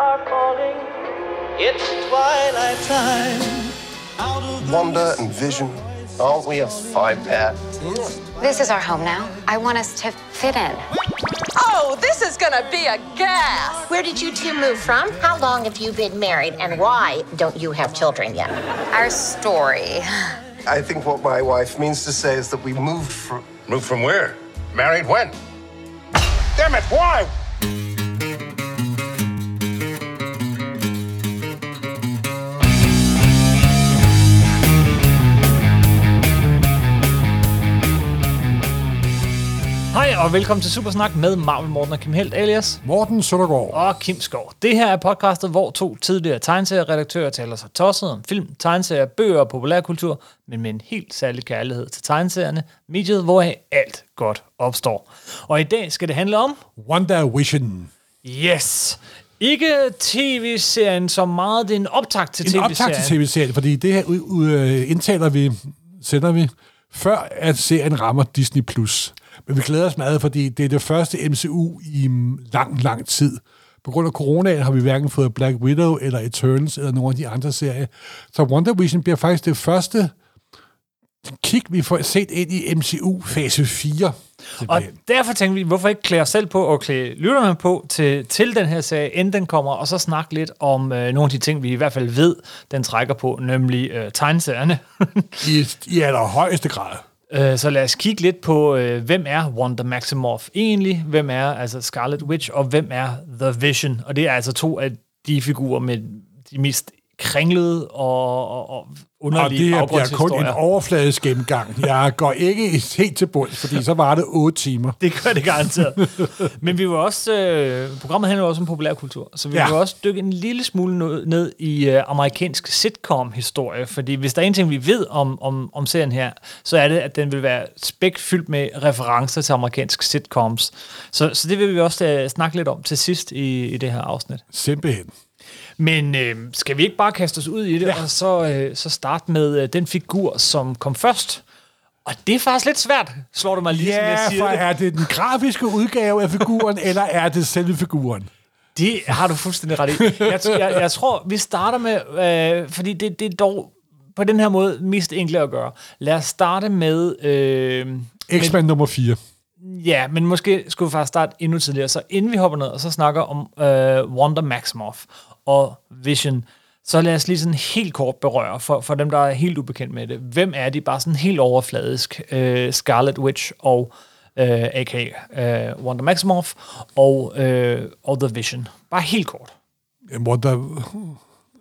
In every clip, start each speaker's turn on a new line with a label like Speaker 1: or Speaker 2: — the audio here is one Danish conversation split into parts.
Speaker 1: are calling. It's twilight time.
Speaker 2: Wonder and Vision. Aren't we a five pair?
Speaker 3: This is our home now. I want us to fit in.
Speaker 4: Oh, this is gonna be a gas!
Speaker 5: Where did you two move from? How long have you been married? And why don't you have children yet?
Speaker 3: Our story.
Speaker 2: I think what my wife means to say is that we moved from.
Speaker 6: Moved from where? Married when? Damn it, why?
Speaker 7: Og velkommen til Supersnak med Marvel Morten og Kim Helt alias
Speaker 8: Morten Søndergaard.
Speaker 7: og Kim Skov. Det her er podcastet, hvor to tidligere tegneserieredaktører taler sig tosset om film, tegneserier, bøger og populærkultur, men med en helt særlig kærlighed til tegneserierne, mediet, hvor alt godt opstår. Og i dag skal det handle om,
Speaker 8: Wonder Vision.
Speaker 7: yes, ikke tv-serien så meget, det er en optag til
Speaker 8: En
Speaker 7: tv-serien.
Speaker 8: optag til tv-serien, fordi det her øh, indtaler vi, sender vi, før at serien rammer Disney+. Plus. Men vi glæder os meget, fordi det er det første MCU i lang, lang tid. På grund af coronaen har vi hverken fået Black Widow eller Eternals eller nogle af de andre serier. Så Wonder Vision bliver faktisk det første kig, vi får set ind i MCU fase 4.
Speaker 7: Og derfor tænkte vi, hvorfor ikke klæde os selv på og klæde lytterne på til, til den her serie, inden den kommer, og så snakke lidt om øh, nogle af de ting, vi i hvert fald ved, den trækker på, nemlig øh, tegneserierne.
Speaker 8: I, i allerhøjeste grad.
Speaker 7: Øh, så lad os kigge lidt på, øh, hvem er Wanda Maximoff egentlig, hvem er altså Scarlet Witch, og hvem er The Vision. Og det er altså to af de figurer med de mest kringlede og, og, og
Speaker 8: Og
Speaker 7: underlige
Speaker 8: det her bliver kun en overfladisk gennemgang. Jeg går ikke helt til bunds, fordi så var det otte timer.
Speaker 7: Det gør det garanteret. Men vi var også, øh, programmet handler også om populærkultur, så vi
Speaker 8: Ja.
Speaker 7: vil også dykke en lille smule ned, ned i øh, amerikansk sitcom-historie, fordi hvis der er en ting, vi ved om, om, om serien her, så er det, at den vil være spækfyldt med referencer til amerikansk sitcoms. Så, så det vil vi også øh, snakke lidt om til sidst i, i det her afsnit.
Speaker 8: Simpelthen.
Speaker 7: Men øh, skal vi ikke bare kaste os ud i det, ja. og så, øh, så starte med øh, den figur, som kom først? Og det er faktisk lidt svært, slår det mig lige, som jeg
Speaker 8: Ja,
Speaker 7: siger
Speaker 8: for
Speaker 7: det.
Speaker 8: er det den grafiske udgave af figuren, eller er det selve figuren?
Speaker 7: Det har du fuldstændig ret i. Jeg, jeg, jeg tror, vi starter med, øh, fordi det, det er dog på den her måde mest enkelt at gøre. Lad os starte med... Øh,
Speaker 8: X-Men nummer 4.
Speaker 7: ja, men måske skulle vi faktisk starte endnu tidligere. Så inden vi hopper ned og så snakker om øh, Wanda Maximoff og Vision, så lad os lige sådan helt kort berøre, for, for dem, der er helt ubekendt med det. Hvem er de bare sådan helt overfladisk? Øh, Scarlet Witch og øh, a.k.a. Øh, Wanda Maximoff og, øh, og The Vision. Bare helt kort.
Speaker 8: Hvor der,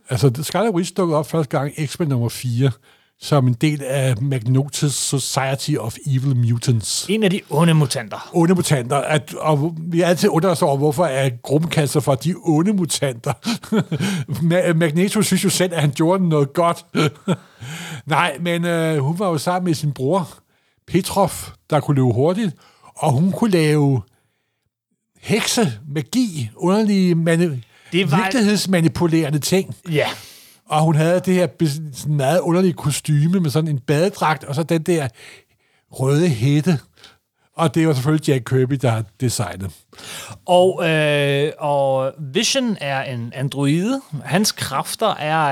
Speaker 8: altså, Scarlet Witch dukkede op første gang X-Men nummer 4, som en del af Magnotus Society of Evil Mutants.
Speaker 7: En af de onde mutanter.
Speaker 8: onde mutanter, at, og vi har altid undret os over, hvorfor er gruppen kaldt sig for de onde mutanter. Ma- Magneto synes jo selv, at han gjorde noget godt. Nej, men øh, hun var jo sammen med sin bror, Petrov, der kunne løbe hurtigt, og hun kunne lave hekse, magi, underlige mani-
Speaker 7: Det var-
Speaker 8: virkelighedsmanipulerende ting.
Speaker 7: Ja.
Speaker 8: Og hun havde det her sådan meget underlige kostyme med sådan en badedragt, og så den der røde hætte. Og det var selvfølgelig Jack Kirby, der har designet.
Speaker 7: Og, øh, og Vision er en androide. Hans kræfter er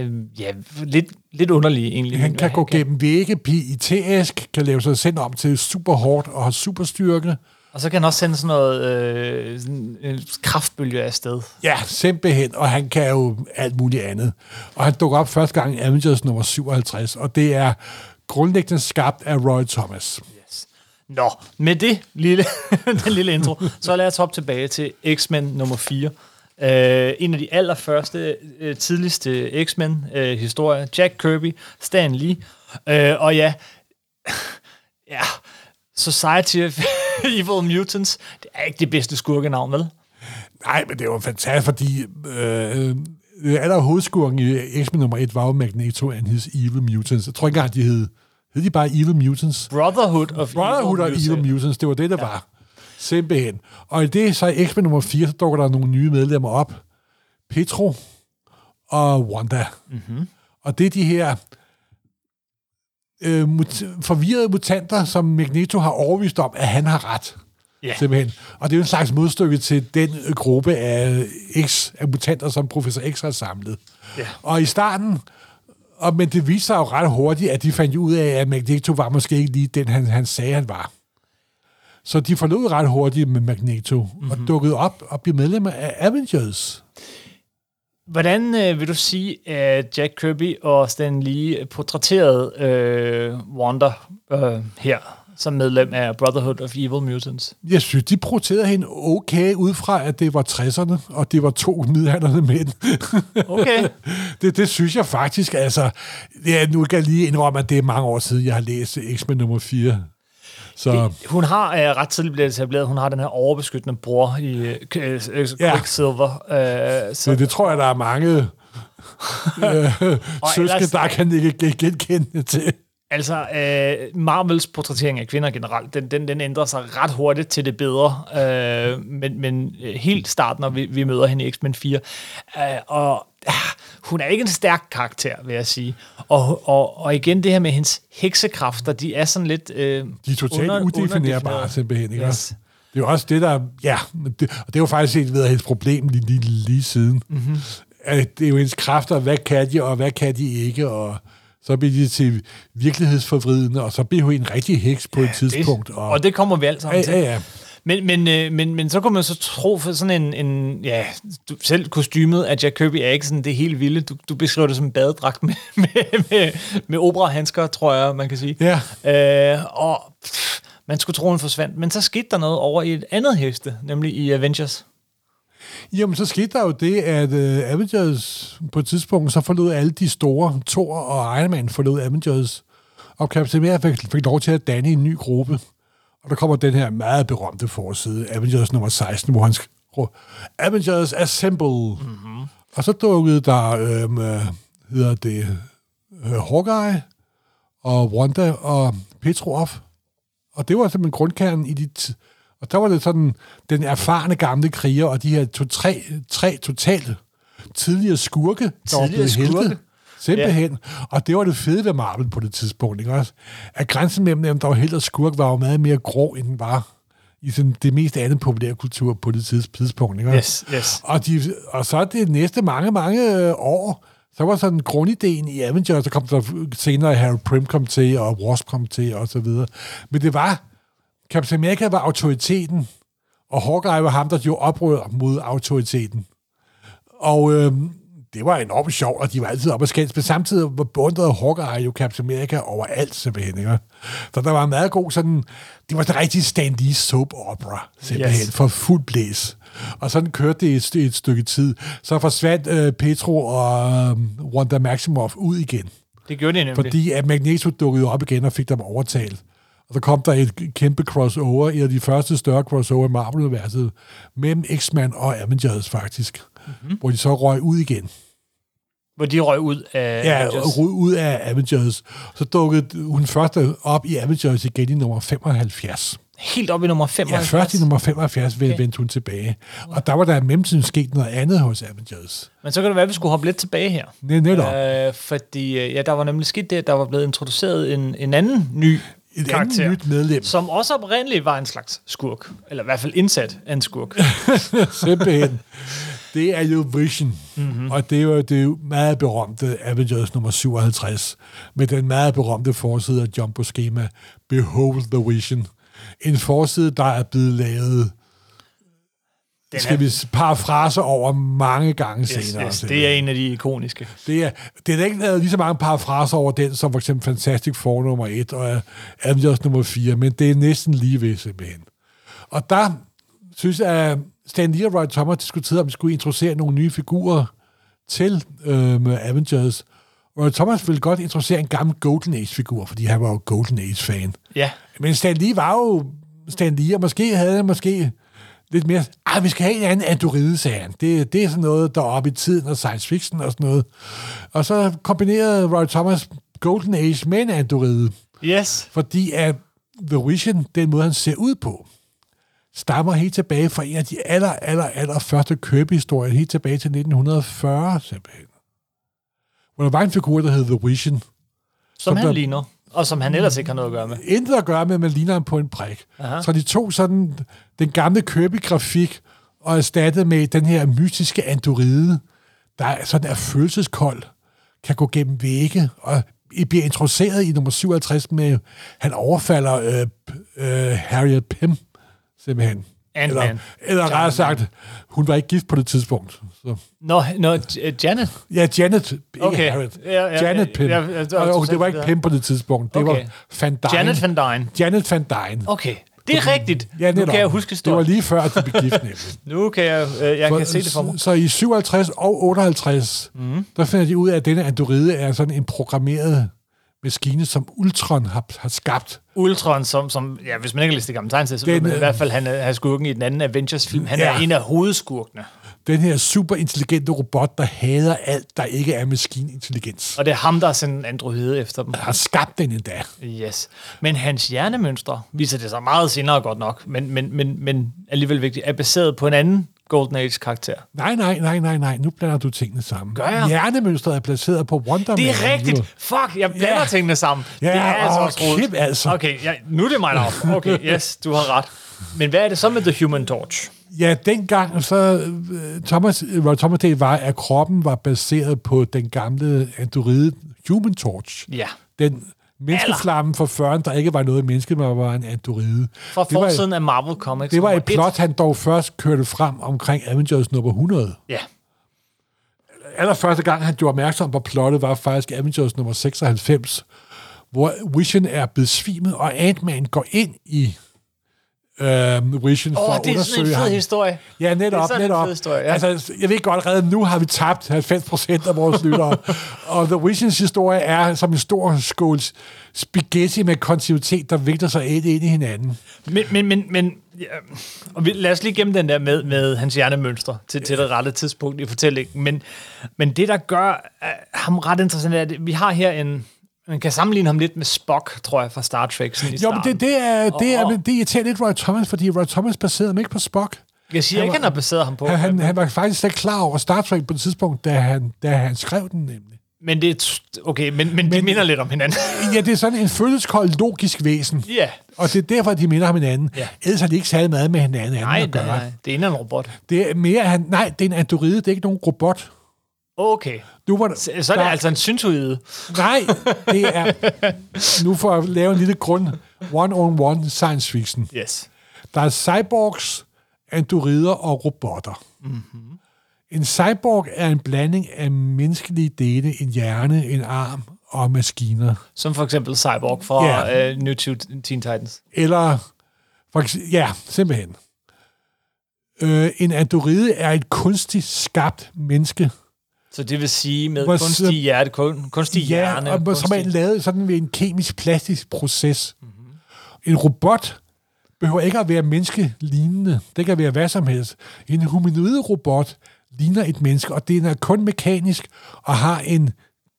Speaker 7: øh, øh, ja, lidt, lidt underlige egentlig.
Speaker 8: Han kan gå gennem vægge i tæsk, kan lave sig selv om til super hårdt og har super styrke.
Speaker 7: Og så kan han også sende sådan noget øh, sådan en kraftbølge afsted.
Speaker 8: Ja, simpelthen, og han kan jo alt muligt andet. Og han dukker op første gang i Avengers nummer 57, og det er grundlæggende skabt af Roy Thomas.
Speaker 7: Nå, med det lille, den lille intro, så lad os hoppe tilbage til X-Men nummer 4. Uh, en af de allerførste, uh, tidligste X-Men-historier. Jack Kirby, Stan Lee. Uh, og ja, ja, Society of Evil Mutants. Det er ikke det bedste skurkenavn, vel?
Speaker 8: Nej, men det var fantastisk, fordi øh, aller hovedskurken i X-Men nummer 1 var jo Magneto and his Evil Mutants. Jeg tror ikke engang, de hed, hed de bare Evil Mutants.
Speaker 7: Brotherhood of
Speaker 8: Brotherhood
Speaker 7: Evil
Speaker 8: of
Speaker 7: Mutants.
Speaker 8: Evil Mutants, det var det, der ja. var. Simpelthen. Og i det, så i X-Men nummer 4, så dukker der nogle nye medlemmer op. Petro og Wanda. Mm-hmm. Og det er de her øh, mut- forvirrede mutanter, som Magneto har overvist om, at han har ret.
Speaker 7: Ja.
Speaker 8: Simpelthen. Og det er jo en slags modstykke til den gruppe af, X, af mutanter, som Professor X har samlet.
Speaker 7: Ja.
Speaker 8: Og i starten, og, men det viste sig jo ret hurtigt, at de fandt ud af, at Magneto var måske ikke lige den, han, han sagde, han var. Så de forlod ret hurtigt med Magneto, mm-hmm. og dukkede op og blev medlem af Avengers.
Speaker 7: Hvordan øh, vil du sige, at Jack Kirby og Stan Lee portrætterede øh, Wanda øh, her som medlem af Brotherhood of Evil Mutants?
Speaker 8: Jeg synes, de protesterede hende okay ud fra, at det var 60'erne, og det var to midalderne mænd.
Speaker 7: Okay.
Speaker 8: det, det synes jeg faktisk, altså... Ja, nu kan jeg lige indrømme, at det er mange år siden, jeg har læst X-Men nummer 4. Så
Speaker 7: Hun har øh, ret tidligt blevet etableret, hun har den her overbeskyttende bror i øh, K- øh, Quicksilver. Øh, så,
Speaker 8: det, det tror jeg, der er mange øh,
Speaker 7: ellers-
Speaker 8: der kan ikke genkende til.
Speaker 7: Altså, øh, Marvels portrættering af kvinder generelt, den, den, den ændrer sig ret hurtigt til det bedre. Øh, men, men øh, helt starten, når vi, vi møder hende i X-Men 4. Øh, og øh, hun er ikke en stærk karakter, vil jeg sige. Og, og, og igen, det her med hendes heksekræfter, de er sådan lidt... Øh,
Speaker 8: De er totalt
Speaker 7: under-
Speaker 8: udefinerbare, simpelthen. Ikke?
Speaker 7: Yes.
Speaker 8: Det er jo også det, der... Ja, det, og det er jo faktisk et ved hendes problem lige, lige, lige siden. Mm-hmm. At det er jo hendes kræfter, hvad kan de, og hvad kan de ikke, og så bliver de til virkelighedsforvridende, og så bliver hun en rigtig heks på et tidspunkt.
Speaker 7: Det, og det kommer vi alt sammen
Speaker 8: ja,
Speaker 7: til.
Speaker 8: ja, ja.
Speaker 7: Men, men, øh, men, men så kunne man så tro for sådan en, en ja, du, selv kostymet af Jack Kirby er ikke sådan det helt vilde. Du, du beskriver det som en badedragt med, med, med, med operahandsker, tror jeg, man kan sige.
Speaker 8: Ja.
Speaker 7: Øh, og pff, man skulle tro, hun forsvandt. Men så skete der noget over i et andet hæfte, nemlig i Avengers.
Speaker 8: Jamen, så skete der jo det, at uh, Avengers på et tidspunkt, så forlod alle de store, Thor og Iron Man forlod Avengers, og Captain America fik, fik lov til at danne en ny gruppe. Og der kommer den her meget berømte forside, Avengers nummer 16, hvor han skriver, Avengers Assemble. Mm-hmm. Og så dukkede der, øhm, øh, hedder det, øh, Hawkeye og Wanda og Petro op. Og det var simpelthen grundkernen i de... T- og der var det sådan, den erfarne gamle kriger, og de her to, tre, tre totalt tidligere skurke, der var
Speaker 7: Tidligere
Speaker 8: blevet
Speaker 7: skurke?
Speaker 8: helte. Simpelthen. Ja. Og det var det fede ved Marvel på det tidspunkt, ikke også? At grænsen mellem dem, der var helt og skurk, var jo meget mere grå, end den var i sådan det mest andet populære kultur på det tids- tidspunkt, ikke?
Speaker 7: Yes, yes.
Speaker 8: Og, de, og så det næste mange, mange øh, år, så var sådan grundideen i Avengers, så kom der senere Harry Pym kom til, og Wasp kom til, og så videre. Men det var, Captain America var autoriteten, og Hawkeye var ham, der gjorde oprør mod autoriteten. Og øh, det var enormt sjovt, og de var altid op og skændes, men samtidig var beundrede Hawkeye jo Captain America overalt, simpelthen. Ikke? Så der var en meget god sådan, det var en rigtig stand soap opera, simpelthen,
Speaker 7: Yes.
Speaker 8: for fuld blæs. Og sådan kørte det et, et stykke tid. Så forsvandt øh, Petro og øh, Wanda Maximoff ud igen.
Speaker 7: Det gjorde de nemlig.
Speaker 8: Fordi at Magneto dukkede op igen og fik dem overtalt. Og så kom der et kæmpe crossover, et af de første større crossover i Marvel-universet, mellem X-Men og Avengers faktisk, mm-hmm. hvor de så røg ud igen.
Speaker 7: Hvor de røg ud af
Speaker 8: Ja,
Speaker 7: Avengers.
Speaker 8: røg ud af Avengers. Så dukkede hun først op i Avengers igen i nummer 75.
Speaker 7: Helt op i nummer
Speaker 8: Ja,
Speaker 7: 75.
Speaker 8: først i nummer 75
Speaker 7: Okay.
Speaker 8: vendte hun tilbage. Og der var der i mellemtiden sket noget andet hos Avengers.
Speaker 7: Men så kan det være, at vi skulle hoppe lidt tilbage her.
Speaker 8: Ne- netop.
Speaker 7: Øh, fordi øh, ja, der var nemlig sket det, at der var blevet introduceret en, en anden ny
Speaker 8: Et
Speaker 7: karakter,
Speaker 8: andet nyt medlem.
Speaker 7: som også oprindeligt var en slags skurk. Eller i hvert fald indsat af en skurk.
Speaker 8: Simpelthen. Det er jo Vision.
Speaker 7: Mhm.
Speaker 8: Mm-hmm. Og det er jo det meget berømte Avengers nummer 57, med den meget berømte forside af Jumbo Schema, Behold the Vision. En forside, der er blevet lavet
Speaker 7: Den
Speaker 8: skal vi parafraser over mange gange
Speaker 7: yes,
Speaker 8: senere.
Speaker 7: yes, det er en af de ikoniske.
Speaker 8: Det er, det er ikke lavet lige så mange parafraser over den, som for eksempel Fantastic Four nummer 1 og Avengers nummer 4, men det er næsten lige ved simpelthen. Og der synes jeg, at Stan Lee og Roy Thomas diskuterede, om vi skulle introducere nogle nye figurer til øh, Avengers. Roy Thomas ville godt introducere en gammel Golden Age-figur, fordi han var jo Golden Age-fan.
Speaker 7: Ja,
Speaker 8: Men Stan Lee var jo Stan Lee, og måske havde han måske lidt mere... Ej, vi skal have en anden androide, sagde han. Det, det er sådan noget, der er oppe i tiden og science fiction og sådan noget. Og så kombinerede Roy Thomas Golden Age med en androide,
Speaker 7: yes.
Speaker 8: fordi at The Vision, den måde, han ser ud på, stammer helt tilbage fra en af de aller, aller, aller første Kirby-historier, helt tilbage til 1940, simpelthen. Hvor der var en figur, der hed The Vision,
Speaker 7: Som han
Speaker 8: der,
Speaker 7: ligner. Og som han ellers ikke har noget at gøre med.
Speaker 8: intet at gøre med, at man ligner ham på en prik. Aha. Så de tog sådan den gamle købegrafik og erstattede med den her mystiske andoride, der er, sådan er følelseskold, kan gå gennem vægge, og I bliver introduceret i nummer 57 med, han overfalder øh, øh, Harriet Pym, simpelthen.
Speaker 7: Ant-Man.
Speaker 8: Eller, eller rettere sagt, hun var ikke gift på det tidspunkt. Så.
Speaker 7: Nå, nå J- Janet.
Speaker 8: Ja, Janet, ikke
Speaker 7: Okay.
Speaker 8: Harriet.
Speaker 7: Ja, ja,
Speaker 8: Janet Pym.
Speaker 7: ja, ja, det var
Speaker 8: og, og det var ikke. Pym på det tidspunkt. Det
Speaker 7: Okay.
Speaker 8: var Van Dyne.
Speaker 7: Janet Van Dyne.
Speaker 8: Janet Van Dyne.
Speaker 7: Okay, det er rigtigt.
Speaker 8: Ja,
Speaker 7: nu kan jeg huske
Speaker 8: Det var lige før, at de blev gift.
Speaker 7: Nu kan jeg, øh, jeg kan se det for mig.
Speaker 8: Så, så i 57 og 58,
Speaker 7: Mhm.
Speaker 8: mm. der finder de ud af, at denne andoride er sådan en programmeret maskine, som Ultron har, har skabt.
Speaker 7: Ultron, som, som ja, hvis man ikke har læst det gamle tegn så
Speaker 8: Den,
Speaker 7: man i
Speaker 8: øh,
Speaker 7: hvert fald, han er, han skurken i den anden Avengers-film. Han
Speaker 8: Ja.
Speaker 7: er en af hovedskurkene.
Speaker 8: Den her super intelligente robot, der hader alt, der ikke er maskinintelligens.
Speaker 7: Og det er ham, der har sendt en androide efter dem.
Speaker 8: Har skabt den endda.
Speaker 7: Yes. Men hans hjernemønstre, viser det sig meget senere godt nok, men, men, men, men alligevel vigtigt, er baseret på en anden Golden Age-karakter.
Speaker 8: Nej, nej, nej, nej, nej. Nu blander du tingene sammen.
Speaker 7: Gør jeg?
Speaker 8: Hjernemønstret er placeret på Wonder
Speaker 7: Det er rigtigt. Fuck, jeg blander
Speaker 8: Ja.
Speaker 7: tingene sammen.
Speaker 8: Ja,
Speaker 7: det er altså også rodet.
Speaker 8: altså.
Speaker 7: Okay, ja, nu er det mig, der Okay, yes, du har ret. Men hvad er det så med The Human Torch?
Speaker 8: Ja, dengang så øh, Thomas, hvor Thomas det var, at kroppen var baseret på den gamle androide Human Torch.
Speaker 7: Ja.
Speaker 8: Den menneskeflamme for 40'erne, der ikke var noget menneske, men var en androide.
Speaker 7: Fra
Speaker 8: det var,
Speaker 7: forsiden af Marvel Comics.
Speaker 8: det var et plot, han dog først kørte frem omkring Avengers nummer 100.
Speaker 7: Ja.
Speaker 8: Allerførste gang, han gjorde opmærksom på plottet, var faktisk Avengers nummer 96, hvor Vision er besvimet, og Ant-Man går ind i øh, Vision for
Speaker 7: Åh,
Speaker 8: at
Speaker 7: det er sådan en
Speaker 8: undersøge
Speaker 7: fed
Speaker 8: ham.
Speaker 7: historie.
Speaker 8: Ja,
Speaker 7: Det er
Speaker 8: netop,
Speaker 7: en
Speaker 8: netop.
Speaker 7: fed historie, ja.
Speaker 8: Altså, jeg ved godt, allerede nu har vi tabt 90 procent af vores lyttere. og The Visions historie er som en stor skål spaghetti med kontinuitet, der vigter sig ind, ind i hinanden.
Speaker 7: Men, men, men, men ja, og vi, lad os lige gemme den der med, med hans hjernemønstre til, til det rette tidspunkt i fortællingen. Men, men det, der gør uh, ham ret interessant, er, at vi har her en... Man kan sammenligne ham lidt med Spock, tror jeg, fra Star Trek. Sådan i
Speaker 8: Jo, men det, det, er, det, er, det irriterer lidt Roy Thomas, fordi Roy Thomas baserede ham ikke på Spock.
Speaker 7: Jeg siger
Speaker 8: han
Speaker 7: ikke,
Speaker 8: var-
Speaker 7: han har baseret ham på.
Speaker 8: Han, han, han var faktisk slet ikke klar over Star Trek på det tidspunkt, da han, da han skrev den nemlig.
Speaker 7: Men det er... Okay, men, men, men de minder lidt om hinanden.
Speaker 8: Ja, det er sådan en følelseskold, logisk væsen.
Speaker 7: Ja.
Speaker 8: Og det er derfor, de minder om hinanden.
Speaker 7: Ja.
Speaker 8: Ellers har de ikke særlig meget med hinanden anden
Speaker 7: nej,
Speaker 8: at gøre.
Speaker 7: nej. Det er en robot.
Speaker 8: Det er mere, han, nej, det er en androide, det er ikke nogen robot.
Speaker 7: Okay.
Speaker 8: Nu var der,
Speaker 7: Så, så er det
Speaker 8: der-
Speaker 7: altså en syntoide.
Speaker 8: Nej, det er... Nu for at lave en lille grund. One-on-one science fiction.
Speaker 7: Yes.
Speaker 8: Der er cyborgs, androider og robotter. Mm-hmm. En cyborg er en blanding af menneskelige dele, en hjerne, en arm og maskiner.
Speaker 7: Som for eksempel Cyborg fra
Speaker 8: Ja.
Speaker 7: uh, New Teen Titans.
Speaker 8: Eller, for eks- ja, simpelthen. Øh, en androide er et kunstigt skabt menneske.
Speaker 7: Så det vil sige med
Speaker 8: Hvor-
Speaker 7: kunstig hjerte, kun, kunstig hjerne.
Speaker 8: Ja, og som er
Speaker 7: kunstig-
Speaker 8: lavet sådan ved en kemisk plastisk proces. Mm-hmm. En robot behøver ikke at være menneskelignende. Det kan være hvad som helst. En humanoid robot ligner et menneske, og den er kun mekanisk og har en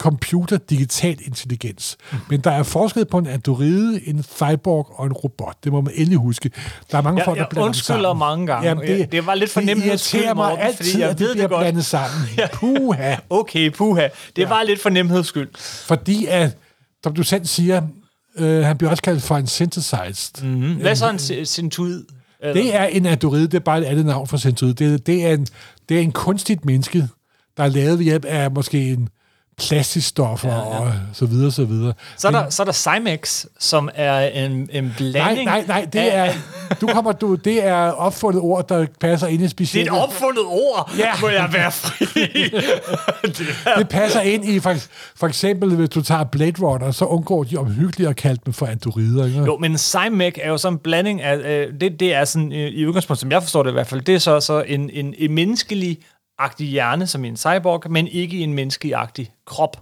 Speaker 8: computer digital intelligens. Mm. Men der er forskel på en androide, en cyborg og en robot. Det må man endelig huske. Der er mange
Speaker 7: Jeg-
Speaker 8: folk, der
Speaker 7: jeg
Speaker 8: blander
Speaker 7: undskylder
Speaker 8: sammen.
Speaker 7: mange gange. Ja, det var lidt for nemt
Speaker 8: Det irriterer mig
Speaker 7: Morten, fordi
Speaker 8: altid,
Speaker 7: jeg
Speaker 8: at
Speaker 7: ved
Speaker 8: det
Speaker 7: det godt.
Speaker 8: blandet sammen. Puha.
Speaker 7: Okay, puha. Det var lidt for nemheds skyld.
Speaker 8: Fordi at, som du selv siger, øh, han bliver også kaldt for en synthesized. Mm.
Speaker 7: Hvad så en syntoid?
Speaker 8: Det er en android, det er bare et andet navn for synthesized. Det, det, er en, det er en kunstigt menneske, der er lavet ved hjælp af måske en plastikstoffer ja, ja. og så videre, så videre.
Speaker 7: Så er, der, så er der Cymex, som er en, en
Speaker 8: Nej,
Speaker 7: blanding.
Speaker 8: nej, nej, det
Speaker 7: af-
Speaker 8: er, du kommer, du, det er opfundet ord, der passer ind i
Speaker 7: Det er
Speaker 8: specielt.
Speaker 7: et opfundet ord.
Speaker 8: Ja.
Speaker 7: Må jeg være fri? det er,
Speaker 8: Det passer ind i, for, for eksempel, hvis du tager Blade Runner, så undgår de omhyggeligt at kalde dem for androider. Ikke?
Speaker 7: jo, men Cymex er jo sådan en blanding af... Øh, det, det er sådan, øh, i udgangspunkt, som jeg forstår det i hvert fald, det er så, så en, en, en menneskelig agtig hjerne, som i en cyborg, men ikke i en menneskelig-agtig krop.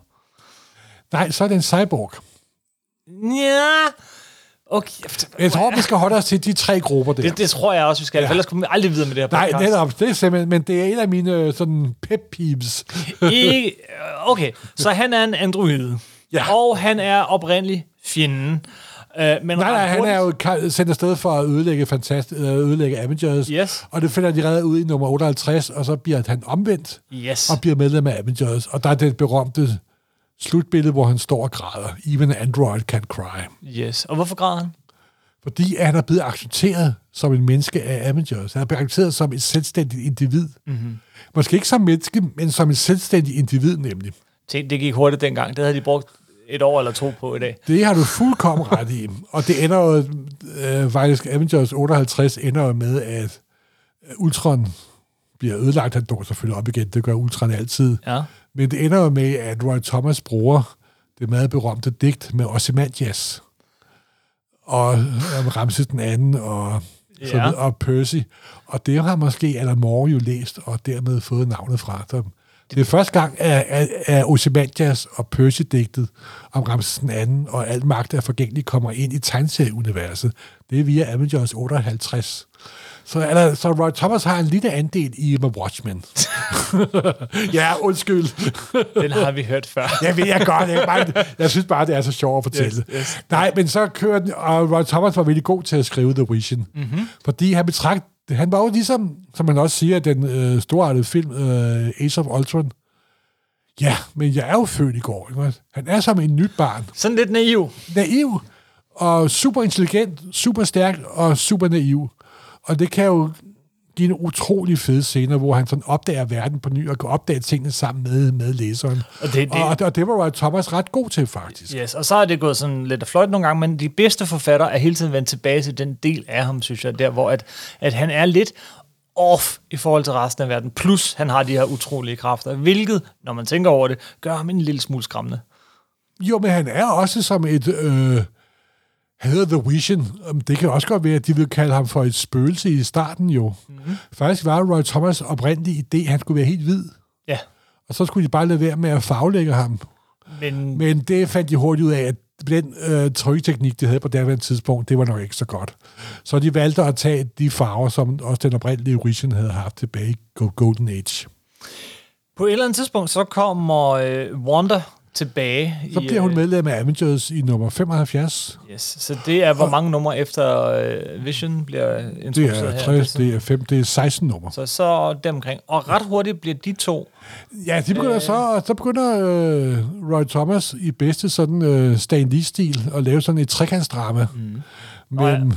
Speaker 8: Nej, så er det en cyborg.
Speaker 7: Ja, okay.
Speaker 8: Jeg tror, vi skal holde os til de tre grupper der.
Speaker 7: Det, det tror jeg også, vi skal. Ja. Ellers kommer vi aldrig videre med det her
Speaker 8: Nej,
Speaker 7: podcast.
Speaker 8: netop. Det er simpelthen, men det er en af mine øh, sådan pep peeves.
Speaker 7: Ikke, okay, så han er en android.
Speaker 8: Ja.
Speaker 7: Og han er oprindelig fjenden. Uh, men
Speaker 8: Nej, nej, han er jo sendt afsted for at ødelægge, fantast- øh, ødelægge Avengers.
Speaker 7: Yes.
Speaker 8: Og det finder de reddet ud i nummer 58, og så bliver han omvendt
Speaker 7: Yes.
Speaker 8: og bliver medlem af Avengers. Og der er det berømte slutbillede, hvor han står og græder. Even an android can cry.
Speaker 7: Yes. Og hvorfor græder han?
Speaker 8: Fordi han er blevet accepteret som en menneske af Avengers. Han er blevet accepteret som et selvstændigt individ. Mm-hmm. Måske ikke som menneske, men som et selvstændigt individ nemlig.
Speaker 7: Tænk, det gik hurtigt dengang. Det havde de brugt et år eller to på i dag.
Speaker 8: Det har du fuldkommen ret i. Og det ender jo, øh, faktisk Avengers 58 ender jo med, at Ultron bliver ødelagt. Han dukker selvfølgelig op igen. Det gør Ultron altid.
Speaker 7: Ja.
Speaker 8: Men det ender jo med, at Roy Thomas bruger det meget berømte digt med Ozymandias. Og og Ramses den anden, og, så,
Speaker 7: Ja.
Speaker 8: videre, og Percy. Og det har måske Alan Moore jo læst, og dermed fået navnet fra. Så det er første gang, at, at, at Ozymandias og Percy-digtet om Ramses den anden, og alt magt er forgængelig, kommer ind i tegneserieuniverset. Det er via Avengers 58. Så, eller, så Roy Thomas har en lille andel i The Watchmen. ja, undskyld.
Speaker 7: Den har vi hørt før.
Speaker 8: Jeg ved jeg godt. Jeg, bare, jeg synes bare, det er så sjovt at fortælle.
Speaker 7: Yes, yes.
Speaker 8: Nej, men så kører den, og Roy Thomas var virkelig god til at skrive The Vision. Mm-hmm. Fordi han betragt, han var jo ligesom, som man også siger, den øh, storartede film øh, Ace of Ultron. Ja, men jeg er jo født i går. Ikke? Han er som en nyt barn.
Speaker 7: Sådan lidt naiv.
Speaker 8: Naiv, og super intelligent, super stærk og super naiv. Og det kan jo give en utrolig fed scene, hvor han sådan opdager verden på ny, og kan opdage tingene sammen med, med læseren.
Speaker 7: Og det- det-
Speaker 8: og, og det var Roy Thomas ret god til, faktisk.
Speaker 7: Yes, og så er det gået sådan lidt af fløjt nogle gange, men de bedste forfattere er hele tiden vendt tilbage til den del af ham, synes jeg, der hvor at, at han er lidt off i forhold til resten af verden, plus han har de her utrolige kræfter, hvilket, når man tænker over det, gør ham en lille smule skræmmende.
Speaker 8: Jo, men han er også som et... Øh, han hedder The Vision. Um, Det kan også godt være, at de vil kalde ham for et spøgelse i starten jo. Mm-hmm. Faktisk var Roy Thomas oprindelig idé, at han skulle være helt hvid.
Speaker 7: Ja,
Speaker 8: Og så skulle de bare lade være med at faglægge ham.
Speaker 7: men,
Speaker 8: Men det fandt de hurtigt ud af, at den øh, trykteknik, de havde på det tidspunkt, det var nok ikke så godt. Så de valgte at tage de farver, som også den oprindelige Vision havde haft tilbage i Go- Golden Age.
Speaker 7: på et eller andet tidspunkt, så kommer øh, Wanda tilbage.
Speaker 8: Så
Speaker 7: i,
Speaker 8: bliver hun
Speaker 7: øh,
Speaker 8: medlem af Avengers i nummer 75.
Speaker 7: Yes, så det er, hvor mange numre efter øh, Vision bliver
Speaker 8: Det
Speaker 7: introduceret
Speaker 8: er
Speaker 7: her.
Speaker 8: 60, det er 5, det er 16 nummer.
Speaker 7: Så, så deromkring. Og ret hurtigt bliver de to
Speaker 8: Ja, de begynder øh. så, så begynder øh, Roy Thomas i bedste sådan øh, Stan Lee-stil at lave sådan et trekantsdrama. Mm. Men.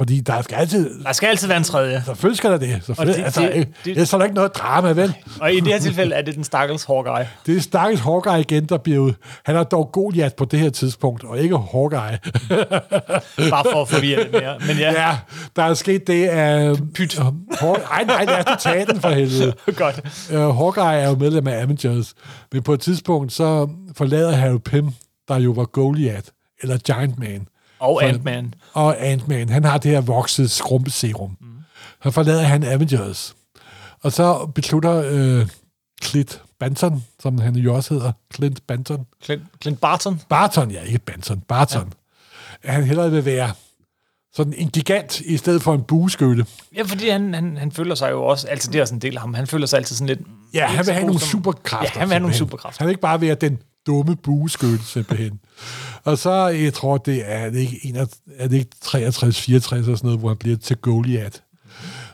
Speaker 8: Fordi der skal altid...
Speaker 7: Der skal altid være en tredje.
Speaker 8: Selvfølgelig skal der det. Selvfølgelig.
Speaker 7: det-
Speaker 8: altså,
Speaker 7: det-
Speaker 8: det,
Speaker 7: det,
Speaker 8: er så der ikke noget drama, vel?
Speaker 7: Og i det her tilfælde er det den stakkels Hawkeye.
Speaker 8: Det er stakkels Hawkeye igen, der bliver ud. Han har dog Goliath på det her tidspunkt, og ikke Hawkeye.
Speaker 7: Bare for at forvirre det mere. Men ja,
Speaker 8: ja, der er sket det af...
Speaker 7: Pyt.
Speaker 8: Ej, nej, lad os tage den for helvede.
Speaker 7: godt.
Speaker 8: Uh, Hawkeye er jo medlem af Avengers, men på et tidspunkt så forlader Harry Pym, der jo var Goliath, eller Giant Man.
Speaker 7: Og Ant-Man.
Speaker 8: Og Ant-Man, han har det her vokset skrumpeserum. Mm. Så forlader han Avengers. Og så beslutter øh, Clint Banton, som han jo også hedder, Clint Banton,
Speaker 7: Clint, Clint Barton.
Speaker 8: Barton, ja, ikke Banton, Barton, ja. at han hellere vil være sådan en gigant, i stedet for en bueskytte.
Speaker 7: Ja, fordi han, han, han føler sig jo også, altså det er også en del af ham, han føler sig altid sådan lidt...
Speaker 8: Ja, han vil have nogle superkræfter.
Speaker 7: Ja, han vil have nogle superkræfter.
Speaker 8: Han vil ikke bare være den dumme bueskytte, simpelthen. og så, jeg tror, det er, er det ikke, 61, er det ikke 63, 64 og sådan noget, hvor han bliver til Goliath.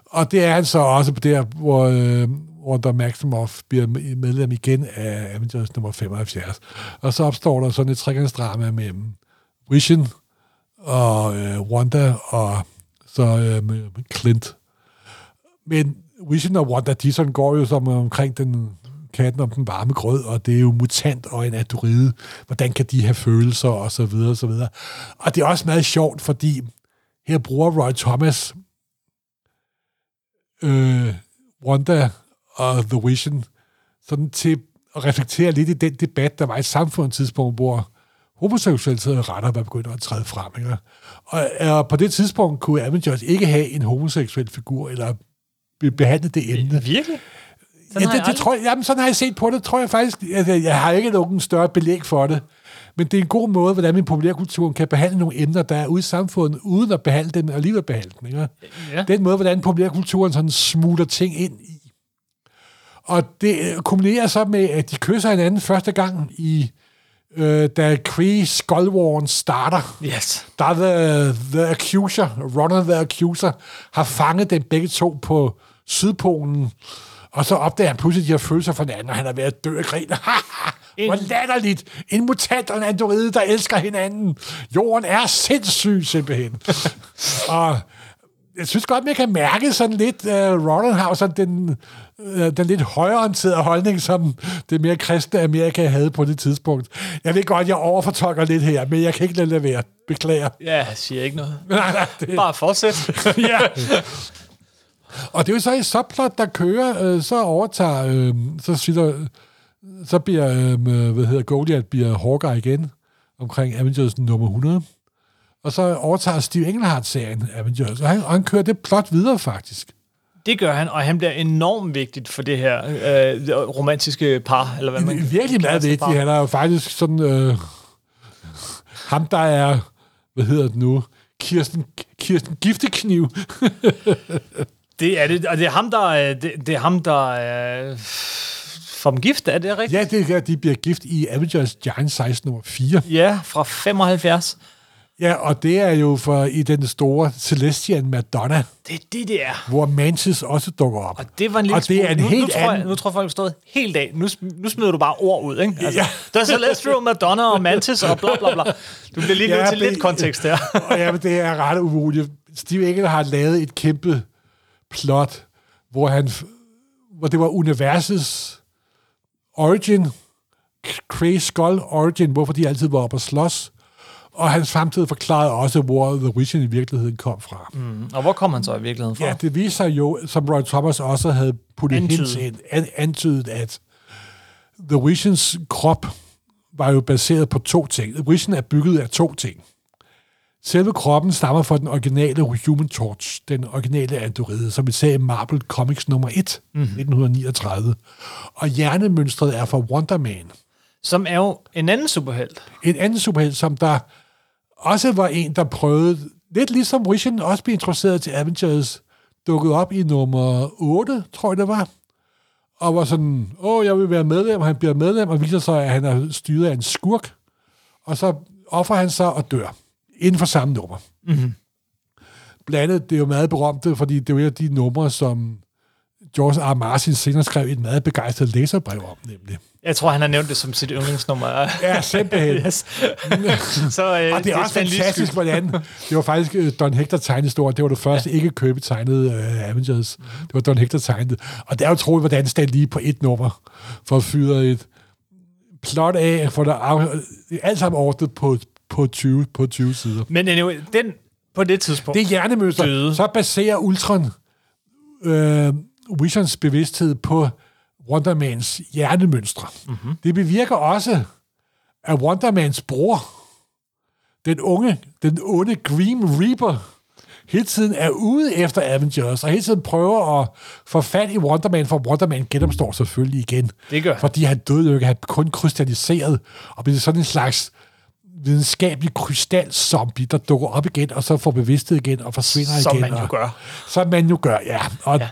Speaker 8: Og det er han så også på der, hvor, øh, hvor der Maximoff bliver medlem igen af Avengers nummer 75. Og så opstår der sådan et trekantsdrama mellem Vision og øh, Wanda og så øh, Clint. Men Vision og Wanda, de sådan går jo som omkring den katten om den varme grød, og det er jo mutant og en androide. Hvordan kan de have følelser, og så videre, og så videre. Og det er også meget sjovt, fordi her bruger Roy Thomas øh, Wanda og The Vision sådan til at reflektere lidt i den debat, der var i samfundet tidspunkt, hvor homoseksualitet og retter var begyndt at træde frem. Ikke? Og, og på det tidspunkt kunne Avengers ikke have en homoseksuel figur, eller be- behandle det emne.
Speaker 7: Virkelig?
Speaker 8: Ja,
Speaker 7: har jeg
Speaker 8: det, det tror jeg, jamen, sådan har jeg set på det, tror jeg faktisk. Altså, jeg har ikke nogen større belæg for det. Men det er en god måde, hvordan min populærkulturen kan behandle nogle emner, der er ude i samfundet, uden at behandle dem, og alligevel behandle dem. Ikke?
Speaker 7: Ja.
Speaker 8: Den måde, hvordan populærkulturen sådan smutter ting ind i. Og det øh, kombinerer så med, at de kysser hinanden første gang i, øh, da Kree Skull Wars starter.
Speaker 7: Yes.
Speaker 8: Der er the, the Accuser, Runner the Accuser, har fanget dem begge to på Sydpolen, og så opdager han pludselig, at de har følelser for hinanden, og han er ved at dø af grin. Hvor latterligt. En mutant og en androide, der elsker hinanden. Jorden er sindssyg, simpelthen. og jeg synes godt, man kan mærke sådan lidt, uh, Ronald har sådan den, uh, den lidt højreorienterede holdning, som det mere kristne Amerika havde på det tidspunkt. Jeg ved godt, jeg overfortolker lidt her, men jeg kan ikke lade det være. Beklager.
Speaker 7: Ja, jeg siger ikke noget.
Speaker 8: Nej, nej, det,
Speaker 7: Bare fortsæt.
Speaker 8: ja. Og det er jo så i subplot, der kører, øh, så overtager, øh, så siger så bliver, øh, hvad hedder Goliath, bliver Hawkeye igen, omkring Avengers nummer 100. Og så overtager Steve Englehart-serien Avengers, og han, og han kører det plot videre, faktisk.
Speaker 7: Det gør han, og han bliver enormt vigtigt for det her øh, romantiske par, eller hvad man
Speaker 8: Virkelig meget vigtigt.
Speaker 7: Par.
Speaker 8: Han er jo faktisk sådan, øh, ham der er, hvad hedder det nu, Kirsten, Kirsten Giftekniv.
Speaker 7: Det er det, og det er ham, der, er- det, det er ham, der er får dem gift, er det rigtigt?
Speaker 8: ja, det er, de bliver gift i Avengers Giant Size nummer 4.
Speaker 7: Ja, fra 75.
Speaker 8: Ja, og det er jo for i den store Celestian Madonna,
Speaker 7: Det er det, det er.
Speaker 8: hvor Mantis også dukker op.
Speaker 7: Og det var en lille
Speaker 8: og det er en
Speaker 7: nu,
Speaker 8: helt
Speaker 7: nu, tror jeg,
Speaker 8: anden...
Speaker 7: nu tror jeg, folk stået helt af. Nu, nu smider du bare ord ud, ikke? Altså,
Speaker 8: Ja.
Speaker 7: Der er Celestial, Madonna og Mantis og bla bla bla. Du bliver lige nødt
Speaker 8: Ja,
Speaker 7: til lidt
Speaker 8: men-
Speaker 7: kontekst her.
Speaker 8: og ja, men det er ret umuligt. Steve Engel har lavet et kæmpe plot, hvor han hvor det var universets origin, Cray Skull origin, hvorfor de altid var oppe og slås. Og han samtidig forklarede også, hvor The Vision i virkeligheden kom fra. Mm.
Speaker 7: Og hvor kom han så i virkeligheden fra?
Speaker 8: Ja, det viser sig jo, som Roy Thomas også havde puttet
Speaker 7: Antydet.
Speaker 8: ind, an, antydet, at The Visions krop var jo baseret på to ting. The Vision er bygget af to ting. Selve kroppen stammer fra den originale Human Torch, den originale androide, som vi ser i Marvel Comics nummer 1, mm-hmm. 1939. Og hjernemønstret er fra Wonder Man.
Speaker 7: Som er jo en anden superhelt.
Speaker 8: En anden superhelt, som der også var en, der prøvede, lidt ligesom Vision også blev introduceret til Avengers, dukkede op i nummer 8, tror jeg det var, og var sådan, åh, jeg vil være medlem, og han bliver medlem, og viser sig, at han er styret af en skurk, og så offrer han sig og dør, inden for samme nummer. Mm-hmm. Blandet, det er jo meget berømte, fordi det er jo de numre, som George R. Martin senere skrev et meget begejstret læserbrev om, nemlig.
Speaker 7: Jeg tror, han har nævnt det som sit yndlingsnummer.
Speaker 8: Ja, simpelthen.
Speaker 7: yes. så, øh,
Speaker 8: Og det er også
Speaker 7: Stan Lees
Speaker 8: fantastisk, hvordan... Det var faktisk uh, Don Hector tegnehistorie. Det var det første ikke købe tegnede uh, Avengers. Det var Don Hector tegnet. Og det er utroligt, hvordan Stan lige på et nummer for at fyre et plot af, for der af, alt sammen ordnet på, på, 20, på 20 sider.
Speaker 7: Men anyway, den på det tidspunkt.
Speaker 8: Det er hjernemønster.
Speaker 7: Døde.
Speaker 8: Så baserer Ultron øh, Visions bevidsthed på Wondermans hjernemønstre. Mm-hmm. Det bevirker også, at Wondermans bror, den unge, den onde Grim Reaper, hele tiden er ude efter Avengers, og hele tiden prøver at få fat i Wonderman, for Wonderman genopstår selvfølgelig igen.
Speaker 7: Det gør han.
Speaker 8: Fordi han døde jo ikke, han kun krystalliseret, og blev sådan en slags videnskabelig krystalzombie, der dukker op igen, og så får bevidsthed igen, og forsvinder
Speaker 7: Som
Speaker 8: igen.
Speaker 7: man jo gør.
Speaker 8: Som man jo gør, ja. Og, ja.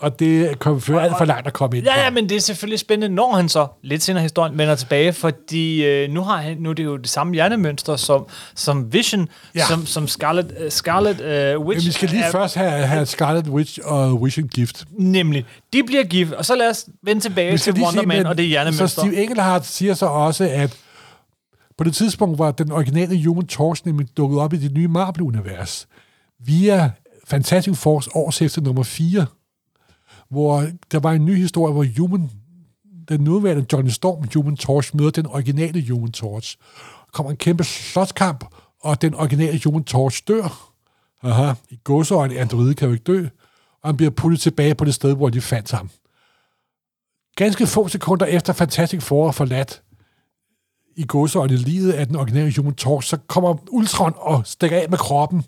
Speaker 8: og det kan føre alt for langt at komme ind
Speaker 7: Ja,
Speaker 8: på.
Speaker 7: ja, men det er selvfølgelig spændende, når han så lidt senere historien vender tilbage, fordi øh, nu, har han, nu er det jo det samme hjernemønster som, som Vision,
Speaker 8: Ja.
Speaker 7: som, som Scarlet, uh, Scarlet uh, Witch.
Speaker 8: Men vi skal lige
Speaker 7: er,
Speaker 8: først have, have Scarlet Witch og Vision gift.
Speaker 7: Nemlig, de bliver gift, og så lad os vende tilbage til Wonder Man og det
Speaker 8: Så
Speaker 7: hjernemønster.
Speaker 8: Steve Englehart siger så også, at på det tidspunkt var den originale Human Torch nemlig dukket op i det nye Marvel-univers via Fantastic Force årshæfte nummer 4, hvor der var en ny historie, hvor Human, den nuværende Johnny Storm Human Torch møder den originale Human Torch. Kommer en kæmpe slåskamp, og den originale Human Torch dør. Aha, i gåseøjne, Android kan jo ikke dø, og han bliver puttet tilbage på det sted, hvor de fandt ham. Ganske få sekunder efter Fantastic Four er forladt i gåseøjne livet af den originale Human Torch, så kommer Ultron og stikker af med kroppen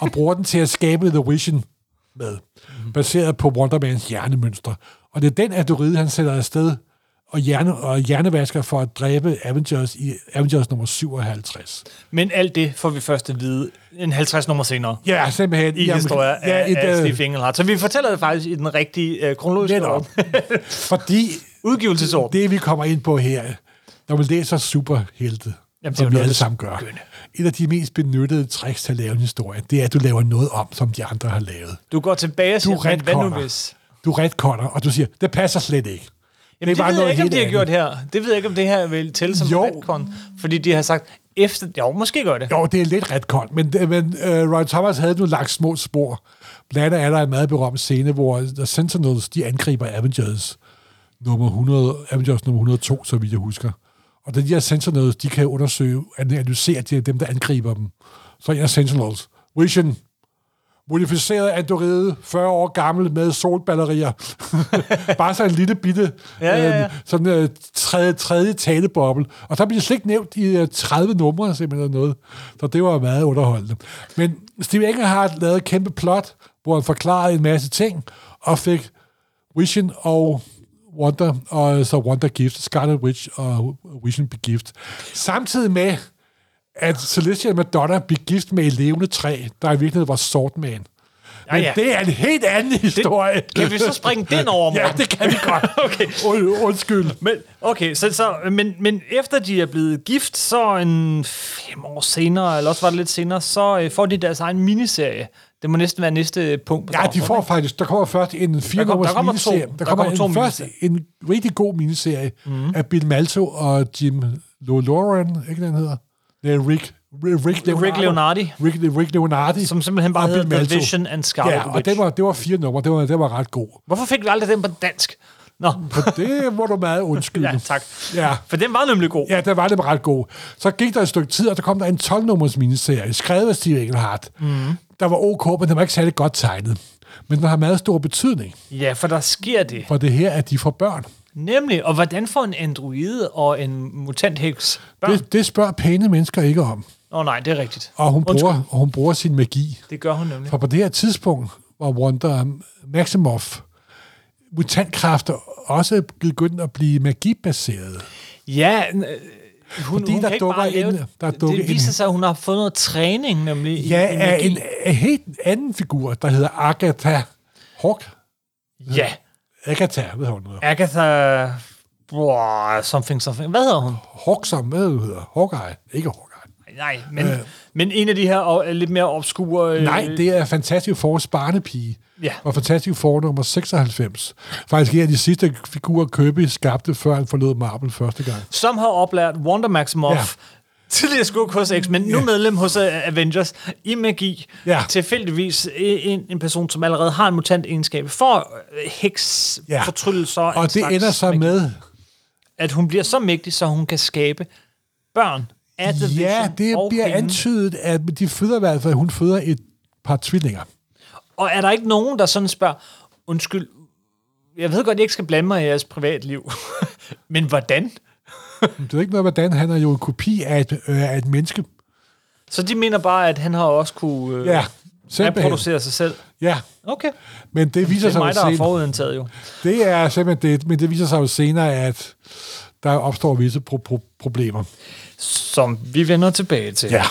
Speaker 8: og bruger den til at skabe The Vision med, baseret på Wondermans hjernemønstre. Og det er den android, han sætter afsted og, hjerne, og hjernevasker for at dræbe Avengers i Avengers nummer 57.
Speaker 7: Men alt det får vi først at vide en 50 nummer senere.
Speaker 8: Ja, simpelthen.
Speaker 7: I af,
Speaker 8: ja, et,
Speaker 7: af
Speaker 8: øh,
Speaker 7: Steve Englehart. Så vi fortæller det faktisk i den rigtige uh, kronologiske orden.
Speaker 8: Fordi
Speaker 7: Udgivelsesorden.
Speaker 8: det, vi kommer ind på her, når man læser superhelte,
Speaker 7: Jamen, det er
Speaker 8: som vi alle sammen gør, et af de mest benyttede tricks til at lave en historie, det er, at du laver noget om, som de andre har lavet.
Speaker 7: Du går tilbage og
Speaker 8: Du
Speaker 7: siger, men hvad nu hvis...
Speaker 8: Du retconner, og du siger, det passer slet ikke.
Speaker 7: Jamen, det, det ved jeg ikke, om de har
Speaker 8: andet.
Speaker 7: gjort her. Det ved jeg ikke, om det her vil tælle som
Speaker 8: Jo.
Speaker 7: retcon. Fordi de har sagt, efter... Jo, måske gør det.
Speaker 8: Jo, det er lidt ret koldt, men, men uh, Roy Thomas havde nu lagt små spor. Blandt andet er der en meget berømt scene, hvor The Sentinels, de angriber Avengers nummer 100, Avengers nummer 102, så vidt jeg husker. Og de her Sentinels, de kan undersøge, analysere de, dem, der angriber dem. Så en af Sentinels, Vision, modificeret androide, 40 år gammel med solbatterier. Bare så en lille bitte
Speaker 7: Ja, ja, ja.
Speaker 8: øhm, sådan øh, tredje, tredje taleboble. Og så bliver det slet ikke nævnt i øh, 30 numre, simpelthen noget. Så det var meget underholdende. Men Steve Englehart lavede et kæmpe plot, hvor han forklarede en masse ting, og fik Vision og Wonder, og så Wonder Gift, Scarlet Witch og Vision blev gift. Samtidig med, at Celestia Madonna blev gift med et levende træ, der i virkeligheden var Swordman. Men
Speaker 7: Ja, ja.
Speaker 8: det er en helt anden historie.
Speaker 7: Kan vi så springe den over,
Speaker 8: Ja,
Speaker 7: Morten?
Speaker 8: det kan vi godt.
Speaker 7: okay.
Speaker 8: Und, undskyld.
Speaker 7: Men, okay, så, så, men, men efter de er blevet gift, så en fem år senere, eller også var det lidt senere, så øh, får de deres egen miniserie. Det må næsten være næste punkt på
Speaker 8: Ja, de får faktisk, der kommer først en fire
Speaker 7: Der kom- der kommer to.
Speaker 8: miniserie.
Speaker 7: Der
Speaker 8: Der kommer,
Speaker 7: kommer to
Speaker 8: en, først en rigtig god miniserie mm. af Bill Malto og Jim Loren, ikke den hedder? Det er Rick, Rick, Leonardi.
Speaker 7: Rick Leonardi.
Speaker 8: Rick, Rick Leonardi.
Speaker 7: Som simpelthen bare hedder
Speaker 8: Bill
Speaker 7: The
Speaker 8: Malto.
Speaker 7: Vision and Scarlet
Speaker 8: Ja, og
Speaker 7: Witch.
Speaker 8: det var, det var fire numre. Det var, det var ret god.
Speaker 7: Hvorfor fik vi aldrig den på dansk? Nå,
Speaker 8: For det må du meget undskylde.
Speaker 7: ja, tak.
Speaker 8: Ja.
Speaker 7: For den var nemlig god.
Speaker 8: Ja, der var det ret god. Så gik der et stykke tid, og der kom der en 12-nummers miniserie, skrevet af Steve Englehart. Mm. Der var ok, men den var ikke særlig godt tegnet. Men den har meget stor betydning,
Speaker 7: Ja, for der sker det.
Speaker 8: for det her, at de får børn.
Speaker 7: Nemlig, og hvordan får en android og en mutantheks børn?
Speaker 8: Det, det spørger pæne mennesker ikke om.
Speaker 7: Åh oh, nej, det er rigtigt.
Speaker 8: Og hun,
Speaker 7: Undskyld.
Speaker 8: bruger, og hun bruger sin magi.
Speaker 7: Det gør hun nemlig.
Speaker 8: For på det her tidspunkt var Wonder Maximoff mutantkræfter også begyndt at blive magibaseret.
Speaker 7: Ja, hun,
Speaker 8: Fordi
Speaker 7: hun
Speaker 8: der dukker en-
Speaker 7: det.
Speaker 8: der dukker
Speaker 7: Det viser
Speaker 8: en-
Speaker 7: sig, at hun har fået noget træning, nemlig
Speaker 8: Ja,
Speaker 7: i
Speaker 8: af en, en helt anden figur, der hedder Agatha Hawk.
Speaker 7: Ja,
Speaker 8: Agatha, hedder hun? hedder?
Speaker 7: Agatha... Boah, something, something. Hvad hedder hun?
Speaker 8: Hawksom, hvad hedder Hawkeye? Ikke Hawkeye.
Speaker 7: Nej, men, øh. men en af de her øh, lidt mere obskure... Øh,
Speaker 8: Nej, det er Fantastic Fours barnepige.
Speaker 7: Ja.
Speaker 8: Og Fantastic Four nummer 96. Faktisk en af de sidste figurer, Kirby skabte, før han forlod Marvel første gang.
Speaker 7: Som har oplært Wonder Maximoff, ja.
Speaker 8: Ja.
Speaker 7: tidligere skuk hos X-Men, nu medlem hos uh, Avengers, i magi.
Speaker 8: Ja.
Speaker 7: Tilfældigvis en, en person, som allerede har en mutant egenskab, for heks, ja.
Speaker 8: Ja.
Speaker 7: fortryllelser.
Speaker 8: Og det ender så
Speaker 7: magi.
Speaker 8: med,
Speaker 7: At hun bliver så mægtig, så hun kan skabe børn af The
Speaker 8: ja,
Speaker 7: Vision
Speaker 8: det
Speaker 7: og
Speaker 8: bliver
Speaker 7: hende.
Speaker 8: antydet, at de føder i hvert fald, hun føder et par tvillinger.
Speaker 7: Og er der ikke nogen, der sådan spørger, undskyld, jeg ved godt, jeg ikke skal blande mig i jeres privatliv, men hvordan?
Speaker 8: Det er ikke noget, hvordan han er jo en kopi af et, øh, af et menneske.
Speaker 7: Så de mener bare, at han har også kunne øh,
Speaker 8: Ja,
Speaker 7: reproducere sig selv.
Speaker 8: Ja,
Speaker 7: Okay.
Speaker 8: men det viser
Speaker 7: Det er
Speaker 8: sig
Speaker 7: mig, der er forudindtaget jo.
Speaker 8: det er simpelthen det, men det viser sig jo senere, at der opstår visse pro- pro- problemer.
Speaker 7: Som vi vender tilbage til.
Speaker 8: Ja.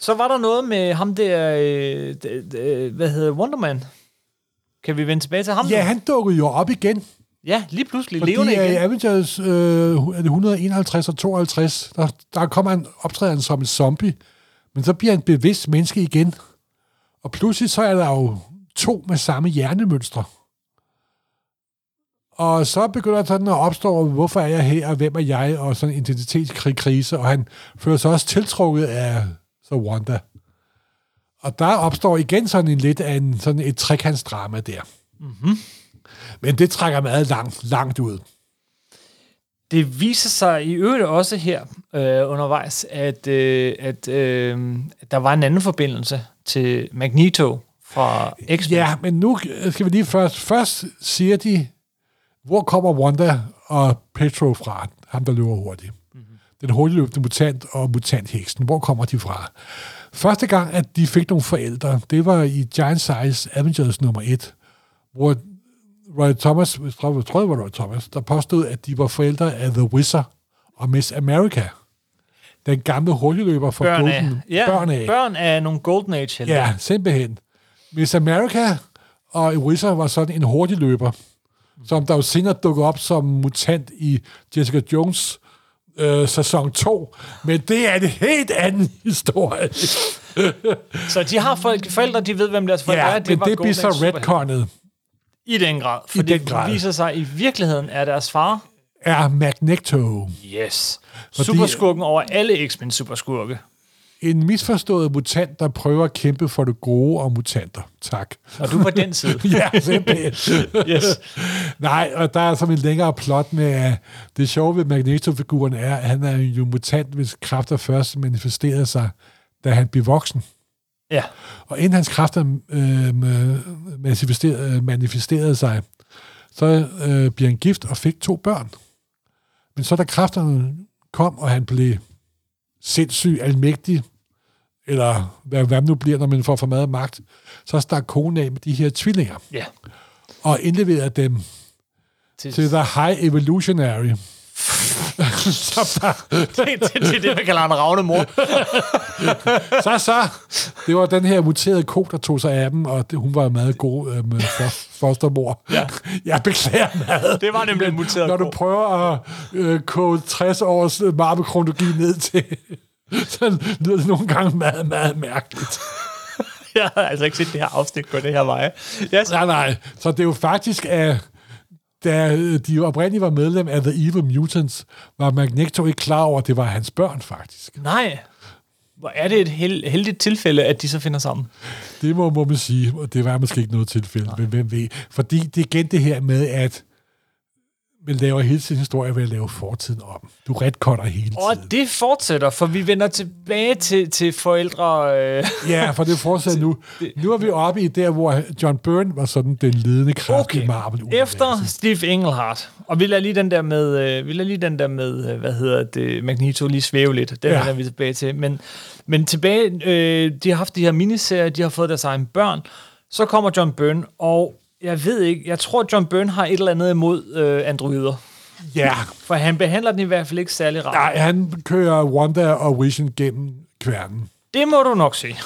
Speaker 7: Så var der noget med ham der, øh, d- d- hvad hedder Wonderman? Kan vi vende tilbage til ham?
Speaker 8: Ja,
Speaker 7: nu?
Speaker 8: han dukkede jo op igen.
Speaker 7: ja lige pludselig
Speaker 8: Fordi
Speaker 7: levende
Speaker 8: øh, i
Speaker 7: igen.
Speaker 8: Avengers øh, er det 151 og 52, der, der kommer han optræden som en zombie, men så bliver han bevidst menneske igen. Og pludselig så er der jo to med samme hjernemønstre. Og så begynder der sådan at opstå, hvorfor er jeg her, og hvem er jeg, og sådan en identitetskrise, og han føler sig også tiltrukket af så Wanda. Og der opstår igen sådan en lidt af en, sådan et trekantsdrama der. Mm-hmm. Men det trækker meget langt, langt ud.
Speaker 7: Det viser sig i øvrigt også her øh, undervejs, at, øh, at øh, der var en anden forbindelse til Magneto fra X-Men.
Speaker 8: Ja, men nu skal vi lige først... Først siger de, hvor kommer Wanda og Petro fra? Ham, der løber hurtigt. Mm-hmm. Den hurtigløbende mutant og mutantheksen. Hvor kommer de fra? Første gang, at de fik nogle forældre, det var i Giant Size Avengers nummer 1, hvor Roy Thomas, jeg tror, jeg tror, det var Roy Thomas, der påstod, at de var forældre af The Wizard og Miss America. Den gamle hurtigløber fra
Speaker 7: Børn af.
Speaker 8: Golden.
Speaker 7: Ja,
Speaker 8: børn af.
Speaker 7: børn af nogle Golden Age helte.
Speaker 8: Ja, simpelthen. Miss America og Wizard var sådan en hurtig løber, som der jo senere dukkede op som mutant i Jessica Jones øh, sæson 2. Men det er en helt anden historie.
Speaker 7: Så de har folk, forældre, de ved, hvem deres forældre
Speaker 8: ja,
Speaker 7: er.
Speaker 8: men det
Speaker 7: Golden
Speaker 8: bliver så retconnet
Speaker 7: I den grad. For det
Speaker 8: den grad.
Speaker 7: viser sig, at i virkeligheden er deres far,
Speaker 8: Er Magneto
Speaker 7: yes,
Speaker 8: Fordi-
Speaker 7: superskurken over alle X-Men superskurke.
Speaker 8: En misforstået mutant, der prøver at kæmpe for det gode og mutanter? Tak.
Speaker 7: Og du på den side.
Speaker 8: ja, simpelthen.
Speaker 7: Yes.
Speaker 8: Nej, og der er som en længere plot med, at det sjove ved Magneto-figuren er, at han er jo mutant, hvis kræfter først manifesterede sig, da han blev voksen.
Speaker 7: Ja.
Speaker 8: Og inden hans kræfter øh, manifesterede, manifesterede sig, så øh, bliver han gift og fik to børn. Men så da kræfterne kom, og han blev sindssyg, almægtig, eller hvad, hvad nu bliver, når man får for meget magt, så stak konen af med de her tvillinger,
Speaker 7: Ja.
Speaker 8: og indleverede dem
Speaker 7: Til,
Speaker 8: til The High Evolutionary. så, der,
Speaker 7: det, det, det, er det, man kalder en ravne mor.
Speaker 8: så, så, det var den her muterede ko, der tog sig af dem, og det, hun var meget god øh, med for, fostermor.
Speaker 7: Ja.
Speaker 8: Jeg beklager meget.
Speaker 7: Det var nemlig en muteret
Speaker 8: Når du
Speaker 7: ko.
Speaker 8: prøver at øh, kode 60 års øh, marmekronologi ned til, så lyder det nogle gange meget, meget mærkeligt.
Speaker 7: Jeg har altså ikke set det her afsnit på det her vej. Yes.
Speaker 8: Nej, nej. Så det er jo faktisk, at da de jo oprindeligt var medlem af The Evil Mutants, var Magneto ikke klar over, at det var hans børn, faktisk.
Speaker 7: Nej. Hvor er det et held, heldigt tilfælde, at de så finder sammen?
Speaker 8: Det må, må man sige, og det var måske ikke noget tilfælde, men hvem ved. Fordi det er igen det her med, at man laver hele tiden historie ved at lave fortiden om. Du retcutter hele tiden.
Speaker 7: Og det fortsætter, for vi vender tilbage til, til forældre... Øh,
Speaker 8: Ja, for det fortsætter nu. Nu er vi oppe i der, hvor John Byrne var sådan den ledende kraft
Speaker 7: Okay.
Speaker 8: i marvel
Speaker 7: Efter Steve Englehart. Og vi lader lige den der med, øh, vi lader lige den der med, øh, hvad hedder det, Magneto lige svæve lidt. Den
Speaker 8: ja.
Speaker 7: vender vi tilbage til. Men, men tilbage, øh, de har haft de her miniserier, de har fået deres egen børn. Så kommer John Byrne, og jeg ved ikke, jeg tror, John Byrne har et eller andet imod øh, androider.
Speaker 8: Ja,
Speaker 7: For han behandler den i hvert fald ikke særlig rart.
Speaker 8: nej, han kører Wanda og Vision gennem kværnen.
Speaker 7: Det må du nok se.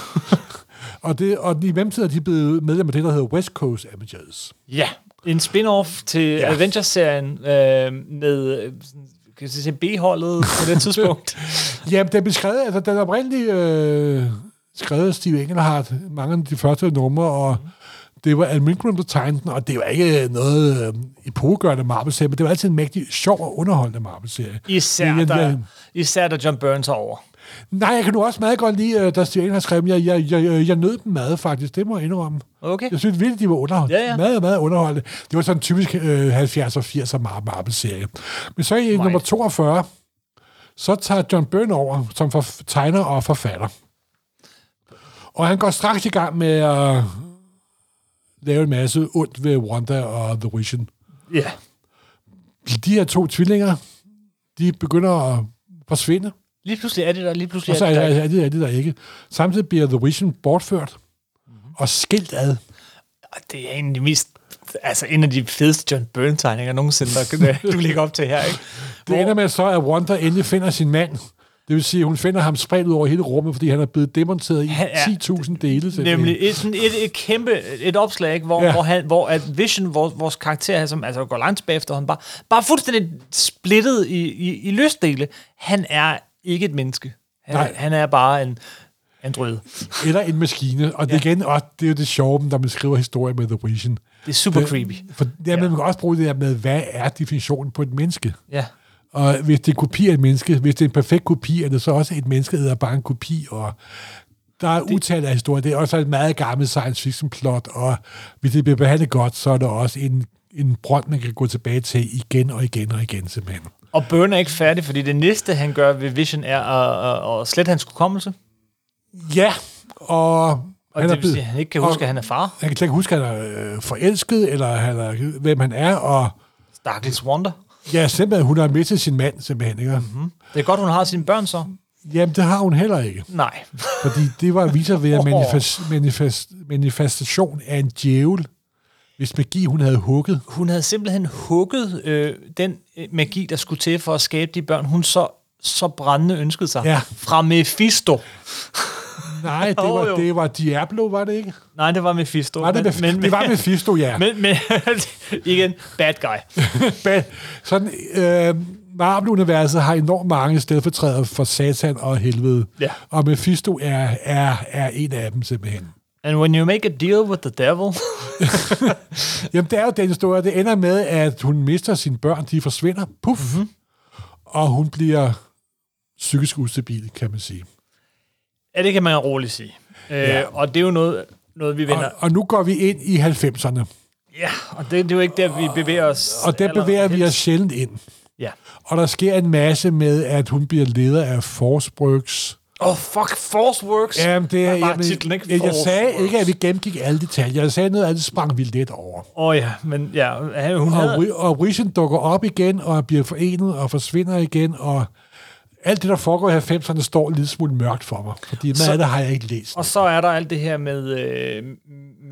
Speaker 8: Og, det, og i mellemtiden er de blevet medlem af det, der hedder West Coast Avengers.
Speaker 7: Ja, en spin-off til
Speaker 8: ja.
Speaker 7: Avengers-serien øh, med kan sige, B-holdet på det tidspunkt.
Speaker 8: Jamen, den blev skrevet, altså den oprindelige øh, skrevet Steve Englehart, mange af de første numre, og det var Al Milgrom, der tegnede den, og det var ikke noget øh, epokegørende Marvel-serie, men det var altid en mægtig sjov og underholdende Marvel-serie.
Speaker 7: Især,
Speaker 8: Men,
Speaker 7: der,
Speaker 8: jeg-
Speaker 7: især da John Burns er over.
Speaker 8: Nej, jeg kan nu også meget godt lide, øh, da Steve Englehart skrev dem. Jeg, jeg, jeg, jeg, jeg nød dem meget, faktisk. Det må jeg indrømme.
Speaker 7: Okay.
Speaker 8: Jeg synes virkelig, de var underholdende.
Speaker 7: Ja, ja.
Speaker 8: Meget, meget underholdende. Det var sådan en typisk øh, 70 og 80 Mar- Marvel-serie. Men så i
Speaker 7: Right.
Speaker 8: nummer 42, så tager John Byrne over som for, tegner og forfatter. Og han går straks i gang med at lave en masse ondt ved Wanda og The Vision.
Speaker 7: Ja.
Speaker 8: De her to tvillinger, de begynder at forsvinde.
Speaker 7: Lige pludselig er det der, lige pludselig
Speaker 8: Og så
Speaker 7: er
Speaker 8: er,
Speaker 7: det der.
Speaker 8: er, det, er det der ikke. Samtidig bliver The Vision bortført og skilt ad.
Speaker 7: Og Det er en af de mest altså en af de fedeste John Byrne-tegninger nogensinde, der, du ligger op til her, ikke?
Speaker 8: Det ender med så, at Wanda endelig finder sin mand. Det vil sige, at hun finder ham spredt ud over hele rummet, fordi han er blevet demonteret i
Speaker 7: Han er-
Speaker 8: 10.000 dele. simpelthen.
Speaker 7: Nemlig et, sådan et, et kæmpe et opslag, ikke? Hvor,
Speaker 8: Ja.
Speaker 7: ja. hvor, han, hvor at Vision, vores, vores karakter, som altså går langt tilbage efter, han bare, bare fuldstændig splittet i, i, i løsdele. Han er ikke et menneske. Han,
Speaker 8: Nej.
Speaker 7: han er bare en android.
Speaker 8: Eller en maskine. Og det,
Speaker 7: Ja.
Speaker 8: igen, og det er jo det sjove, når man skriver historie med The Vision.
Speaker 7: Det er super
Speaker 8: Det-
Speaker 7: creepy.
Speaker 8: For ja, man kan også bruge det der med, hvad er definitionen på et menneske?
Speaker 7: Ja.
Speaker 8: Og hvis det er kopi af et menneske, hvis det er en perfekt kopi, er det så også et menneske, der er bare en kopi, og der er utal af historier. Det er også et meget gammelt science fiction plot, og hvis det bliver behandlet godt, så er der også en, en brønd, man kan gå tilbage til igen og igen og igen, simpelthen.
Speaker 7: Og Byrne er ikke færdig, fordi det næste, han gør ved Vision, er at, at, slette hans hukommelse.
Speaker 8: Ja, og...
Speaker 7: Og
Speaker 8: han
Speaker 7: det vil sige, at han ikke kan huske,
Speaker 8: og,
Speaker 7: at han er far.
Speaker 8: Han kan slet ikke huske, at han er øh, forelsket, eller han er, hvem han er, og
Speaker 7: Stakkels Wonder.
Speaker 8: Ja, simpelthen, hun har mistet sin mand, simpelthen. Ikke? Mm-hmm.
Speaker 7: Det er godt, hun har sine børn så.
Speaker 8: Jamen, det har hun heller ikke.
Speaker 7: Nej.
Speaker 8: Fordi det var viser ved at manifest, manifest, manifestation af en djævel, hvis magi hun havde hugget.
Speaker 7: Hun havde simpelthen hugget øh, den øh, magi, der skulle til for at skabe de børn, hun så, så brændende ønskede sig.
Speaker 8: Ja.
Speaker 7: Fra Mephisto.
Speaker 8: Nej, det var,
Speaker 7: jo.
Speaker 8: det var Diablo, var det ikke?
Speaker 7: Nej, det var Mephisto.
Speaker 8: Var det, men, det var Mephisto, ja.
Speaker 7: Men, men igen, bad guy.
Speaker 8: Men, sådan, øh, Marvel-universet har enormt mange stedfortrædere for Satan og helvede.
Speaker 7: Ja.
Speaker 8: Og Mephisto er, er, er en af dem simpelthen.
Speaker 7: And when you make a deal with the devil...
Speaker 8: Jamen, det er jo den historie. Det ender med, at hun mister sine børn. De forsvinder. Puff. Mm-hmm. Og hun bliver psykisk ustabil, kan man sige.
Speaker 7: Ja, det kan man roligt sige. Øh,
Speaker 8: Ja.
Speaker 7: Og det er jo noget, noget vi vender...
Speaker 8: Og, og nu går vi ind i 90'erne.
Speaker 7: Ja, og det, det er jo ikke der, vi bevæger os...
Speaker 8: Og der bevæger vi os sjældent ind.
Speaker 7: Ja.
Speaker 8: Og der sker en masse med, at hun bliver leder af Forsbryggs.
Speaker 7: Åh, oh, fuck, Force Works.
Speaker 8: Jamen, det er... Jamen,
Speaker 7: titlen, ikke?
Speaker 8: jeg, jeg
Speaker 7: Force
Speaker 8: sagde
Speaker 7: Works.
Speaker 8: ikke, at vi gennemgik alle detaljer. Jeg sagde noget, at det sprang vi lidt over.
Speaker 7: Åh oh, ja, men ja, hun
Speaker 8: Og,
Speaker 7: havde...
Speaker 8: Og Rischen dukker op igen, og bliver forenet, og forsvinder igen, og alt det, der foregår i 90'erne, står lille smule mørkt for mig. Fordi meget
Speaker 7: Så-
Speaker 8: af det har jeg ikke læst.
Speaker 7: Og så er der alt det her med, øh,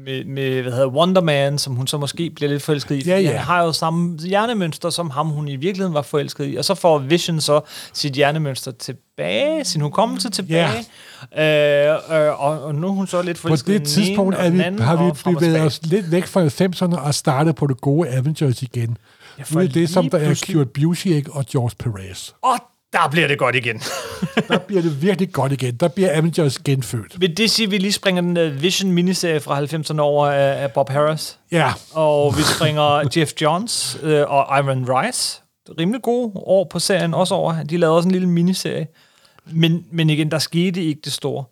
Speaker 7: med, med hvad hedder Wonder Man, som hun så måske bliver lidt forelsket i.
Speaker 8: Ja, ja.
Speaker 7: Han har jo samme hjernemønster, som ham hun i virkeligheden var forelsket i. Og så får Vision så sit hjernemønster tilbage, sin hukommelse tilbage. Øh, øh, og, og nu er hun så lidt
Speaker 8: På
Speaker 7: forelsket i
Speaker 8: det tidspunkt er vi,
Speaker 7: anden,
Speaker 8: har vi bevæget os lidt væk fra 90'erne og startet på det gode Avengers igen.
Speaker 7: Ja,
Speaker 8: Ja,
Speaker 7: for
Speaker 8: nu er det, som der er Kurt Busiek og George Perez.
Speaker 7: Og der bliver det godt igen.
Speaker 8: Der bliver det virkelig godt igen. Der bliver Avengers genfødt.
Speaker 7: Vil det sige, at vi lige springer den uh, Vision miniserie fra 90'erne over af, Bob Harris?
Speaker 8: Ja,
Speaker 7: Og vi springer Jeff Johns øh, og Iron Rice. Rimelig gode år på serien også over. De lavede også en lille miniserie. Men, men igen, der skete ikke det store.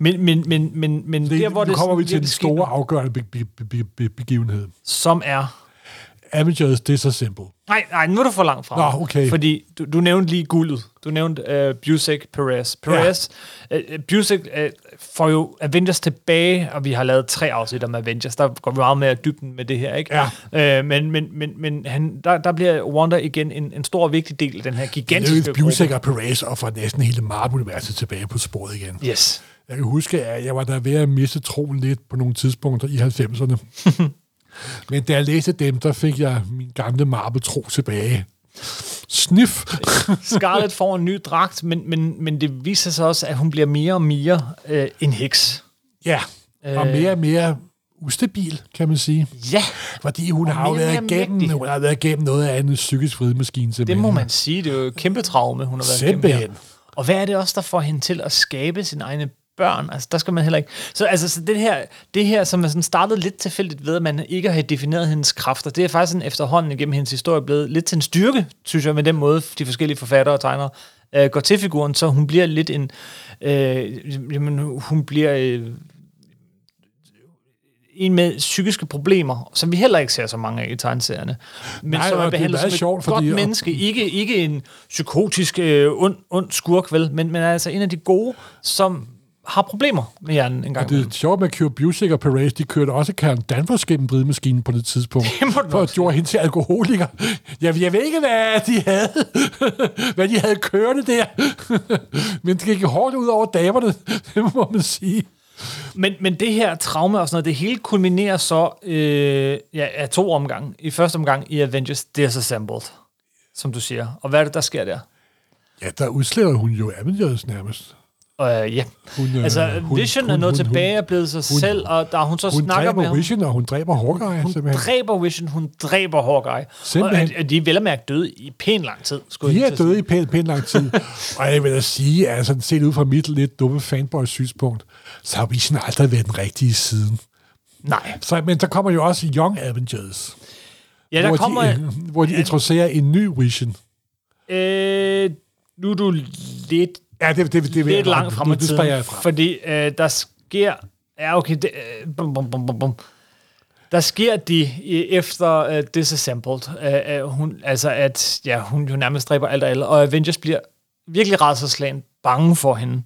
Speaker 7: Men, men, men, men, men
Speaker 8: det,
Speaker 7: der, hvor
Speaker 8: nu
Speaker 7: det
Speaker 8: kommer vi til den store afgørende be- be- be- begivenhed.
Speaker 7: Som er...
Speaker 8: Avengers Disassemble.
Speaker 7: Nej, nej, nu er du for langt fra.
Speaker 8: Nå, okay.
Speaker 7: Fordi du, du nævnte lige guldet. Du nævnte uh, Busek, Perez. Perez, ja. uh, Busek uh, får jo Avengers tilbage, og vi har lavet tre afsnit om Avengers. Der går vi meget mere dybden med det her, ikke?
Speaker 8: Ja.
Speaker 7: Uh, men men, men, men han, der, der bliver Wanda igen en, en stor og vigtig del af den her
Speaker 8: Det
Speaker 7: gigantiske
Speaker 8: jo Busiek og Perez og får næsten hele Marvel-universet tilbage på sporet igen.
Speaker 7: Yes.
Speaker 8: Jeg kan huske, at jeg var der ved at miste troen lidt på nogle tidspunkter i 90'erne. Men da jeg læste dem, der fik jeg min gamle Marvel-tro tilbage. Sniff!
Speaker 7: Scarlett får en ny dragt, men, men, men det viser sig også, at hun bliver mere og mere øh, en heks.
Speaker 8: Ja, og
Speaker 7: Øh.
Speaker 8: mere og mere ustabil, kan man sige.
Speaker 7: Ja,
Speaker 8: Fordi hun
Speaker 7: Og
Speaker 8: har jo været igennem, hun har været igennem noget af en psykisk vridemaskine.
Speaker 7: det må man sige. Det er jo et kæmpe traume, hun har været igennem
Speaker 8: Simpelthen.
Speaker 7: her. Og hvad er det også, der får hende til at skabe sine egne børn? Altså, der skal man heller ikke... Så, altså, så det, her, det her, som er sådan startet lidt tilfældigt ved, at man ikke har defineret hendes kræfter, det er faktisk sådan efterhånden igennem hendes historie blevet lidt til en styrke, synes jeg, med den måde, de forskellige forfattere og tegnere øh, går til figuren, så hun bliver lidt en... Øh, jamen, hun bliver... Øh, en med psykiske problemer, som vi heller ikke ser så mange af i tegneserierne. Men
Speaker 8: Nej,
Speaker 7: som er
Speaker 8: det
Speaker 7: behandlet som et
Speaker 8: sjovt,
Speaker 7: godt
Speaker 8: fordi-
Speaker 7: menneske. Ikke, ikke en psykotisk øh, ond, ond skurk, vel? Men, men altså en af de gode, som har problemer med hjernen en gang
Speaker 8: Og det er sjovt med at Kurt Busiek og Perez, de kørte også Karen Danvers gennem vridemaskinen på det tidspunkt.
Speaker 7: Det
Speaker 8: for at gjorde hende til alkoholiker. Jeg, jeg ved ikke, hvad de havde, hvad de havde kørende der. Men det gik hårdt ud over damerne, det må man sige.
Speaker 7: Men, men det her traume og sådan noget, det hele kulminerer så øh, ja, af to omgange. I første omgang i Avengers Disassembled, som du siger. Og hvad er det, der sker der?
Speaker 8: Ja, der udsletter hun jo Avengers nærmest.
Speaker 7: Uh, ja.
Speaker 8: Hun, øh,
Speaker 7: altså,
Speaker 8: hun-
Speaker 7: Vision
Speaker 8: hun-
Speaker 7: er nået
Speaker 8: hun-
Speaker 7: tilbage og blevet sig
Speaker 8: hun-
Speaker 7: selv, og der hun så
Speaker 8: Hun
Speaker 7: snakker med
Speaker 8: dræber
Speaker 7: ham.
Speaker 8: Vision, og hun dræber Hawkeye,
Speaker 7: Hun
Speaker 8: simpelthen.
Speaker 7: dræber Vision, hun dræber Hawkeye.
Speaker 8: Simpelthen.
Speaker 7: Og, at, de er vel at mærke døde i pæn lang tid. Skulle
Speaker 8: De
Speaker 7: jeg
Speaker 8: er døde i pænt, pænt lang tid. og jeg vil da sige, altså set ud fra mit lidt dumme fanboy-synspunkt, så har Vision aldrig været den rigtige siden.
Speaker 7: Nej.
Speaker 8: Så, men der kommer jo også Young Avengers,
Speaker 7: Ja, der
Speaker 8: hvor,
Speaker 7: kommer...
Speaker 8: de, hvor de introducerer en ny Vision.
Speaker 7: Øh, nu er du lidt,
Speaker 8: Ja, det, det, det, det jeg-
Speaker 7: langt frem i tiden, fordi øh, der sker... Ja, okay. Det, øh, bum, bum, bum, bum. Der sker de øh, efter uh, Disassembled, uh, uh, hun, altså at ja, hun jo nærmest dræber alt og alle, og Avengers bliver virkelig rædselslagen bange for hende.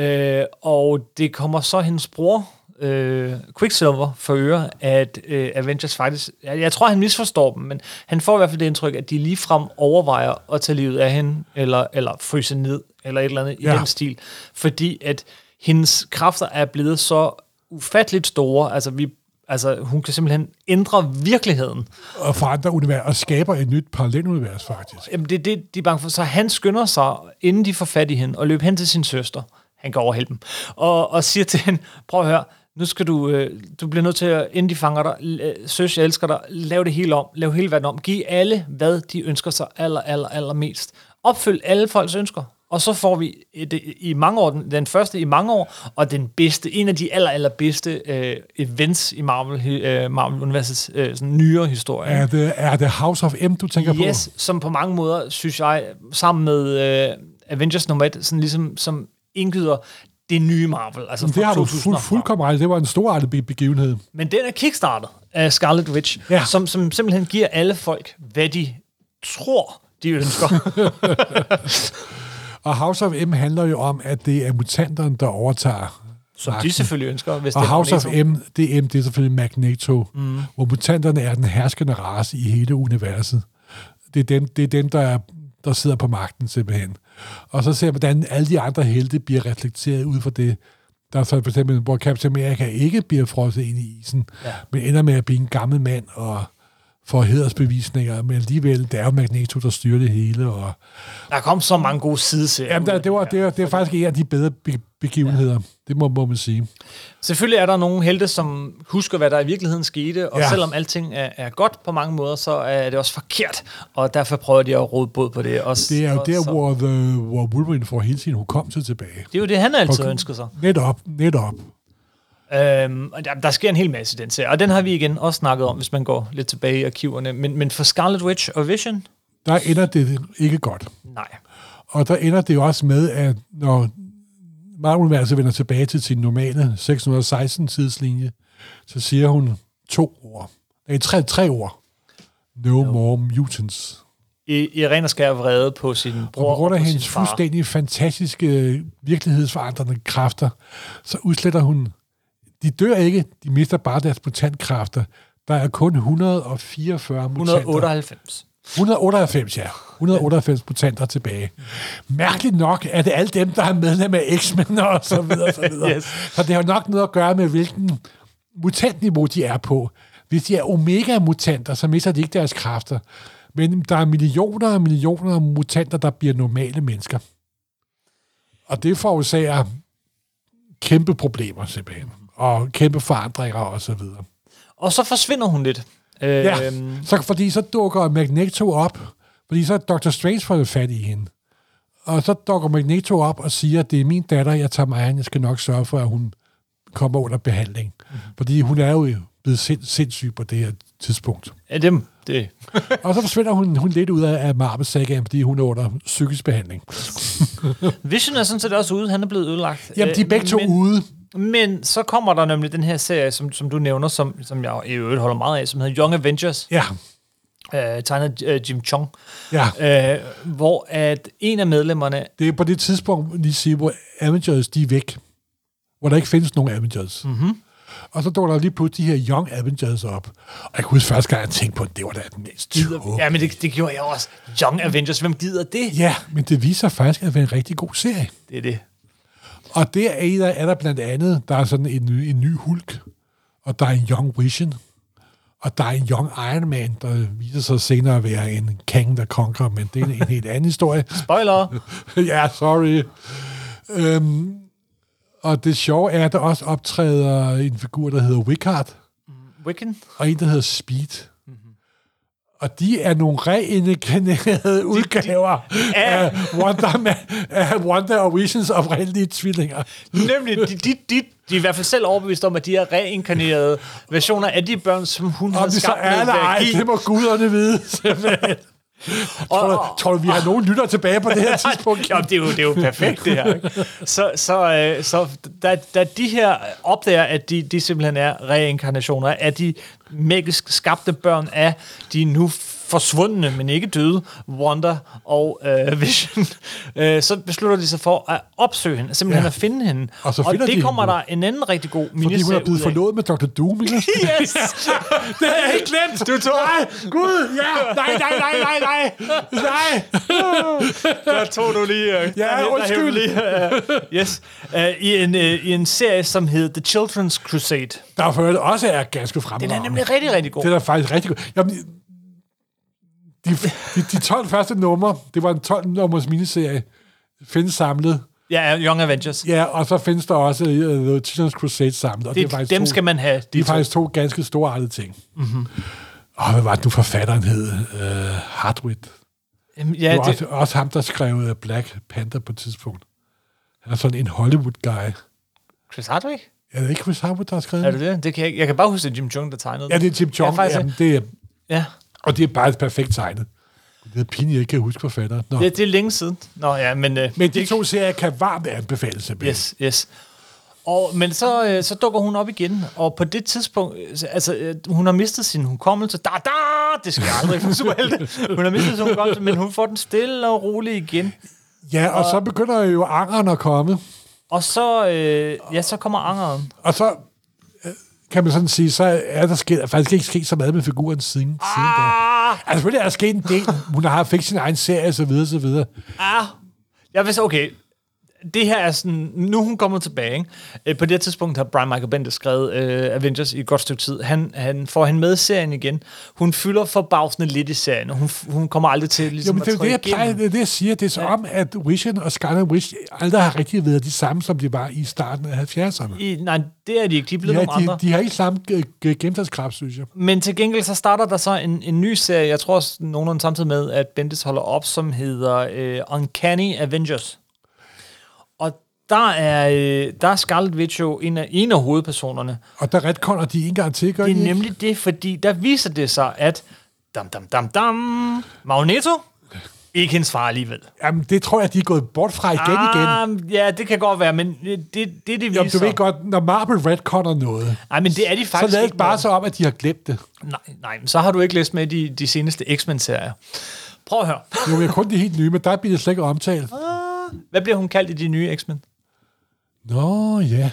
Speaker 7: Uh, og det kommer så hendes bror, uh, Quicksilver, for øre, at uh, Avengers faktisk, jeg, jeg tror, han misforstår dem, men han får i hvert fald det indtryk, at de ligefrem overvejer at tage livet af hende, eller, eller fryse ned, eller et eller andet ja. I den stil. Fordi at hendes kræfter er blevet så ufatteligt store, altså vi Altså, hun kan simpelthen ændre virkeligheden.
Speaker 8: Og forandrer univers, og skaber et nyt parallelunivers, faktisk.
Speaker 7: Jamen, det er det, de er bange for. Så han skynder sig, inden de får fat i hende, og løber hen til sin søster. Han går over hjælper dem. Og, og siger til hende, prøv at høre, nu skal du, øh, du bliver nødt til at, inden de fanger dig, øh, søs, jeg elsker dig, lav det hele om, lav hele verden om. Giv alle, hvad de ønsker sig aller, aller, aller mest. Opfyld alle folks ønsker. Og så får vi et, i mange år, den, den første i mange år, og den bedste, en af de aller, aller bedste øh, events i Marvel, øh, Marvel Universets øh, sådan nyere historie.
Speaker 8: Er det, er det House of M, du tænker på?
Speaker 7: Yes, som på mange måder, synes jeg, sammen med øh, Avengers nummer 1, sådan ligesom, som indgyder det nye Marvel. Altså
Speaker 8: det har du
Speaker 7: 2000
Speaker 8: fuld, fuldkommen ret. Det var en be- begivenhed.
Speaker 7: Men den er kickstartet af Scarlet Witch,
Speaker 8: ja.
Speaker 7: som, som simpelthen giver alle folk, hvad de tror, de ønsker.
Speaker 8: Og House of M handler jo om, at det er mutanterne, der overtager
Speaker 7: som
Speaker 8: magten.
Speaker 7: de selvfølgelig ønsker, hvis
Speaker 8: Og
Speaker 7: det er
Speaker 8: House of. M, det er M, det er selvfølgelig Magneto, mm. hvor mutanterne er den herskende race i hele universet. Det er dem, det er dem der, er, der sidder på magten simpelthen. Og så ser man, hvordan alle de andre helte bliver reflekteret ud fra det. Der er så for eksempel, hvor Captain America ikke bliver frosset ind i isen, ja. men ender med at blive en gammel mand og får hedersbevisninger, men alligevel, det er jo Magneto, der styrer det hele. Og,
Speaker 7: Der kom så mange gode sideserier.
Speaker 8: jamen, der, det, var, det, var, det er faktisk en af de bedre be- begivenheder. Ja. Det må, må man sige.
Speaker 7: Selvfølgelig er der nogle helte, som husker, hvad der i virkeligheden skete, og
Speaker 8: Ja.
Speaker 7: selvom alting er, er godt på mange måder, så er det også forkert, og derfor prøver de at råde bod på det. Også,
Speaker 8: Det er jo
Speaker 7: og
Speaker 8: der,
Speaker 7: så,
Speaker 8: hvor, the, hvor Wolverine får hele sin hukommelse tilbage.
Speaker 7: Det er jo det, han altid
Speaker 8: Og-
Speaker 7: ønsker sig.
Speaker 8: Netop, netop.
Speaker 7: Øhm, og der, der sker en hel masse i den serie, og den har vi igen også snakket om, hvis man går lidt tilbage i arkiverne. Men, men for Scarlet Witch og Vision,
Speaker 8: Der ender det ikke godt.
Speaker 7: nej.
Speaker 8: Og der ender det jo også med, at når Marvel-universet vender tilbage til sin normale 616-tidslinje, så siger hun to ord. Nej, tre, tre ord. No, no. more mutants.
Speaker 7: I, i ren og skær vrede på sin bror
Speaker 8: Og på grund af hendes fuldstændig fantastiske virkelighedsforandrende kræfter, så udsletter hun... De dør ikke, de mister bare deres mutantkræfter. Der er kun 144 mutanter.
Speaker 7: 198.
Speaker 8: 198, ja. 198 mutanter tilbage. Mærkeligt nok er det alle dem, der er medlem af X-Men og så videre, så videre.
Speaker 7: Yes.
Speaker 8: Så det har nok noget at gøre med, hvilken mutantniveau de er på. Hvis de er omega-mutanter, så mister de ikke deres kræfter. Men der er millioner og millioner af mutanter, der bliver normale mennesker. Og det forårsager kæmpe problemer simpelthen. Og kæmpe forandringer og så videre.
Speaker 7: Og så forsvinder hun lidt. Øh,
Speaker 8: Ja, så, fordi så dukker Magneto op, fordi så er Dr. Strange fået fat i hende. Og så dukker Magneto op og siger, at det er min datter, jeg tager mig af, jeg skal nok sørge for, at hun kommer under behandling. Mm-hmm. Fordi hun er jo blevet sind, sindssyg på det her tidspunkt.
Speaker 7: Ja, dem, det.
Speaker 8: Og så forsvinder hun, hun lidt ud af, af Marvel-sagaen, fordi hun er under psykisk behandling.
Speaker 7: Vision er sådan set også ude. Han er blevet ødelagt.
Speaker 8: Jamen, de er
Speaker 7: Øh,
Speaker 8: begge to
Speaker 7: men,
Speaker 8: ude.
Speaker 7: Men så kommer der nemlig den her serie, som, som du nævner, som, som jeg i øvrigt holder meget af, som hedder Young Avengers,
Speaker 8: Ja,
Speaker 7: øh, tegnet øh, Jim Chong,
Speaker 8: ja.
Speaker 7: øh, hvor at en af medlemmerne,
Speaker 8: Det er på det tidspunkt, lige siger, hvor Avengers de er væk. Hvor der ikke findes nogen Avengers. Mm-hmm. Og så dukker der lige pludselig de her Young Avengers op. Og jeg kan huske første gang, jeg tænkte på, at det var da den mest tåbelige.
Speaker 7: ja, men det, det gjorde jeg også. Young Avengers, hvem gider det?
Speaker 8: Ja, men det viser faktisk at være en rigtig god serie.
Speaker 7: Det er det.
Speaker 8: Og der er der, er der blandt andet, der er sådan en, ny- en ny Hulk, og der er en Young Vision, og der er en Young Iron Man, der viser sig senere at være en Kang, der konker, men det er en, en helt anden historie.
Speaker 7: Spoiler!
Speaker 8: ja, sorry. Øhm, og det sjove er, at der også optræder en figur, der hedder Wickard,
Speaker 7: Wiccan?
Speaker 8: og en, der hedder Speed. Og de er nogle reinkarnerede udgaver af Wonder, Man, af Wonder og Visions oprindelige tvillinger.
Speaker 7: Nemlig, de, de, de, de er i hvert fald selv overbevist om, at de er reinkarnerede versioner af de børn, som hun
Speaker 8: Om
Speaker 7: har
Speaker 8: det så
Speaker 7: skabt
Speaker 8: er
Speaker 7: med
Speaker 8: eller ej,
Speaker 7: magi.
Speaker 8: det må guderne vide. simpelthen. Tror, du, tror du, vi har nogen lytter tilbage på det her tidspunkt?
Speaker 7: Jamen, det, er jo, det er jo perfekt, det her. Ikke? Så, så, øh, så da, da de her opdager, at de, de simpelthen er reinkarnationer af de magisk skabte børn af de nu forsvundne, men ikke døde, Wonder og øh, Vision, øh, så beslutter de sig for at opsøge hende, simpelthen
Speaker 8: Ja.
Speaker 7: at finde hende.
Speaker 8: Og så
Speaker 7: og det
Speaker 8: de
Speaker 7: kommer
Speaker 8: hende
Speaker 7: der en anden rigtig god
Speaker 8: Fordi hun er
Speaker 7: miniserie
Speaker 8: blevet forlovet med Dr. Doom, ikke?
Speaker 7: Yes!
Speaker 8: det jeg ikke glemt.
Speaker 7: Du tog,
Speaker 8: Nej, gud, ja. Nej, nej, nej, nej, nej. Nej.
Speaker 7: der tog du lige... Uh,
Speaker 8: Ja, undskyld.
Speaker 7: Lige, uh, yes. Uh, i, en, uh, I en serie, som hed The Children's Crusade.
Speaker 8: Der for også er ganske
Speaker 7: Den
Speaker 8: fremragende.
Speaker 7: er nemlig rigtig, rigtig god.
Speaker 8: Det er faktisk rigtig godt. Jamen, de, de, de 12 første numre, det var en 12-nummers miniserie, findes samlet.
Speaker 7: Ja, Young Avengers.
Speaker 8: Ja, og så findes der også uh, The Children's Crusade samlet. Og
Speaker 7: Det,
Speaker 8: er faktisk
Speaker 7: dem
Speaker 8: to,
Speaker 7: skal man have.
Speaker 8: De er
Speaker 7: De to.
Speaker 8: faktisk to ganske storartede ting. Mm-hmm. Og hvad var det nu forfatteren hed? Uh, Hardwit.
Speaker 7: Jamen,
Speaker 8: Ja,
Speaker 7: ja,
Speaker 8: det var
Speaker 7: det,
Speaker 8: også, også ham, der skrev øh, Black Panther på et tidspunkt. Han er sådan en Hollywood-guy.
Speaker 7: Chris Hardwick?
Speaker 8: Er det ikke Chris Howard, der har skrevet
Speaker 7: Er
Speaker 8: det?
Speaker 7: det det? det kan jeg, ikke- jeg kan bare huske, at Jim Chung, der tegnede
Speaker 8: Ja, det er Jim Chong.
Speaker 7: Ja, faktisk,
Speaker 8: Jamen, det er,
Speaker 7: ja.
Speaker 8: Og det er bare perfekt tegnet. Det er pinligt, jeg ikke kan huske forfatteren. Nå.
Speaker 7: ja, det er længe siden. Nå ja, men... Øh,
Speaker 8: Men de
Speaker 7: det-
Speaker 8: to serier kan varmt anbefales simpelthen.
Speaker 7: Yes, yes. Og, men så, øh, så dukker hun op igen, og på det tidspunkt, øh, altså, øh, hun har mistet sin hukommelse. Da, da, det skal aldrig for superhelte. Hun har mistet sin hukommelse, men hun får den stille og rolig igen.
Speaker 8: Ja, og så begynder jo angeren at komme.
Speaker 7: Og så, øh, ja, så kommer angeren.
Speaker 8: Og så kan man sådan sige, så er der sket, faktisk ikke sket så meget med figuren siden, siden da.
Speaker 7: Ah,
Speaker 8: Altså, selvfølgelig er der sket en del. Hun har fik sin egen serie, og så videre, så videre.
Speaker 7: ah. Jeg vil så, okay, det her er sådan, nu er hun kommet tilbage. Ikke? Øh, På det tidspunkt har Brian Michael Bendis skrevet øh, Avengers i et godt stykke tid. Han, han får han med i serien igen. Hun fylder forbavsende lidt i serien, og hun, hun kommer aldrig til
Speaker 8: Jo,
Speaker 7: ligesom,
Speaker 8: men det
Speaker 7: at
Speaker 8: jo det, jeg plejer, det, det, jeg siger. Det er så om, at Vision og Scarlet Witch aldrig har rigtig været de samme, som de var i starten af 70'erne.
Speaker 7: I, nej, det er de ikke. De er blevet
Speaker 8: Ja,
Speaker 7: nogle andre.
Speaker 8: de, de har ikke samme gennemslagskraft, synes jeg.
Speaker 7: Men til gengæld så starter der så en, en ny serie, jeg tror også nogenlunde samtidig med, at Bendis holder op, som hedder øh, Uncanny Avengers. Der er, øh, der er Scarlet Witch jo en af, en af hovedpersonerne.
Speaker 8: Og der retkonder de en gang til, gør
Speaker 7: Det er
Speaker 8: de ikke?
Speaker 7: nemlig det, fordi der viser det sig, at dam, dam, dam, dam, Magneto, ikke hendes far alligevel.
Speaker 8: Jamen, det tror jeg, de er gået bort fra igen igen.
Speaker 7: Ah, ja, det kan godt være, men det, det, det, det viser...
Speaker 8: Jamen, du ved godt, når Marvel retconner noget,
Speaker 7: Nej, men det er de
Speaker 8: så
Speaker 7: faktisk
Speaker 8: lad
Speaker 7: ikke
Speaker 8: bare
Speaker 7: noget.
Speaker 8: så om, at de har glemt det.
Speaker 7: Nej, nej, men så har du ikke læst med de, de seneste X-Men-serier. Prøv at høre.
Speaker 8: Jo, men kun de helt nye, men der bliver det slet ikke omtalt.
Speaker 7: Hvad bliver hun kaldt i de nye X-Men?
Speaker 8: Nå, ja.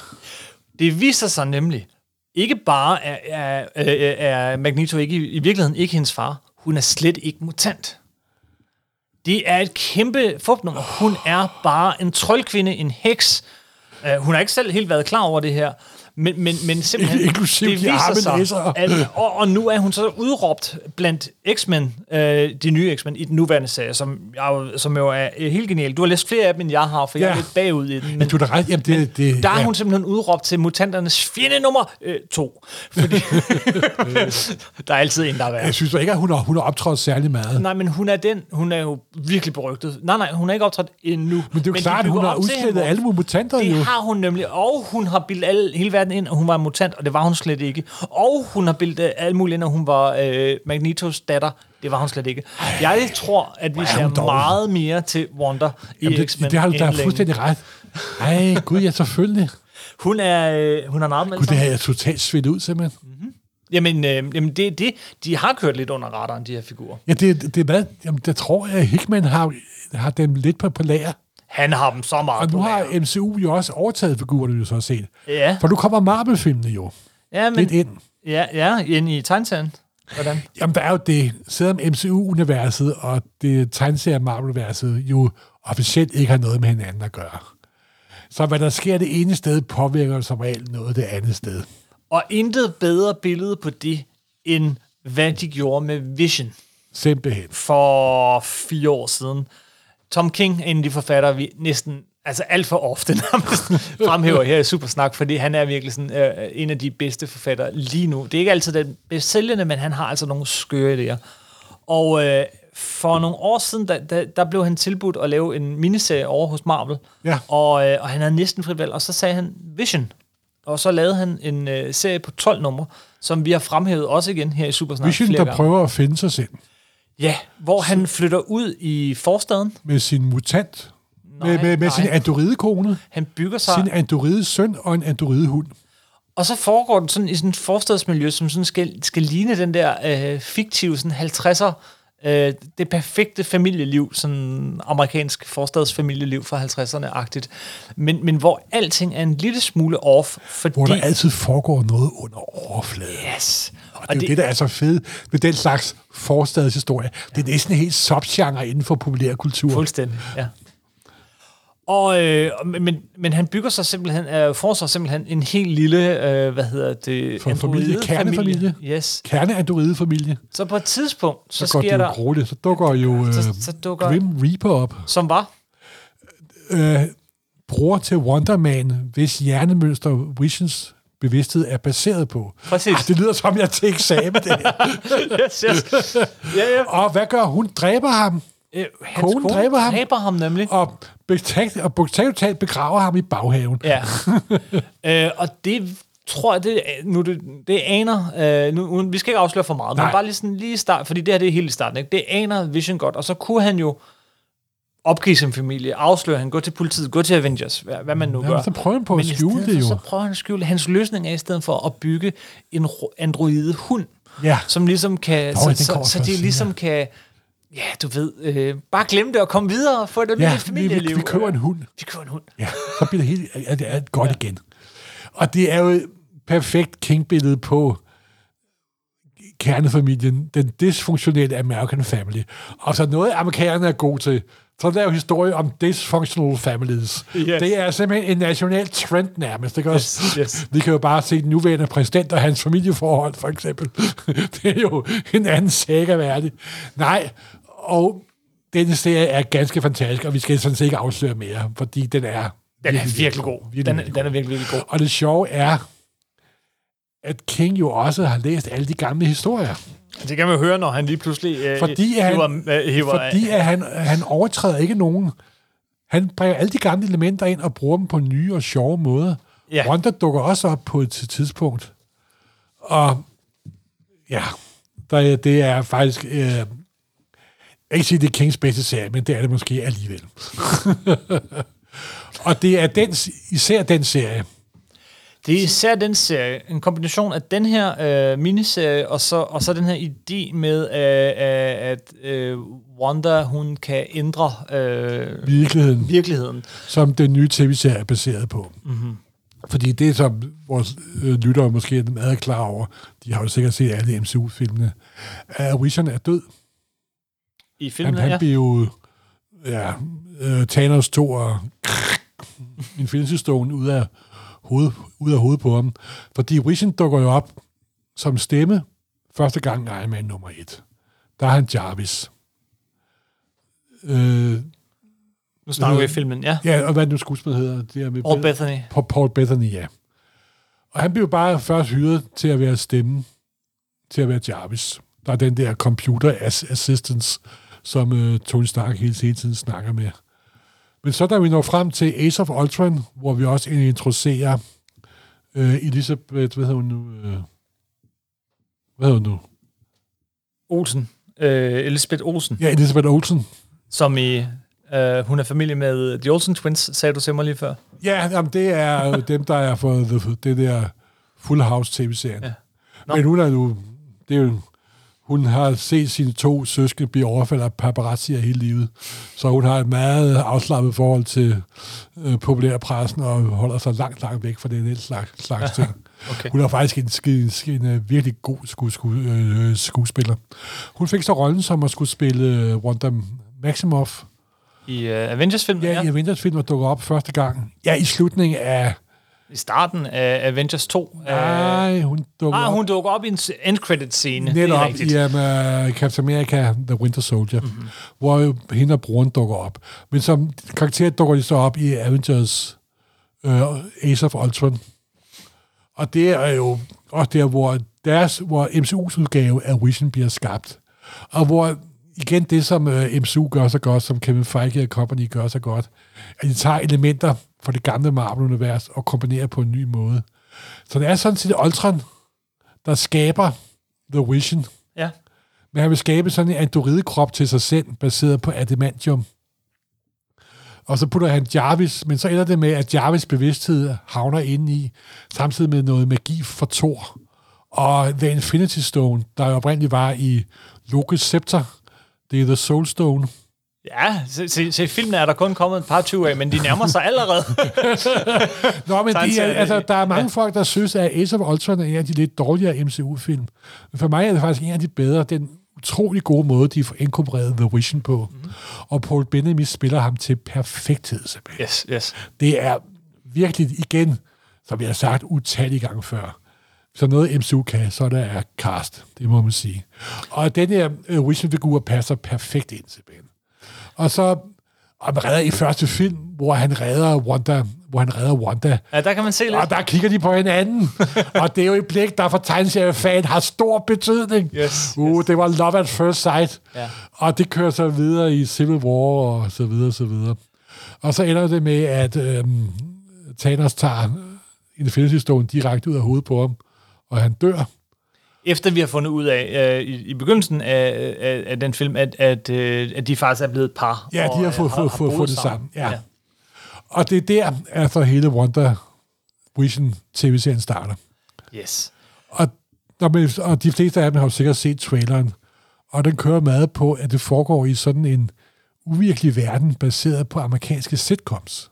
Speaker 7: Det viser sig nemlig, ikke bare er, er, er, er Magneto ikke, i virkeligheden ikke hendes far, hun er slet ikke mutant. Det er et kæmpe fugtnummer. Hun er bare en troldkvinde, en heks. Uh, hun har ikke selv helt været klar over det her, men, men, men simpelthen...
Speaker 8: Inklusive
Speaker 7: det
Speaker 8: de
Speaker 7: viser
Speaker 8: arme
Speaker 7: sig, at, og, og nu er hun så udråbt blandt X-Men, øh, de nye X-Men, i den nuværende serie, som, jeg, som jo er øh, helt genial. Du har læst flere af dem, end jeg har, for jeg er
Speaker 8: Ja.
Speaker 7: lidt bagud i den.
Speaker 8: Men du er ret. Jamen, det, det,
Speaker 7: Der er
Speaker 8: ja.
Speaker 7: hun simpelthen udråbt til mutanternes fjende nummer øh, to. Fordi der er altid en, der er værd.
Speaker 8: Jeg synes ikke, at hun har, hun har optrådt særlig meget.
Speaker 7: Nej, men hun er den. Hun er jo virkelig berygtet. Nej, nej, hun er ikke optrådt endnu.
Speaker 8: Men det er jo
Speaker 7: de
Speaker 8: klart, at hun har udslettet alle mutanter
Speaker 7: Det
Speaker 8: jo.
Speaker 7: har hun nemlig. Og hun har bildet alle, hele verden ind, at hun var en mutant, og det var hun slet ikke. Og hun har bildet alle mulige ind, at hun var øh, Magnetos datter. Det var hun slet ikke. Jeg tror, at vi
Speaker 8: er
Speaker 7: ser
Speaker 8: dårlig.
Speaker 7: meget mere til Wonder i
Speaker 8: Jamen, det,
Speaker 7: X-Men.
Speaker 8: det har du da fuldstændig ret. Ej, gud, ja, selvfølgelig.
Speaker 7: Hun er, øh, hun er meget med
Speaker 8: Gud, det har jeg totalt svedt ud, simpelthen.
Speaker 7: Jamen, øh, jamen det det. De har kørt lidt under radaren, de her figurer.
Speaker 8: Ja, det, det er hvad? Jamen, der tror jeg, at Hickman har, har dem lidt på, på lager.
Speaker 7: Han har dem så meget
Speaker 8: Og nu har
Speaker 7: lager.
Speaker 8: MCU jo også overtaget figurerne, du så har set.
Speaker 7: Ja,
Speaker 8: For nu kommer Marvel-filmene jo
Speaker 7: ja,
Speaker 8: lidt
Speaker 7: men,
Speaker 8: ind.
Speaker 7: ja, ja, ind i tegneserien. Hvordan?
Speaker 8: Jamen, der er jo det, selvom MCU-universet og det tegneserie Marvel-universet jo officielt ikke har noget med hinanden at gøre. Så hvad der sker det ene sted, påvirker som regel noget det andet sted.
Speaker 7: Og intet bedre billede på det, end hvad de gjorde med Vision
Speaker 8: Simpelthen.
Speaker 7: for fire år siden. Tom King er en af de forfattere, vi næsten, altså alt for ofte nærmest fremhæver her i Supersnak, fordi han er virkelig sådan, øh, en af de bedste forfattere lige nu. Det er ikke altid den bedst sælgende, men han har altså nogle skøre idéer. Og øh, for nogle år siden, der, der, der blev han tilbudt at lave en miniserie over hos Marvel,
Speaker 8: Ja.
Speaker 7: og, øh, og han havde næsten frit valg, og så sagde han Vision. Og så lavede han en øh, serie på 12 numre, som vi har fremhævet også igen her i Supersnak
Speaker 8: Vision,
Speaker 7: flere
Speaker 8: der
Speaker 7: gange.
Speaker 8: prøver at finde sig selv
Speaker 7: Ja, hvor han flytter ud i forstaden.
Speaker 8: med sin mutant, med, med, med
Speaker 7: nej.
Speaker 8: sin androidekone,
Speaker 7: Han bygger sig,
Speaker 8: sin androidesøn og en androidehund.
Speaker 7: og så foregår den sådan i sådan et forstadsmiljø, som sådan skal, skal ligne den der øh, fiktive sådan 50'er, øh, det perfekte familieliv, sådan amerikansk forstadsfamilieliv fra 50'erne-agtigt. Men, men hvor alting er en lille smule off, fordi...
Speaker 8: Hvor der altid foregår noget under overfladen.
Speaker 7: Yes.
Speaker 8: Og det er jo det, der er så fedt med den slags forstadshistorie. Det er næsten en helt subgenre inden for populærkultur.
Speaker 7: Fuldstændig, ja. Og, øh, men, men han bygger sig simpelthen, øh, får sig simpelthen en helt lille, øh, hvad hedder det?
Speaker 8: For en familie, kernefamilie.
Speaker 7: Yes.
Speaker 8: Kerneandroidefamilie.
Speaker 7: Så på et tidspunkt, så,
Speaker 8: Så går det
Speaker 7: sker
Speaker 8: jo
Speaker 7: der,
Speaker 8: grueligt. Så dukker jo øh,
Speaker 7: så, så dukker,
Speaker 8: Grim Reaper op.
Speaker 7: som var,
Speaker 8: Øh, bror til Wonder Man, hvis hjernemønster Visions bevidsthed er baseret på.
Speaker 7: Præcis.
Speaker 8: Ah, det lyder som, jeg til eksamen, det her.
Speaker 7: yes, yes. ja, ja.
Speaker 8: Og hvad gør hun? Dræber ham.
Speaker 7: Øh, hans
Speaker 8: Konen
Speaker 7: kone
Speaker 8: dræber ham.
Speaker 7: dræber ham nemlig.
Speaker 8: Og bogstaveligt og bogstaveligt begraver ham i baghaven.
Speaker 7: Ja. øh, og det tror jeg, det, nu det, det aner, øh, nu, vi skal ikke afsløre for meget,
Speaker 8: Nej.
Speaker 7: men bare lige sådan lige start, fordi det her det er helt i starten, ikke? det aner Vision godt, og så kunne han jo opgive sin familie, afsløre han, gå til politiet, gå til Avengers, hvad, hvad man nu
Speaker 8: Jamen,
Speaker 7: gør.
Speaker 8: så prøver han på at
Speaker 7: Men
Speaker 8: skjule det jo.
Speaker 7: Så prøver han at skjule det. Hans løsning er i stedet for at bygge en ro- androide hund,
Speaker 8: Ja.
Speaker 7: som ligesom kan,
Speaker 8: Nå,
Speaker 7: så,
Speaker 8: den
Speaker 7: så, så de ligesom kan, ja, du ved, øh, bare glemme det og komme videre og få et
Speaker 8: Ja,
Speaker 7: almindeligt
Speaker 8: vi, vi,
Speaker 7: familieliv.
Speaker 8: vi køber en hund.
Speaker 7: Vi køber en hund.
Speaker 8: Ja, så bliver det helt er det er godt ja. igen. Og det er jo et perfekt King-billede på kernefamilien, den dysfunktionelle American family. Og så noget, amerikanerne er gode til, så der er jo historie om dysfunctional families.
Speaker 7: Yes.
Speaker 8: Det er simpelthen en national trend nærmest. Ikke også?
Speaker 7: Yes, yes.
Speaker 8: Vi kan jo bare se den nuværende præsident og hans familieforhold, for eksempel. det er jo en anden saga værdig. Nej, og denne serie er ganske fantastisk, og vi skal sådan set ikke afsløre mere, fordi den er
Speaker 7: Den er virkelig god.
Speaker 8: Virkelig,
Speaker 7: Den, er-
Speaker 8: virkelig
Speaker 7: den er virkelig, virkelig god.
Speaker 8: Og det sjove er, at King jo også har læst alle de gamle historier.
Speaker 7: Det kan man høre, når han lige pludselig øh,
Speaker 8: Fordi, han,
Speaker 7: hiver, øh, hiver,
Speaker 8: fordi at han, han overtræder ikke nogen. Han bringer alle de gamle elementer ind og bruger dem på nye og sjove måder.
Speaker 7: Ja.
Speaker 8: Wanda dukker også op på et tidspunkt. Og ja, der, det er faktisk... Øh, jeg ikke sige, det er Kings bedste serie, men det er det måske alligevel. og det er den, især den serie,
Speaker 7: Det er især den serie, en kombination af den her øh, miniserie, og så, og så den her idé med, øh, øh, at øh, Wanda, hun kan ændre øh,
Speaker 8: virkeligheden,
Speaker 7: virkeligheden.
Speaker 8: som den nye tv-serie er baseret på. Mm-hmm. Fordi det, som vores øh, lyttere måske er meget klar over, de har jo sikkert set alle MCU-filmene, er, at Vision er død.
Speaker 7: I
Speaker 8: Han,
Speaker 7: filmen,
Speaker 8: han
Speaker 7: ja.
Speaker 8: bliver jo ja, øh, Thanos 2 og Infinity Stone ud af, hoved, ud af hovedet på ham. Fordi Vision dukker jo op som stemme første gang Iron Man nummer 1. Der er han Jarvis. Øh,
Speaker 7: Nu snakker vi i filmen, ja.
Speaker 8: Ja, og hvad nu skuespiller hedder? Det er med
Speaker 7: Paul Bethany.
Speaker 8: Paul, Bethany, ja. Og han blev bare først hyret til at være stemme, til at være Jarvis. Der er den der computer as- assistance, som øh, Tony Stark hele, hele tiden snakker med. Men så da vi når frem til Ace of Ultron, hvor vi også introducerer øh, Elisabeth, hvad hedder hun nu? Øh, hvad hedder hun nu?
Speaker 7: Olsen. Øh, Elisabeth Olsen.
Speaker 8: Ja, Elisabeth Olsen.
Speaker 7: Som i... Øh, hun er familie med The Olsen Twins, sagde du til mig lige før.
Speaker 8: Ja, jamen, det er dem, der er for the, det der Full House tv-serien.
Speaker 7: Ja.
Speaker 8: Men hun er jo, det er jo, hun har set sine to søskende blive overfaldet af paparazzier hele livet. Så hun har et meget afslappet forhold til øh, populærpressen og holder sig langt, langt væk fra den slags, slags ting.
Speaker 7: Okay.
Speaker 8: Hun er faktisk en, sk- en, en øh, virkelig god sku, sku, øh, skuespiller. Hun fik så rollen som at skulle spille øh, Wanda Maximoff.
Speaker 7: I øh, Avengers-filmen,
Speaker 8: Ja,
Speaker 7: ja.
Speaker 8: i Avengers-film og dukker op første gang. Ja, i slutningen af...
Speaker 7: I starten af Avengers 2.
Speaker 8: Nej, hun dukker
Speaker 7: ah,
Speaker 8: op.
Speaker 7: hun dukker op i en s- end-credit-scene. det er
Speaker 8: Netop
Speaker 7: rigtigt.
Speaker 8: i um, uh, Captain America, The Winter Soldier, mm-hmm. hvor hende og broren dukker op. Men som karakter dukker de så op i Avengers uh, Ace of Ultron. Og det er jo også der, hvor, deres, hvor MCU's udgave af Vision bliver skabt. Og hvor igen det, som uh, MCU gør så godt, som Kevin Feige og Company gør så godt, at de tager elementer fra det gamle Marvel-univers og kombinerer på en ny måde. Så det er sådan set Ultron, der skaber The Vision.
Speaker 7: Ja.
Speaker 8: Men han vil skabe sådan en androidekrop til sig selv, baseret på adamantium. Og så putter han Jarvis, men så ender det med, at Jarvis bevidsthed havner inde i, samtidig med noget magi for Thor. Og The Infinity Stone, der jo oprindeligt var i Lokes scepter, det er The Soul Stone.
Speaker 7: Ja, se, se, se, filmen er der kun kommet et par 20 af, men de nærmer sig allerede.
Speaker 8: Nå, men de, altså, der er mange
Speaker 7: ja.
Speaker 8: folk, der synes, at Ace of Ultron er en af de lidt dårligere MCU-film. Men for mig er det faktisk en af de bedre. Den utrolig gode måde, de får inkorporeret The Vision på.
Speaker 7: Mhm.
Speaker 8: Mm. Og Paul Bettany spiller ham til perfekthed, simpelthen.
Speaker 7: yes, yes.
Speaker 8: Det er virkelig igen, som jeg har sagt utallige gange før, så noget MCU kan, så der er cast, det må man sige. Og den her uh, Vision-figur passer perfekt ind, simpelthen. Og så, Og redder i første film, hvor han redder Wanda, hvor han redder Wanda.
Speaker 7: Ja, der kan man se lidt.
Speaker 8: Og der kigger de på hinanden. og det er jo et blik, der for tegneseriefan har stor betydning.
Speaker 7: Yes,
Speaker 8: uh, Det var love at first sight.
Speaker 7: Ja.
Speaker 8: Og det kører så videre i Civil War og så videre, så videre. Og så ender det med, at øhm, Thanos tager Infinity Stone direkte ud af hovedet på ham, og han dør.
Speaker 7: Efter vi har fundet ud af, øh, i, i begyndelsen af, af, af den film, at, at, øh, at de faktisk er blevet et par.
Speaker 8: Ja, de
Speaker 7: og,
Speaker 8: har
Speaker 7: øh,
Speaker 8: fået, fået, fået, det sammen. Ja. ja. Og det er der, at så hele Wonder Vision tv-serien starter.
Speaker 7: Yes.
Speaker 8: Og, når man, og de fleste af dem har jo sikkert set traileren, og den kører meget på, at det foregår i sådan en uvirkelig verden, baseret på amerikanske sitcoms.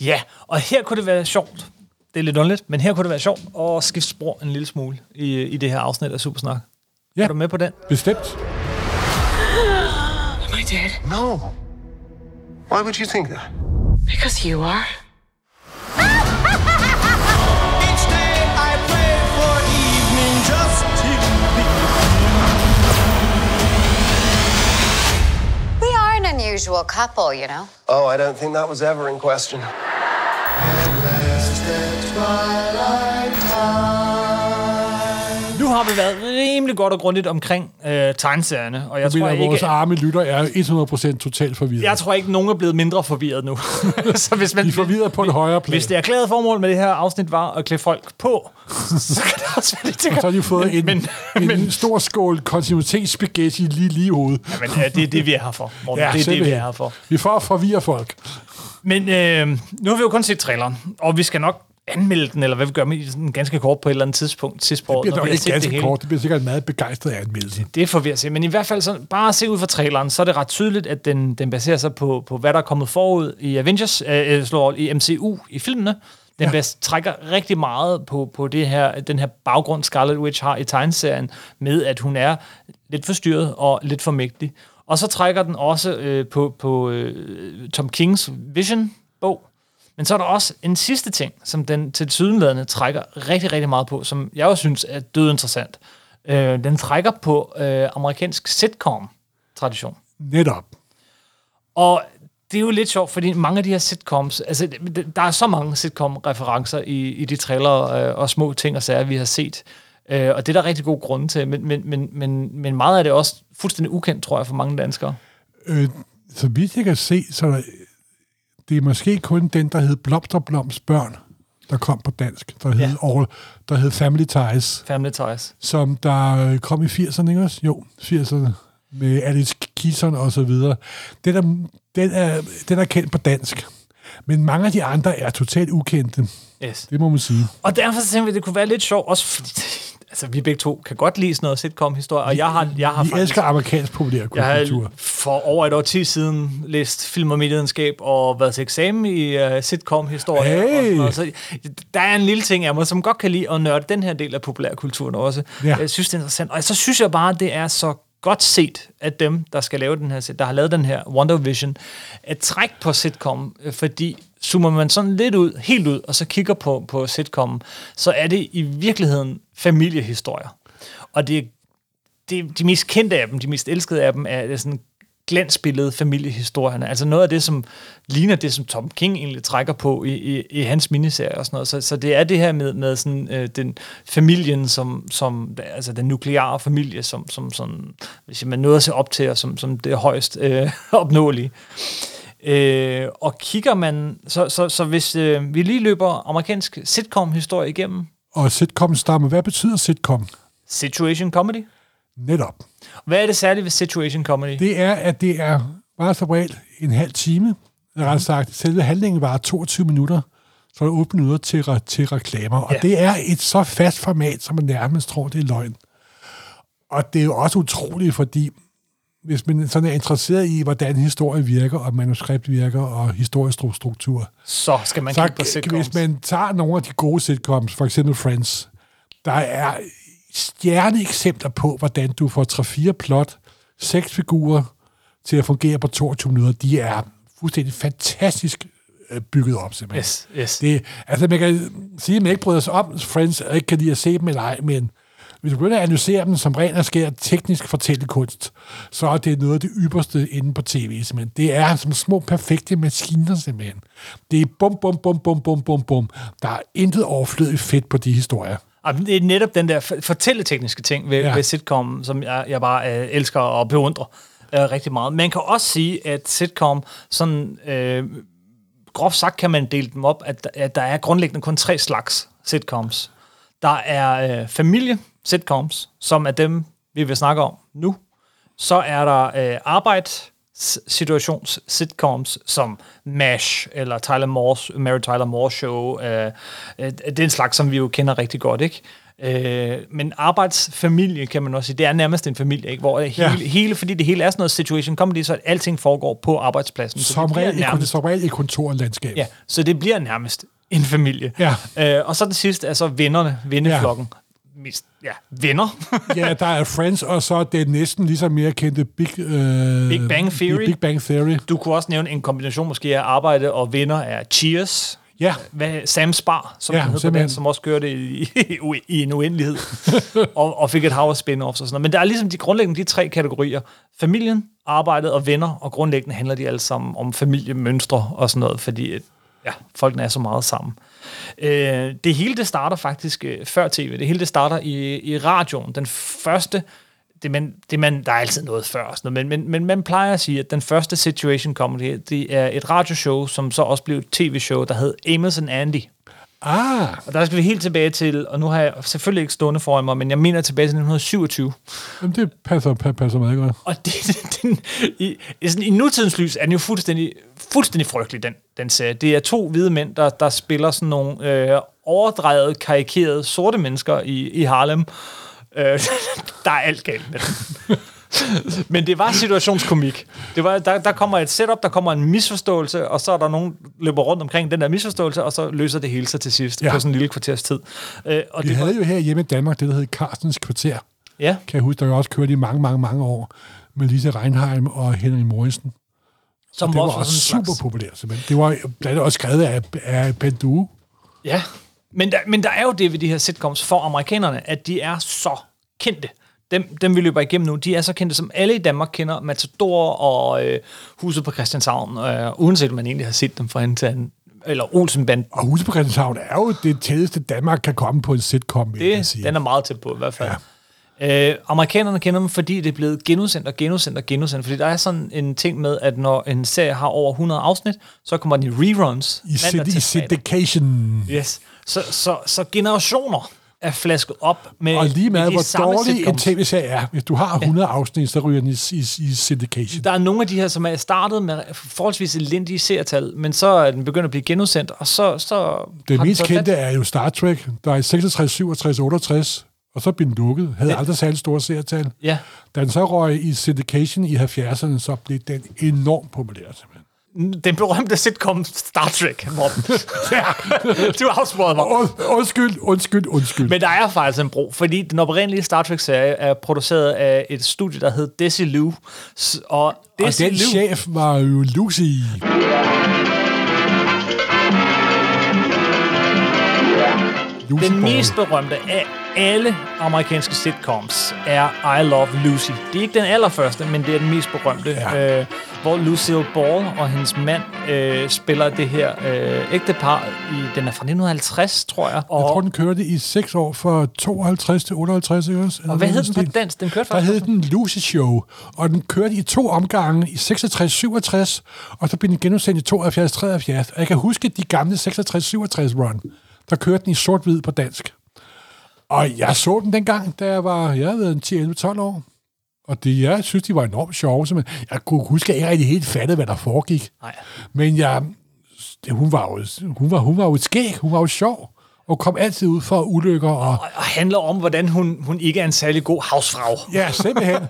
Speaker 7: Ja, og her kunne det være sjovt. Det er lidt underligt, men her kunne det være sjovt at skifte spor en lille smule i, i det her afsnit af Supersnak.
Speaker 8: Ja.
Speaker 7: Er du med på den?
Speaker 8: Bestemt.
Speaker 1: Am I dead?
Speaker 2: No. Why would you think that?
Speaker 1: Because you are. Day I pray for evening just to be.
Speaker 3: We are an unusual couple, you know.
Speaker 2: Oh, I don't think that was ever in question.
Speaker 7: Nu har vi været rimelig godt og grundigt omkring øh, tegneserierne, og jeg tror
Speaker 8: at vores
Speaker 7: ikke...
Speaker 8: arme lytter er 100% totalt forvirret.
Speaker 7: Jeg tror ikke, nogen er blevet mindre forvirret nu. så hvis man,
Speaker 8: De er forvirret på en højere plan.
Speaker 7: Hvis det erklærede formål med det her afsnit var at klæde folk på, så kan det også være, de tænker...
Speaker 8: så har de fået en,
Speaker 7: men,
Speaker 8: en
Speaker 7: men,
Speaker 8: stor skål kontinuitetsspaghetti lige lige i hovedet.
Speaker 7: men ja, det er det, vi er her for. Morten. det er det, vi er her for.
Speaker 8: Vi får at forvirre folk.
Speaker 7: Men øh, nu har vi jo kun set traileren, og vi skal nok anmelde den, eller hvad vi gør med sådan ganske kort på et eller andet tidspunkt til
Speaker 8: Det bliver nok ikke
Speaker 7: det
Speaker 8: ganske
Speaker 7: hele.
Speaker 8: kort. Det bliver sikkert en meget begejstret anmeldelse.
Speaker 7: Det får vi at se. Men i hvert fald, så, bare at se ud fra traileren, så er det ret tydeligt, at den, den baserer sig på, på, hvad der er kommet forud i Avengers, øh, øh, slår i MCU i filmene. Den ja. trækker rigtig meget på, på det her, den her baggrund, Scarlet Witch har i tegneserien, med at hun er lidt forstyrret og lidt for mægtig. Og så trækker den også øh, på, på øh, Tom Kings Vision-bog. Men så er der også en sidste ting, som den til sydenladende trækker rigtig, rigtig meget på, som jeg også synes er død interessant. Øh, den trækker på øh, amerikansk sitcom-tradition.
Speaker 8: Netop.
Speaker 7: Og det er jo lidt sjovt, fordi mange af de her sitcoms, altså der er så mange sitcom-referencer i, i de trailer øh, og små ting og sager, vi har set. Øh, og det er der rigtig god grund til, men, men, men, men, men meget af det er også fuldstændig ukendt, tror jeg, for mange danskere.
Speaker 8: Øh, så vidt jeg kan se, så er der, det er måske kun den, der hed Blomsterbloms børn, der kom på dansk, der hed,
Speaker 7: Ja.
Speaker 8: ja. der hed Family Ties,
Speaker 7: Family Ties.
Speaker 8: som der øh, kom i 80'erne, ikke også? Jo, 80'erne, med Alice Keaton og så videre. Den er, den, er, den er kendt på dansk. Men mange af de andre er totalt ukendte.
Speaker 7: Yes.
Speaker 8: Det må man sige.
Speaker 7: Og derfor tænkte vi, at det kunne være lidt sjovt, også fordi, altså vi begge to kan godt lide sådan noget sitcom-historie, og jeg har, jeg har
Speaker 8: Vi
Speaker 7: faktisk...
Speaker 8: elsker amerikansk populær
Speaker 7: Jeg har for over et år tid siden læst film og medievidenskab og været til eksamen i uh, sitcom-historie.
Speaker 8: Hey!
Speaker 7: Og. Så der er en lille ting af mig, som godt kan lide at nørde den her del af populærkulturen også.
Speaker 8: Ja.
Speaker 7: Jeg synes, det er interessant. Og så synes jeg bare, at det er så godt set af dem, der skal lave den her, der har lavet den her Wonder Vision, at trække på sitcom, øh, fordi zoomer man sådan lidt ud, helt ud, og så kigger på, på sitcom, så er det i virkeligheden familiehistorier. Og det det, de mest kendte af dem, de mest elskede af dem, er, er sådan glansbillede familiehistorierne. Altså noget af det, som ligner det, som Tom King egentlig trækker på i, i, i hans miniserie og sådan noget. Så, så det er det her med, med sådan, øh, den familien, som, som, altså den nukleare familie, som, som sådan, hvis man nåede at se op til, og som, som det højst øh, opnåelige. Øh, og kigger man, så, så, så hvis øh, vi lige løber amerikansk sitcom-historie igennem,
Speaker 8: og sitcom-stamme, hvad betyder sitcom?
Speaker 7: situation comedy,
Speaker 8: Netop.
Speaker 7: hvad er det særligt ved situation comedy?
Speaker 8: Det er, at det er bare som regel en halv time. Eller ret sagt, selve handlingen var 22 minutter, så er der 8 minutter til, re- til reklamer. Og
Speaker 7: Ja.
Speaker 8: det er et så fast format, som man nærmest tror, det er løgn. Og det er jo også utroligt, fordi hvis man sådan er interesseret i, hvordan historie virker, og manuskript virker, og historisk stru- struktur,
Speaker 7: Så skal man
Speaker 8: så
Speaker 7: kigge på sitcoms.
Speaker 8: hvis man tager nogle af de gode sitcoms, for eksempel Friends, der er stjerneeksempler på, hvordan du får 3-4 plot, seks figurer til at fungere på 22 minutter. De er fuldstændig fantastisk øh, bygget op, simpelthen.
Speaker 7: Yes, yes.
Speaker 8: Det, altså, man kan sige, at man ikke bryder sig om Friends, og ikke kan lide at se dem eller ej, men hvis du begynder at analysere dem som ren og skær teknisk fortællekunst, så er det noget af det ypperste inde på tv, simpelthen. Det er som små perfekte maskiner, simpelthen. Det er bum, bum, bum, bum, bum, bum, bum. Der er intet overflødigt fedt på de historier.
Speaker 7: Og det er netop den der for- fortælletekniske ting ved,
Speaker 8: Ja.
Speaker 7: ved sitcom, som jeg, jeg bare øh, elsker og beundrer øh, rigtig meget. Man kan også sige, at sitcom, sådan øh, groft sagt kan man dele dem op, at, at der er grundlæggende kun tre slags sitcoms. Der er øh, familie-sitcoms, som er dem, vi vil snakke om nu. Så er der øh, arbejdssituations-sitcoms, som MASH, eller Tyler Moore's, Mary Tyler Moore Show. Øh, øh, det er en slags, som vi jo kender rigtig godt, ikke? Øh, men arbejdsfamilie, kan man også sige, det er nærmest en familie, ikke? hvor hele,
Speaker 8: Ja.
Speaker 7: ja. hele, fordi det hele er sådan noget situation comedy, så alting foregår på arbejdspladsen. Så
Speaker 8: Som i, som regel i kontorlandskab.
Speaker 7: ja, så det bliver nærmest en familie.
Speaker 8: Ja.
Speaker 7: Øh, og så det sidste er så vennerne, venneflokken. Mest, ja, venner.
Speaker 8: ja, der er Friends, og så er det næsten lige så mere kendte Big, øh,
Speaker 7: Big Bang Theory.
Speaker 8: Big Bang Theory.
Speaker 7: Du kunne også nævne en kombination måske af arbejde og venner er Cheers.
Speaker 8: Ja,
Speaker 7: Hvad, Sam Spar, som,
Speaker 8: Ja,
Speaker 7: hedder den, som også kørte i, i, i en uendelighed, og, og fik et hav af spin-offs og sådan noget. Men der er ligesom de grundlæggende de tre kategorier. Familien, arbejdet og venner, og grundlæggende handler de alle sammen om familiemønstre og sådan noget, fordi ja, folkene er så meget sammen. Øh, det hele det starter faktisk øh, før tv. Det hele det starter i, i radioen. Den første, det man, det man, der er altid noget før, og sådan noget, men, men, men man plejer at sige, at den første situation comedy, det er et radioshow, som så også blev et tv-show, der hed Amos and Andy.
Speaker 8: ah,
Speaker 7: Og der skal vi helt tilbage til, og nu har jeg selvfølgelig ikke stående foran mig, men jeg mener tilbage til 1927.
Speaker 8: jamen, det passer, pa- passer meget godt.
Speaker 7: Og det, den, i, sådan, i nutidens lys er den jo fuldstændig, fuldstændig frygtelig, den, den serie. Det er to hvide mænd, der, der spiller sådan nogle øh, overdrejet, karikerede sorte mennesker i, i Harlem. Øh, der er alt galt med dem. Men det var situationskomik. Det var, der, der kommer et setup, der kommer en misforståelse, og så er der nogen, der løber rundt omkring den der misforståelse, og så løser det hele sig til sidst
Speaker 8: Ja.
Speaker 7: på sådan en lille kvarters tid. Øh, og
Speaker 8: Vi
Speaker 7: det var,
Speaker 8: havde jo her hjemme i Danmark det, der hed Carstens Kvarter.
Speaker 7: ja,
Speaker 8: Kan jeg huske, der jo også kørte i mange, mange, mange år med Lise Reinheim og Henry Morrison.
Speaker 7: Som
Speaker 8: Det var
Speaker 7: også
Speaker 8: også
Speaker 7: en
Speaker 8: super
Speaker 7: slags-
Speaker 8: populært, simpelthen. Det var blandt andet også skrevet af, af Ben Due.
Speaker 7: Ja, men der, men der er jo det ved de her sitcoms for amerikanerne, at de er så kendte. Dem, dem vi løber igennem nu, de er så kendte, som alle i Danmark kender. Matador og øh, Huset på Christianshavn, øh, uanset om man egentlig har set dem fra hende til anden. Eller Olsenbanden.
Speaker 8: Og Huset på Christianshavn er jo det tætteste, Danmark kan komme på en sitcom, vil jeg
Speaker 7: Det,
Speaker 8: sige.
Speaker 7: den er meget tæt på i hvert fald. Ja. Øh, amerikanerne kender dem, fordi det er blevet genudsendt og genudsendt og genudsendt. Fordi der er sådan en ting med, at når en serie har over 100 afsnit, så kommer den i reruns.
Speaker 8: I,
Speaker 7: til
Speaker 8: I syndication.
Speaker 7: Yes. Så, så, så generationer er flasket op med
Speaker 8: Og lige
Speaker 7: med
Speaker 8: meget,
Speaker 7: de
Speaker 8: hvor dårlig en tv-serie er. Hvis du har 100 afsnit, så ryger den i, i, i syndication.
Speaker 7: Der er nogle af de her, som er startet med forholdsvis elendige seertal, men så er den begyndt at blive genudsendt, og så... så
Speaker 8: Det mest kendte
Speaker 7: fat.
Speaker 8: er jo Star Trek, der er i 66, 67, 68, og så blev den lukket. Havde aldrig særlig store seertal.
Speaker 7: Ja.
Speaker 8: Da den så røg i syndication i 70'erne, så blev den enormt populær. Simpelthen.
Speaker 7: Den berømte sitcom Star Trek, Morten. du afsporede mig.
Speaker 8: Und, undskyld, undskyld, undskyld.
Speaker 7: Men der er faktisk en bro, fordi den oprindelige Star Trek-serie er produceret af et studie, der hed Desilu. Og
Speaker 8: og
Speaker 7: Desilu...
Speaker 8: den chef var jo Lucy. Lucy
Speaker 7: Den
Speaker 8: Ball.
Speaker 7: mest berømte af alle amerikanske sitcoms er I Love Lucy. Det er ikke den allerførste, men det er den mest berømte,
Speaker 8: Ja.
Speaker 7: øh, hvor Lucille Ball og hendes mand øh, spiller det her øh, ægtepar. I, den er fra 1950, tror jeg. Og,
Speaker 8: Jeg tror, den kørte i 6 år, fra 52 til 58, ikke også? Eller
Speaker 7: og hvad hed den på dansk? Den kørte
Speaker 8: Der
Speaker 7: faktisk.
Speaker 8: hed den Lucy Show, og den kørte i to omgange i 66-67, og så blev den genudsendt i 72-73. Og jeg kan huske de gamle 66-67 run, der kørte den i sort-hvid på dansk. Og jeg så den dengang, da jeg var, jeg ved, 10-11-12 år. Og det, jeg synes, de var enormt sjove. Så jeg kunne huske, at jeg ikke rigtig helt fattede, hvad der foregik.
Speaker 7: Nej.
Speaker 8: Men jeg, det, hun, var jo, hun, var, hun var jo et skæg, hun var jo sjov, og kom altid ud for ulykker og
Speaker 7: Og, og handler om, hvordan hun, hun ikke er en særlig god havsfrag.
Speaker 8: Ja, simpelthen.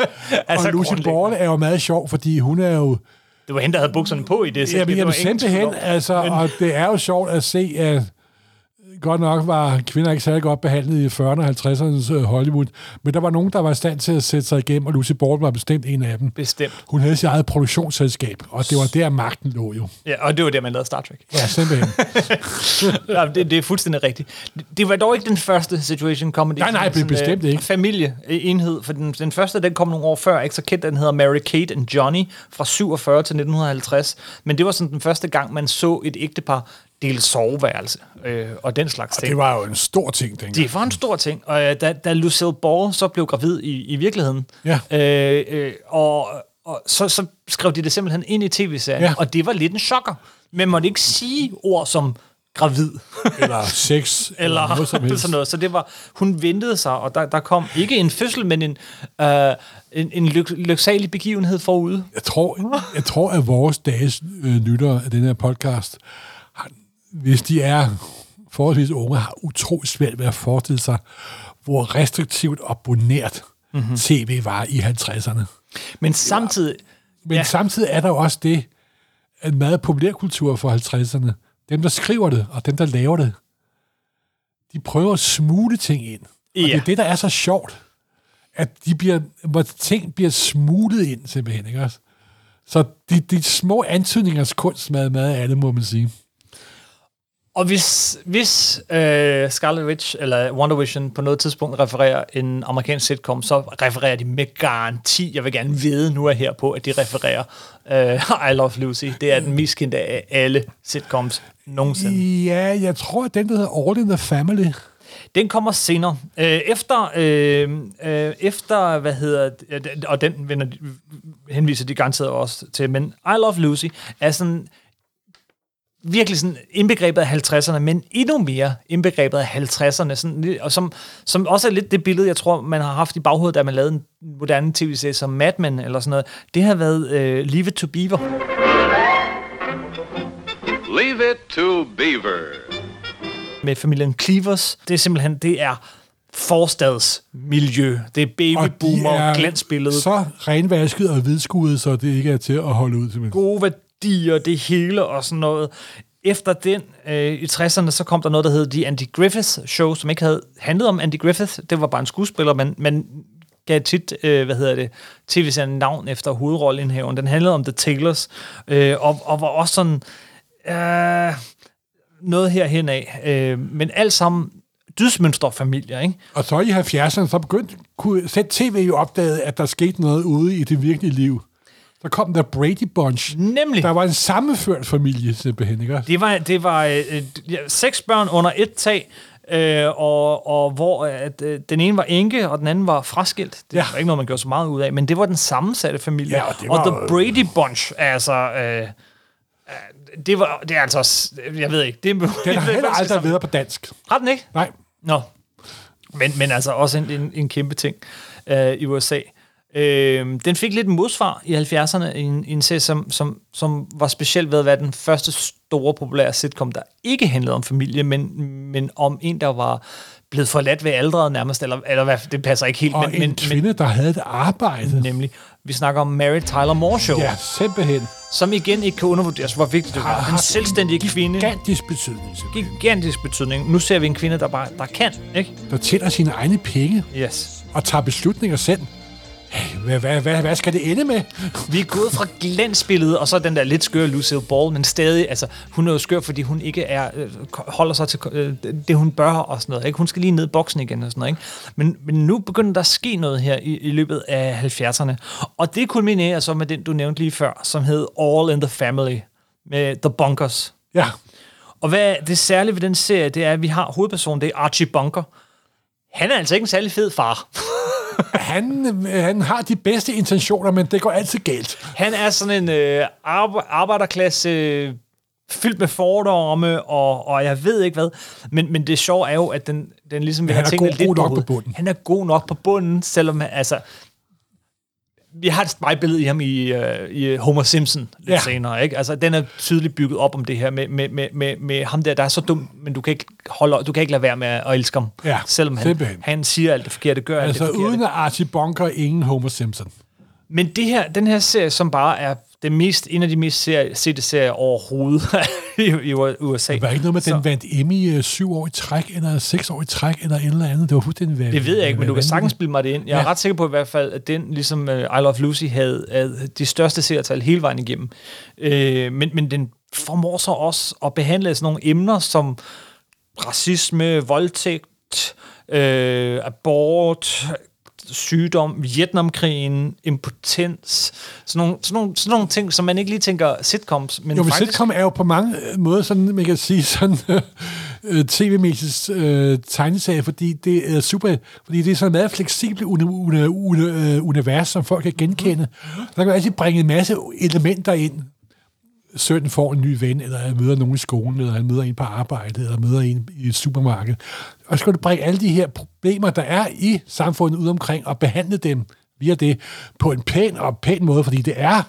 Speaker 7: Altså,
Speaker 8: og Lucy. Ball er jo meget sjov, fordi hun er jo...
Speaker 7: Det var hende, der havde bukserne på i det. så
Speaker 8: Jamen,
Speaker 7: det
Speaker 8: jamen simpelthen, altså,
Speaker 7: Men-
Speaker 8: og det er jo sjovt at se, at godt nok var kvinder ikke særlig godt behandlet i 40'erne og 50'ernes øh, Hollywood, men der var nogen, der var i stand til at sætte sig igennem, og Lucy Ball var bestemt en af dem.
Speaker 7: Bestemt.
Speaker 8: Hun havde sit eget produktionsselskab, og det var der, magten lå jo.
Speaker 7: Ja, og det var der, man lavede Star Trek.
Speaker 8: Ja, simpelthen.
Speaker 7: ja, det, det er fuldstændig rigtigt. Det, det var dog ikke den første situation comedy.
Speaker 8: Nej, nej,
Speaker 7: sådan,
Speaker 8: bestemt
Speaker 7: øh,
Speaker 8: ikke.
Speaker 7: Familieenhed, for den, den første, den kom nogle år før, ikke så kendt, den hedder Mary Kate and Johnny fra 47 til 1950. Men det var sådan den første gang, man så et ægtepar dele soveværelse øh, og den slags
Speaker 8: Og
Speaker 7: ting.
Speaker 8: det var jo en stor ting, dengang.
Speaker 7: Det var en stor ting, og øh, da, da Lucille Ball så blev gravid i, i virkeligheden,
Speaker 8: Ja.
Speaker 7: øh, øh, og, og så, så skrev de det simpelthen ind i tv-serien,
Speaker 8: Ja.
Speaker 7: og det var lidt en chokker. Men man ikke sige ord som gravid,
Speaker 8: Eller sex, eller,
Speaker 7: eller
Speaker 8: noget som helst.
Speaker 7: sådan noget. Så det var, hun ventede sig, og der, der kom ikke en fødsel, men en, øh, en, en lyk, lyksalig begivenhed forud.
Speaker 8: Jeg tror, jeg tror, at vores dages øh, lyttere af den her podcast, hvis de er forholdsvis unge, har utrolig svært ved at forestille sig, hvor restriktivt og bonert mm-hmm. tv var i 50'erne.
Speaker 7: Men samtidig,
Speaker 8: Men ja.
Speaker 7: Ja.
Speaker 8: samtidig er der også det, at meget populærkultur for 50'erne, dem der skriver det, og dem der laver det, de prøver at smule ting ind. Og det
Speaker 7: Ja.
Speaker 8: er det, der er så sjovt, at de bliver, hvor ting bliver smuglet ind simpelthen, ikke også? Så de, de små antydningers kunst med mad af det, må man sige.
Speaker 7: Og hvis, hvis øh, Scarlet Witch eller Wonder Vision på noget tidspunkt refererer en amerikansk sitcom, så refererer de med garanti, jeg vil gerne vide nu er her på, at de refererer øh, I Love Lucy. Det er den mest kendte af alle sitcoms nogensinde.
Speaker 8: Ja, jeg tror, at den, der hedder All in the Family,
Speaker 7: Den kommer senere. Øh, efter, øh, øh, efter, hvad hedder det, og den vender, de- henviser de garanteret også til, men I Love Lucy er sådan virkelig sådan indbegrebet af 50'erne, men endnu mere indbegrebet af 50'erne, sådan, og som, som også er lidt det billede, jeg tror, man har haft i baghovedet, da man lavede en moderne tv-serie som Mad Men eller sådan noget. Det har været øh, Leave It to Beaver.
Speaker 9: Leave it to Beaver.
Speaker 7: med familien Cleavers. Det er simpelthen, det er forstadsmiljø. Det er babyboomer, glansbillede,
Speaker 8: så renvasket og hvidskuet, så det ikke er til at holde ud. Simpelthen.
Speaker 7: gode stiger det hele og sådan noget. Efter den, øh, i 60'erne, så kom der noget, der hed The Andy Griffith Show, som ikke havde handlet om Andy Griffith. Det var bare en skuespiller, men man gav tit, øh, hvad hedder det, tv-serien navn efter hovedrolleindhaveren. Den handlede om The Taylors, øh, og, og var også sådan, øh, noget herhen af. Øh, men alt sammen dydsmønsterfamilier, ikke?
Speaker 8: Og så i 70'erne, så begyndte kunne selv tv jo opdagede, at der skete noget ude i det virkelige liv. Så kom der Brady Bunch.
Speaker 7: Nemlig.
Speaker 8: Der var en sammenført familie, simpelthen, ikke?
Speaker 7: Det var, det var øh, øh, ja, seks børn under et tag, øh, og, og hvor at, øh, den ene var enke, og den anden var fraskilt. Det
Speaker 8: Ja.
Speaker 7: var ikke noget, man gjorde så meget ud af, men det var den sammensatte familie.
Speaker 8: Ja, og det
Speaker 7: og
Speaker 8: var
Speaker 7: The
Speaker 8: jo-
Speaker 7: Brady Bunch, altså... Øh, øh, det var, det er altså, s- jeg ved ikke. Det,
Speaker 8: Den har heller aldrig været på dansk.
Speaker 7: Har den ikke?
Speaker 8: Nej.
Speaker 7: Nå. Men, men altså også en, en, en kæmpe ting øh, i USA. Øh, den fik lidt modsvar i 70'erne i en, en serie, som, som, som var specielt ved at være den første store populære sitcom, der ikke handlede om familie, men, men om en, der var blevet forladt ved aldret nærmest, eller, eller hvad, det passer ikke helt,
Speaker 8: Og
Speaker 7: men,
Speaker 8: en
Speaker 7: men,
Speaker 8: kvinde, der havde et arbejde.
Speaker 7: men nemlig, vi snakker om Mary Tyler Moore Show,
Speaker 8: Ja, simpelthen.
Speaker 7: som igen ikke kan undervurderes, hvor vigtigt det
Speaker 8: Har
Speaker 7: var. En
Speaker 8: haft
Speaker 7: selvstændig kvinde,
Speaker 8: Gigantisk betydning, simpelthen.
Speaker 7: gigantisk betydning. Nu ser vi en kvinde, der bare der kan, ikke?
Speaker 8: Der tjener sine egne penge
Speaker 7: Yes.
Speaker 8: og tager beslutninger selv. Hvad, hvad, hvad, hvad skal det ende med?
Speaker 7: Vi er gået fra glansbilledet, og så den der lidt skøre Lucille Ball, men stadig, altså, hun er jo skør, fordi hun ikke er, øh, holder sig til øh, det, hun bør og sådan noget. Ikke? Hun skal lige ned i boksen igen og sådan noget. Ikke? Men, men nu begynder der at ske noget her i, i løbet af 70'erne. Og det kulminerer så med den, du nævnte lige før, som hed All in the Family med The Bunkers.
Speaker 8: Ja,
Speaker 7: Og hvad det særlige ved den serie, det er, at vi har hovedpersonen, det er Archie Bunker. Han er altså ikke en særlig fed far.
Speaker 8: han, han har de bedste intentioner, men det går altid galt.
Speaker 7: Han er sådan en øh, arbe- arbejderklasse øh, fyldt med fordomme, og, og jeg ved ikke hvad. Men, men det sjove er jo, at den, den ligesom vil
Speaker 8: han
Speaker 7: have
Speaker 8: er god-
Speaker 7: lidt
Speaker 8: god nok på bunden.
Speaker 7: Han er god nok på bunden, selvom altså... Vi har et spejlbillede i ham i, øh, i Homer Simpson lidt
Speaker 8: Ja.
Speaker 7: senere, ikke? Altså, den er tydeligt bygget op om det her med, med, med, med, med ham der, der er så dum, men du kan ikke, holde, du kan ikke lade være med at elske ham.
Speaker 8: Ja,
Speaker 7: selvom han,
Speaker 8: simpelthen.
Speaker 7: han siger alt det forkerte, gør alt
Speaker 8: Altså
Speaker 7: det forkerte.
Speaker 8: uden at Archie Bunker, ingen Homer Simpson.
Speaker 7: Men det her, den her serie, som bare er det mest, en af de mest serie, sete serier overhovedet i, i USA.
Speaker 8: Det var ikke noget med, at den vandt Emmy øh, syv år i træk, eller seks år i træk, eller et eller andet. Det var fuldstændig vanvittigt.
Speaker 7: Det ved jeg ikke, men du kan sagtens spille mig det ind. Jeg er
Speaker 8: Ja.
Speaker 7: ret sikker på i hvert fald, at den, ligesom uh, I Love Lucy, havde, havde de største seertal hele vejen igennem. Uh, men, men den formår så også at behandle sådan nogle emner som racisme, voldtægt, øh, abort, sygdom, Vietnamkrigen, impotens, sådan nogle, sådan, nogle, sådan nogle ting, som man ikke lige tænker sitcoms, men
Speaker 8: Jo, men
Speaker 7: faktisk...
Speaker 8: sitcom er jo på mange øh, måder sådan, man kan sige, sådan øh, tv-mæssigt øh, tegneserie, fordi det er super, fordi det er sådan et meget fleksibelt uni, uni, uni, øh, univers, som folk kan genkende. Der kan man altid bringe en masse elementer ind. Sønnen får en ny ven, eller han møder nogen i skolen, eller han møder en på arbejde, eller møder en i et supermarked. Og så skal du bringe alle de her problemer, der er i samfundet ud omkring, og behandle dem via det på en pæn og pæn måde, fordi det er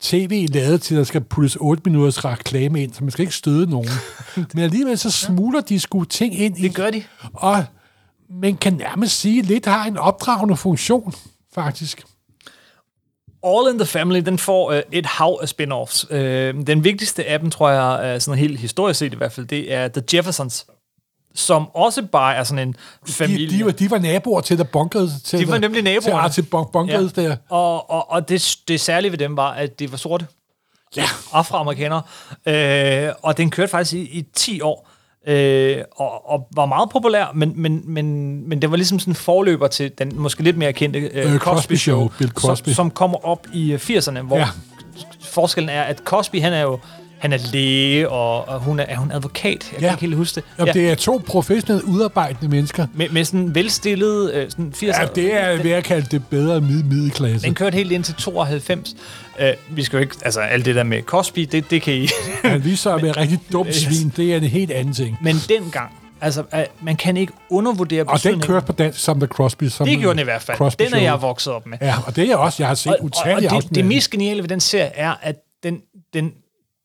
Speaker 8: tv lavet til, at der skal puttes 8 minutters reklame ind, så man skal ikke støde nogen. Men alligevel så smuler de sgu ting ind i.
Speaker 7: Det gør de.
Speaker 8: Og man kan nærmest sige, at lidt har en opdragende funktion, faktisk.
Speaker 7: All in the Family, den får øh, et hav af spin-offs. Øh, den vigtigste af dem, tror jeg, sådan helt historisk set i hvert fald, det er The Jeffersons, som også bare er sådan en familie.
Speaker 8: De, de, var, de var naboer til, der bunkede til,
Speaker 7: De var nemlig naboerne.
Speaker 8: til bunkede ja. der.
Speaker 7: Og, og, og det, det særlige ved dem var, at de var sorte.
Speaker 8: Ja.
Speaker 7: Afroamerikanere. Øh, og den kørte faktisk i, i 10 år. Øh, og, og var meget populær, men, men, men, men det var ligesom sådan en forløber til den måske lidt mere kendte øh,
Speaker 8: Øh,
Speaker 7: Cosby,
Speaker 8: Show, Bill Cosby.
Speaker 7: Som, som kommer op i øh, 80'erne, hvor
Speaker 8: ja.
Speaker 7: forskellen er, at Cosby, han er jo han er læge, og, og hun er, er hun advokat? Jeg
Speaker 8: Ja.
Speaker 7: kan ikke helt huske det.
Speaker 8: Jamen, det er to professionelt udarbejdende mennesker.
Speaker 7: Med, med sådan velstillede øh, sådan 80'er.
Speaker 8: Ja, det er ved at kalde det bedre mid middelklasse.
Speaker 7: Den kørte helt ind til 92. Uh, vi skal jo ikke... Altså, alt det der med Cosby, det, det kan I...
Speaker 8: Han viser at være rigtig dumt svin. Det er en helt anden ting.
Speaker 7: Men dengang, altså, uh, man kan ikke undervurdere
Speaker 8: Og den kørte på dansk som The Crosby. Som
Speaker 7: Det gjorde den i hvert fald.
Speaker 8: Crosby
Speaker 7: den er jeg vokset op med.
Speaker 8: Ja, og det er jeg også. Jeg har set
Speaker 7: og, og, og
Speaker 8: utallige
Speaker 7: det,
Speaker 8: afsnit.
Speaker 7: det
Speaker 8: den.
Speaker 7: mest geniale ved den serie er, at den, den,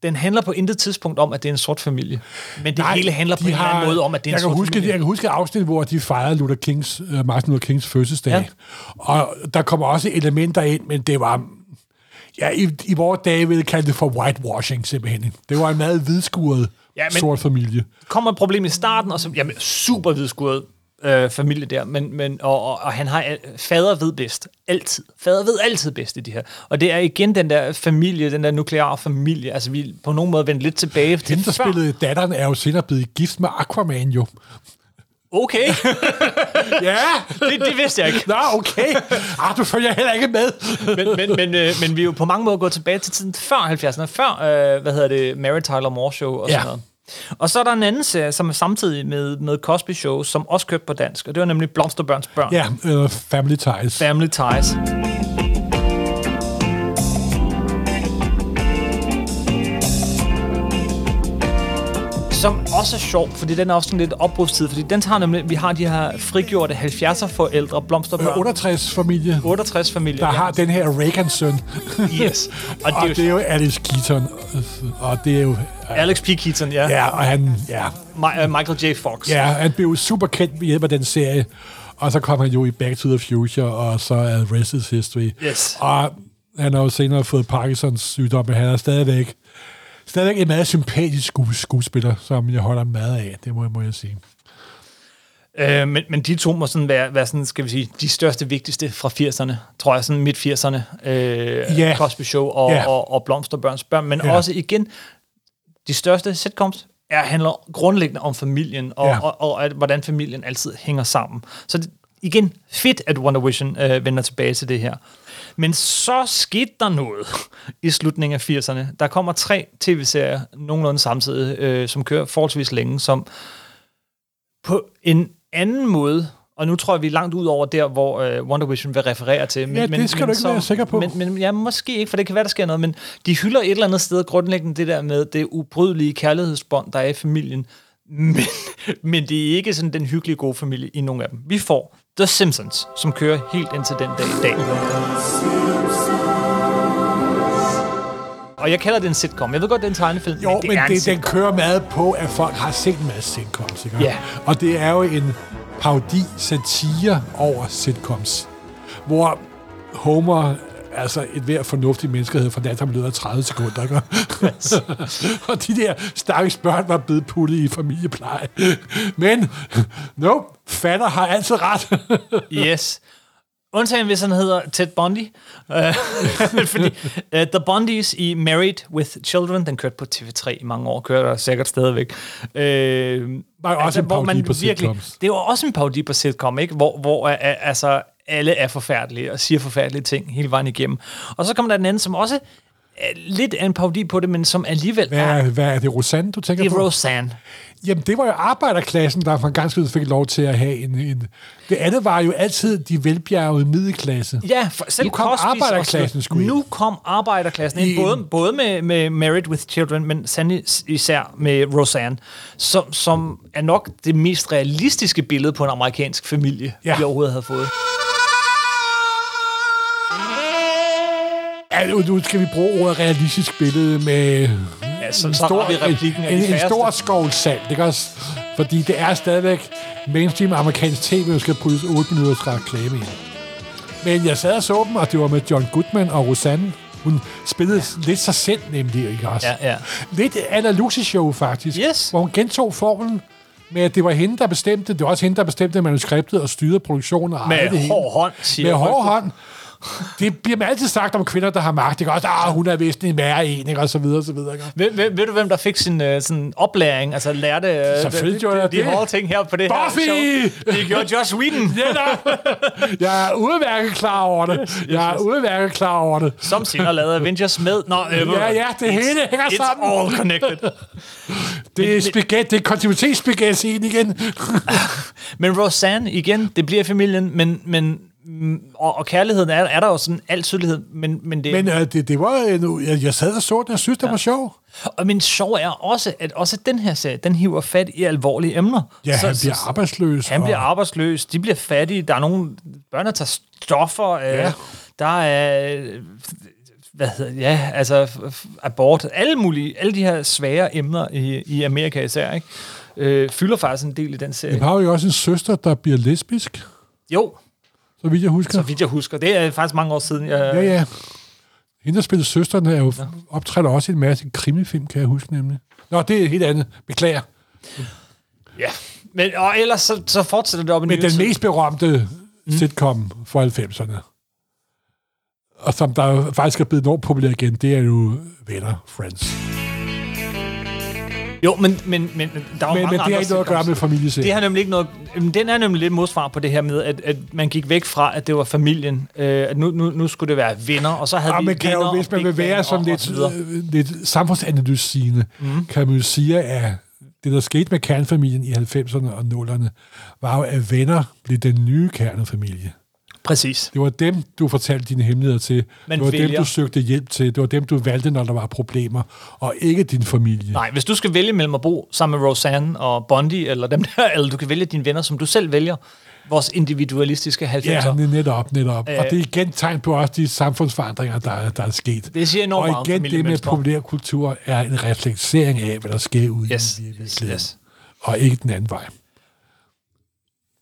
Speaker 7: den handler på intet tidspunkt om, at det er en sort familie. Men det Nej, hele handler på en eller anden måde om, at det er en
Speaker 8: jeg kan
Speaker 7: sort
Speaker 8: huske,
Speaker 7: familie.
Speaker 8: Jeg kan huske afsnit, hvor de fejrede Luther Kings, uh, Martin Luther Kings fødselsdag.
Speaker 7: Ja.
Speaker 8: Og der kommer også elementer ind, men det var... Ja, i, i vores dage ville kalde det for whitewashing, simpelthen. Det var en meget hvidskuret
Speaker 7: Ja,
Speaker 8: ja,
Speaker 7: men-
Speaker 8: sort familie.
Speaker 7: kommer et problem i starten, og så, jamen, super hvidskuret øh, familie der, men, men, og, og, og han har, fader ved bedst, altid. Fader ved altid bedst i de her. Og det er igen den der familie, den der nukleare familie, altså vi på nogen måde vendt lidt tilbage til
Speaker 8: Hende, der spillede datteren, er jo senere blevet gift med Aquaman, jo.
Speaker 7: Okay,
Speaker 8: Ja!
Speaker 7: det, det vidste jeg ikke.
Speaker 8: Nå, okay. Ah, du følger heller ikke med.
Speaker 7: Men, men, men, øh, men vi er jo på mange måder gået tilbage til tiden før 70'erne, før, øh, hvad hedder det, Mary Tyler Moore Show og sådan
Speaker 8: Ja.
Speaker 7: noget. Og så er der en anden serie, som er samtidig med, med Cosby Show, som også kørte på dansk, og det var nemlig Blomsterbørns Børn.
Speaker 8: Ja, øh, Family Ties.
Speaker 7: Family Ties. Som også er sjov, fordi den er også sådan lidt opbrudstid, fordi den tager nemlig, vi har de her frigjorte 70'er forældre, blomsterbørn,
Speaker 8: Øh, 68 familie,
Speaker 7: 68 familier.
Speaker 8: der har den her Reagan-søn.
Speaker 7: Yes. Og det er
Speaker 8: og
Speaker 7: jo-
Speaker 8: det er jo Alice Keaton. Og det er jo...
Speaker 7: Alex P. Keaton, ja.
Speaker 8: Ja, og han... Ja,
Speaker 7: Mi- uh, Michael J. Fox.
Speaker 8: ja han blev jo super kendt ved hjælp af den serie. Og så kom han jo i Back to the Future, og så er Rest is History.
Speaker 7: Yes.
Speaker 8: Og han har jo senere fået Parkinsons sygdom, men han er stadigvæk, stadigvæk en meget sympatisk sku- skuespiller, som jeg holder meget af, det må, må jeg sige.
Speaker 7: Øh, men, men de to må sådan være, være sådan, skal vi sige, de største, vigtigste fra 80'erne, tror jeg, sådan midt-80'erne. Øh,
Speaker 8: Ja.
Speaker 7: Cosby Show og,
Speaker 8: Ja.
Speaker 7: og, og Blomsterbørns børn, men
Speaker 8: Ja.
Speaker 7: også igen, de største sitcoms er, handler grundlæggende om familien, og,
Speaker 8: ja.
Speaker 7: og, og, og at, hvordan familien altid hænger sammen. Så det, igen, fedt, at Wonder Vision øh, vender tilbage til det her. Men så skete der noget i slutningen af 80'erne. Der kommer tre tv-serier nogenlunde samtidig, øh, som kører forholdsvis længe, som på en anden måde, og nu tror jeg, vi er langt ud over der, hvor øh, Wonder Vision vil referere til. Men,
Speaker 8: Ja, det skal du ikke være sikker på.
Speaker 7: Men, men ja, måske ikke, for det kan være, der sker noget, men de hylder et eller andet sted grundlæggende det der med det ubrydelige kærlighedsbånd, der er i familien. Men, men det er ikke sådan den hyggelige gode familie i nogen af dem. Vi får The Simpsons, som kører helt indtil den dag i dag. Og jeg kalder det en sitcom. Jeg ved godt, det er en tegnefilm,
Speaker 8: Jo,
Speaker 7: men det
Speaker 8: men
Speaker 7: er
Speaker 8: det, den kører meget på, at folk har set en masse sitcoms, ikke?
Speaker 7: Ja.
Speaker 8: Og det er jo en parodi, satire over sitcoms, hvor Homer altså et hver fornuftig menneske havde forladt ham løbet af 30 sekunder, ikke? og de der stakkels børn var blevet puttet i familiepleje. Men, no, fatter har altid ret.
Speaker 7: Yes. Undtagen hvis han hedder Ted Bundy. Øh, fordi uh, The Bundys i Married with Children, den kørte på TV3 i mange år, kører der sikkert stadigvæk. Øh,
Speaker 8: Var også en
Speaker 7: hvor
Speaker 8: parodi på sitcoms.
Speaker 7: Det var også en parodi på sitcom, ikke? Hvor, hvor uh, altså, alle er forfærdelige og siger forfærdelige ting hele vejen igennem. Og så kommer der den anden, som også er lidt af en parodi på det, men som alligevel
Speaker 8: Hvad
Speaker 7: er...
Speaker 8: er, hvad er det, Rosanne, du tænker
Speaker 7: Det er
Speaker 8: på?
Speaker 7: Roseanne.
Speaker 8: Jamen, det var jo arbejderklassen, der for en gang skyld fik lov til at have en, en... Det andet var jo altid de velbjergede middelklasse.
Speaker 7: Ja, for selv
Speaker 8: Nu kom
Speaker 7: Cosby's
Speaker 8: arbejderklassen
Speaker 7: også-
Speaker 8: ind.
Speaker 7: Nu kom arbejderklassen ind, både, både med, med Married with Children, men sandelig især med Roseanne, som, som er nok det mest realistiske billede på en amerikansk familie,
Speaker 8: ja.
Speaker 7: vi overhovedet havde fået.
Speaker 8: Ja, nu, nu skal vi bruge ordet realistisk billede med
Speaker 7: Ja, så,
Speaker 8: en
Speaker 7: så
Speaker 8: stor,
Speaker 7: vi replikken
Speaker 8: en, en, stor skål salt, ikke også? Fordi det er stadigvæk mainstream amerikansk tv, der skal puttes 8 minutter til reklame ind. Men jeg sad og så dem, og det var med John Goodman og Rosanne. Hun spillede ja. lidt sig selv, nemlig, ikke også?
Speaker 7: Ja, ja.
Speaker 8: Lidt Anna Lucy show, faktisk.
Speaker 7: Yes.
Speaker 8: Hvor hun gentog formelen med, at det var hende, der bestemte, det var også hende, der bestemte manuskriptet og styrede produktionen og ejede det
Speaker 7: Med
Speaker 8: hele.
Speaker 7: hård hånd, siger
Speaker 8: Med hård hånd. Det bliver man altid sagt om kvinder, der har magt. Ikke? Også, ah, hun er vist en værre en, ikke? og så videre, og så videre. Ikke?
Speaker 7: Ved, ved, ved du, hvem der fik sin uh, sådan oplæring, altså lærte uh,
Speaker 8: Selvfølgelig
Speaker 7: de, de, de
Speaker 8: det.
Speaker 7: hårde ting her på det
Speaker 8: Buffy!
Speaker 7: her show? Det gjorde Josh Whedon,
Speaker 8: Netop. Jeg er udmærket klar over det. Jeg er udmærket klar over det.
Speaker 7: som senere lavede Avengers med. Nå, øh,
Speaker 8: Ja, ja, det hele hænger
Speaker 7: It's
Speaker 8: sammen.
Speaker 7: all connected.
Speaker 8: Det er, spaghetti, det er kontinuitetsspaghetti igen.
Speaker 7: Men Roseanne, igen, det bliver familien, men, men og, og kærligheden er, er der jo sådan al tydelighed, men, men det
Speaker 8: Men øh, det, det var en, jeg, jeg sad og så den, jeg synes, det var sjov.
Speaker 7: og min sjov er også, at også den her serie, den hiver fat i alvorlige emner.
Speaker 8: Ja, han bliver arbejdsløs.
Speaker 7: Han bliver
Speaker 8: og-
Speaker 7: arbejdsløs, de bliver fattige, der er nogle børn, der tager stoffer, øh,
Speaker 8: Ja.
Speaker 7: der er, øh, hvad hedder ja, altså abort, alle mulige, alle de her svære emner i, i Amerika især, ikke? Øh, fylder faktisk en del i den serie.
Speaker 8: Han har jo også en søster, der bliver lesbisk,
Speaker 7: Jo,
Speaker 8: så vidt jeg husker.
Speaker 7: så vidt jeg husker. Det er faktisk mange år siden. Jeg,
Speaker 8: Ja, ja. Hende, der spiller søsterne, er jo optræder også i en masse krimifilm, kan jeg huske nemlig. Nå, det er helt andet. Beklager.
Speaker 7: ja. Men, og ellers så, så fortsætter det op i
Speaker 8: Men den mest berømte sitcom for 90'erne, og som der faktisk er blevet enormt populær igen, det er jo Venner, Friends.
Speaker 7: Jo, men, men, men der var
Speaker 8: Men,
Speaker 7: mange
Speaker 8: men det har ikke noget at gøre med familieserie.
Speaker 7: Det har nemlig ikke noget... jamen, Den er nemlig lidt modsvar på det her med, at, at man gik væk fra, at det var familien. Øh, at nu, nu, nu skulle det være venner, og så havde
Speaker 8: Ja,
Speaker 7: vi
Speaker 8: kan
Speaker 7: venner
Speaker 8: jo, hvis man vil være sådan lidt, øh, lidt samfundsanalysigende, mm. kan man jo sige, at det, der skete med kernefamilien i 90'erne og 0'erne, var jo, at venner blev den nye kernefamilie.
Speaker 7: Præcis.
Speaker 8: Det var dem, du fortalte dine hemmeligheder til.
Speaker 7: Man
Speaker 8: det var dem,
Speaker 7: vælger.
Speaker 8: du søgte hjælp til. Det var dem, du valgte, når der var problemer. Og ikke din familie.
Speaker 7: Nej, hvis du skal vælge mellem at bo sammen med Roseanne og Bondi, eller dem der, eller du kan vælge dine venner, som du selv vælger, vores individualistiske 90'er.
Speaker 8: Ja, netop, netop. Øh, og det er igen tegn på også de samfundsforandringer, der, er- der er sket.
Speaker 7: Det siger enormt
Speaker 8: og igen, det med populærkultur er en refleksering af, hvad der sker ude
Speaker 7: Yes,
Speaker 8: i
Speaker 7: yes,
Speaker 8: virkeligheden.
Speaker 7: yes.
Speaker 8: Og ikke den anden vej.